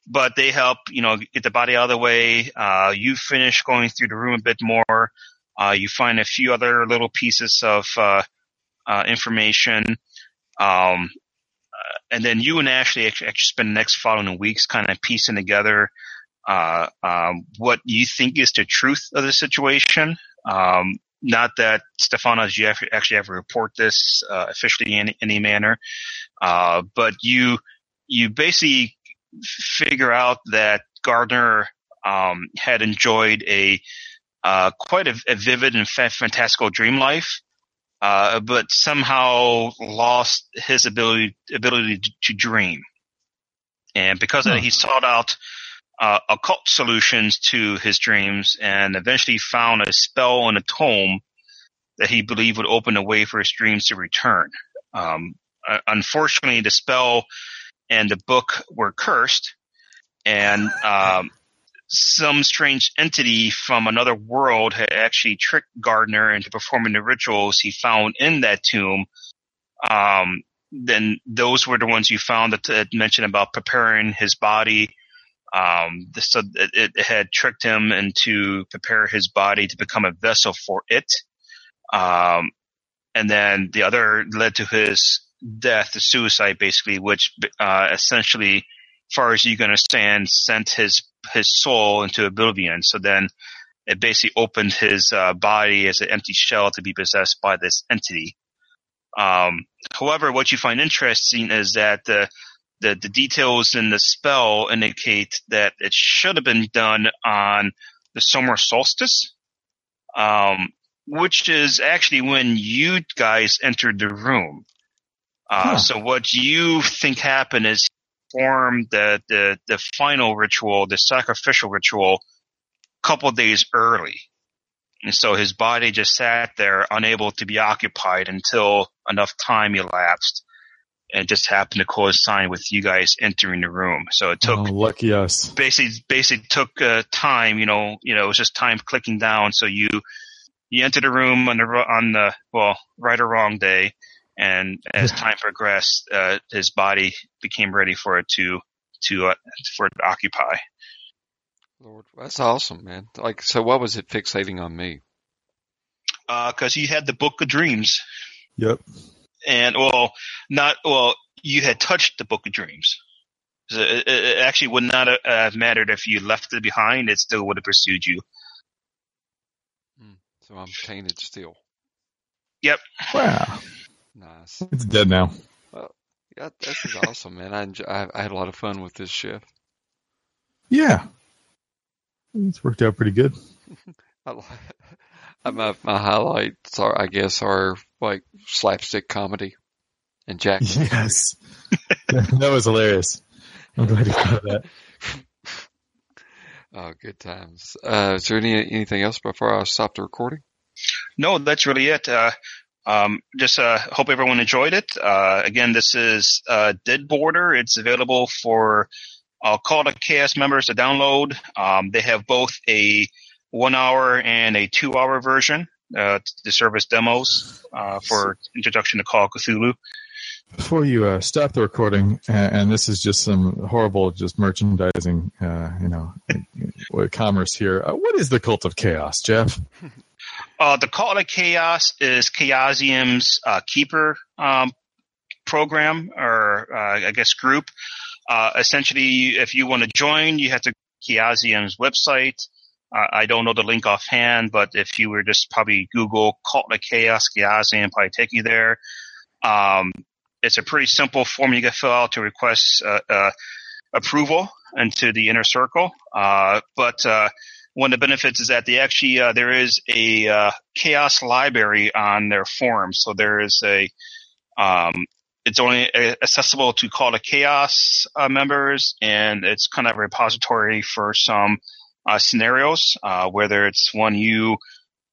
but they help, you know, get the body out of the way. Uh, you finish going through the room a bit more. Uh, you find a few other little pieces of uh, uh, information. Um, and then you and Ashley actually, spend the next following weeks kind of piecing together uh, um, what you think is the truth of the situation. Um, not that Stefano you actually have to report this uh, officially in any manner, uh, but you you basically figure out that Gardner um, had enjoyed a uh, quite a, a vivid and fantastical dream life, uh, but somehow lost his ability ability to, dream. And because of that, he sought out uh, occult solutions to his dreams, and eventually found a spell on a tome that he believed would open the way for his dreams to return. Um, uh, unfortunately, the spell and the book were cursed, and um, some strange entity from another world had actually tricked Gardner into performing the rituals he found in that tomb. Um, then those were the ones you found that that mentioned about preparing his body. Um, so it, it had tricked him into prepare his body to become a vessel for it. Um, and then the other led to his death, the suicide, basically, which uh, essentially, far as you can understand, sent his his soul into oblivion. So then it basically opened his uh, body as an empty shell to be possessed by this entity. Um, however, what you find interesting is that the, the, the details in the spell indicate that it should have been done on the summer solstice, um, which is actually when you guys entered the room. Uh, huh. So what you think happened is formed the, the, the final ritual, the sacrificial ritual, a couple days early. And so his body just sat there unable to be occupied until enough time elapsed. And just happened to coincide with you guys entering the room. So it took oh, lucky us. Basically, basically took uh, time. You know, you know, it was just time clicking down. So you you entered the room on the on the well, right or wrong day, and as time progressed, uh, his body became ready for it to to uh, for it to occupy. Lord, that's awesome, man. Like, so what was it fixating on me? Uh, cause you had the book of dreams. Yep. And, well, not, well, you had touched the book of dreams. It, it actually would not have mattered if you left it behind. It still would have pursued you. Hmm. So I'm tainted still. Yep. Wow. Nice. It's dead now. Well, yeah, this is awesome, man. I, enjoy, I, I had a lot of fun with this shift. Yeah, it's worked out pretty good. my my highlights are, I guess, are like slapstick comedy and Jack. Yes, that was hilarious. I'm glad you got that. Oh, good times. Uh, is there any anything else before I stop the recording? No, that's really it. Uh, um, just uh, hope everyone enjoyed it. Uh, again, this is uh, Dead Border. It's available for I'll call the KS members to download. Um, they have both a one hour and a two hour version uh, to service demos uh, for introduction to Call of Cthulhu. Before you uh, stop the recording, and this is just some horrible, just merchandising, uh, you know, commerce here. Uh, what is the Cult of Chaos, Geoff? Uh, the Cult of Chaos is Chaosium's keeper um, program, or I guess group. Uh, essentially, if you want to join, you have to Chaosium's website. Uh, I don't know the link offhand, but if you were just probably Google Cult of Chaos, Chaosium probably take you there. Um, it's a pretty simple form you can fill out to request uh, uh, approval into the inner circle. Uh, but uh, one of the benefits is that they actually uh, there is a uh, chaos library on their forum. So there is a um, it's only accessible to Cult of Chaos uh, members, and it's kind of a repository for some uh, scenarios, uh, whether it's one you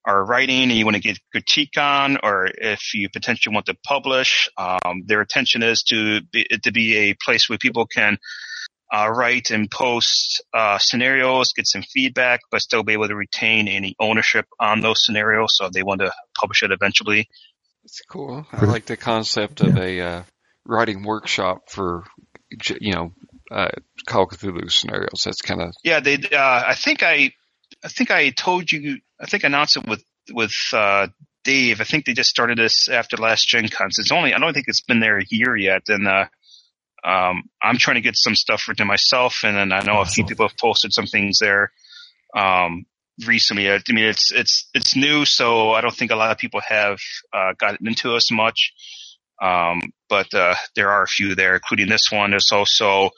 are writing and you want to get critique on, or if you potentially want to publish. Um, their intention is to be, to be a place where people can uh, write and post uh, scenarios, get some feedback, but still be able to retain any ownership on those scenarios. So they want to publish it eventually. It's cool. I like the concept of a uh, writing workshop for you know uh, Call of Cthulhu scenarios. That's kind of yeah. They uh, I think I I think I told you I think I announced it with with uh, Dave. I think they just started this after last Gen Con. So it's only I don't think it's been there a year yet, and uh, um, I'm trying to get some stuff written myself, and then I know a few people have posted some things there. Um, recently. I mean, it's it's it's new, so I don't think a lot of people have uh, gotten into us much. Um, but uh, there are a few there, including this one. There's also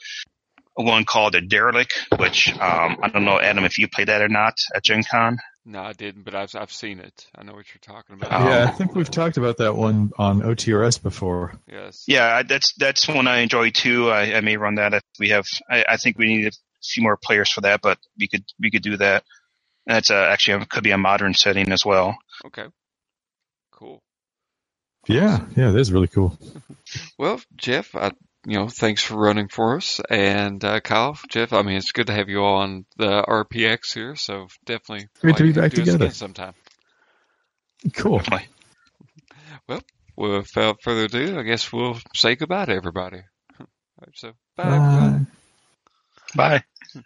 one called a Derelict, which um, I don't know, Adam, if you played that or not at Gen Con. No, I didn't, but I've I've seen it. I know what you're talking about. Yeah, I think we've talked about that one on OTRS before. Yes. Yeah, that's that's one I enjoy too. I, I may run that if we have. I, I think we need a few more players for that, but we could we could do that. That's uh, actually could be a modern setting as well. Okay. Cool. Yeah, yeah, that is really cool. well, Geoff, I, you know, thanks for running for us, and uh, Kyle, Geoff. I mean, it's good to have you all on the RPX here. So definitely great to be back together sometime. Cool. Definitely. Well, without further ado, I guess we'll say goodbye to everybody. So bye. Bye. bye.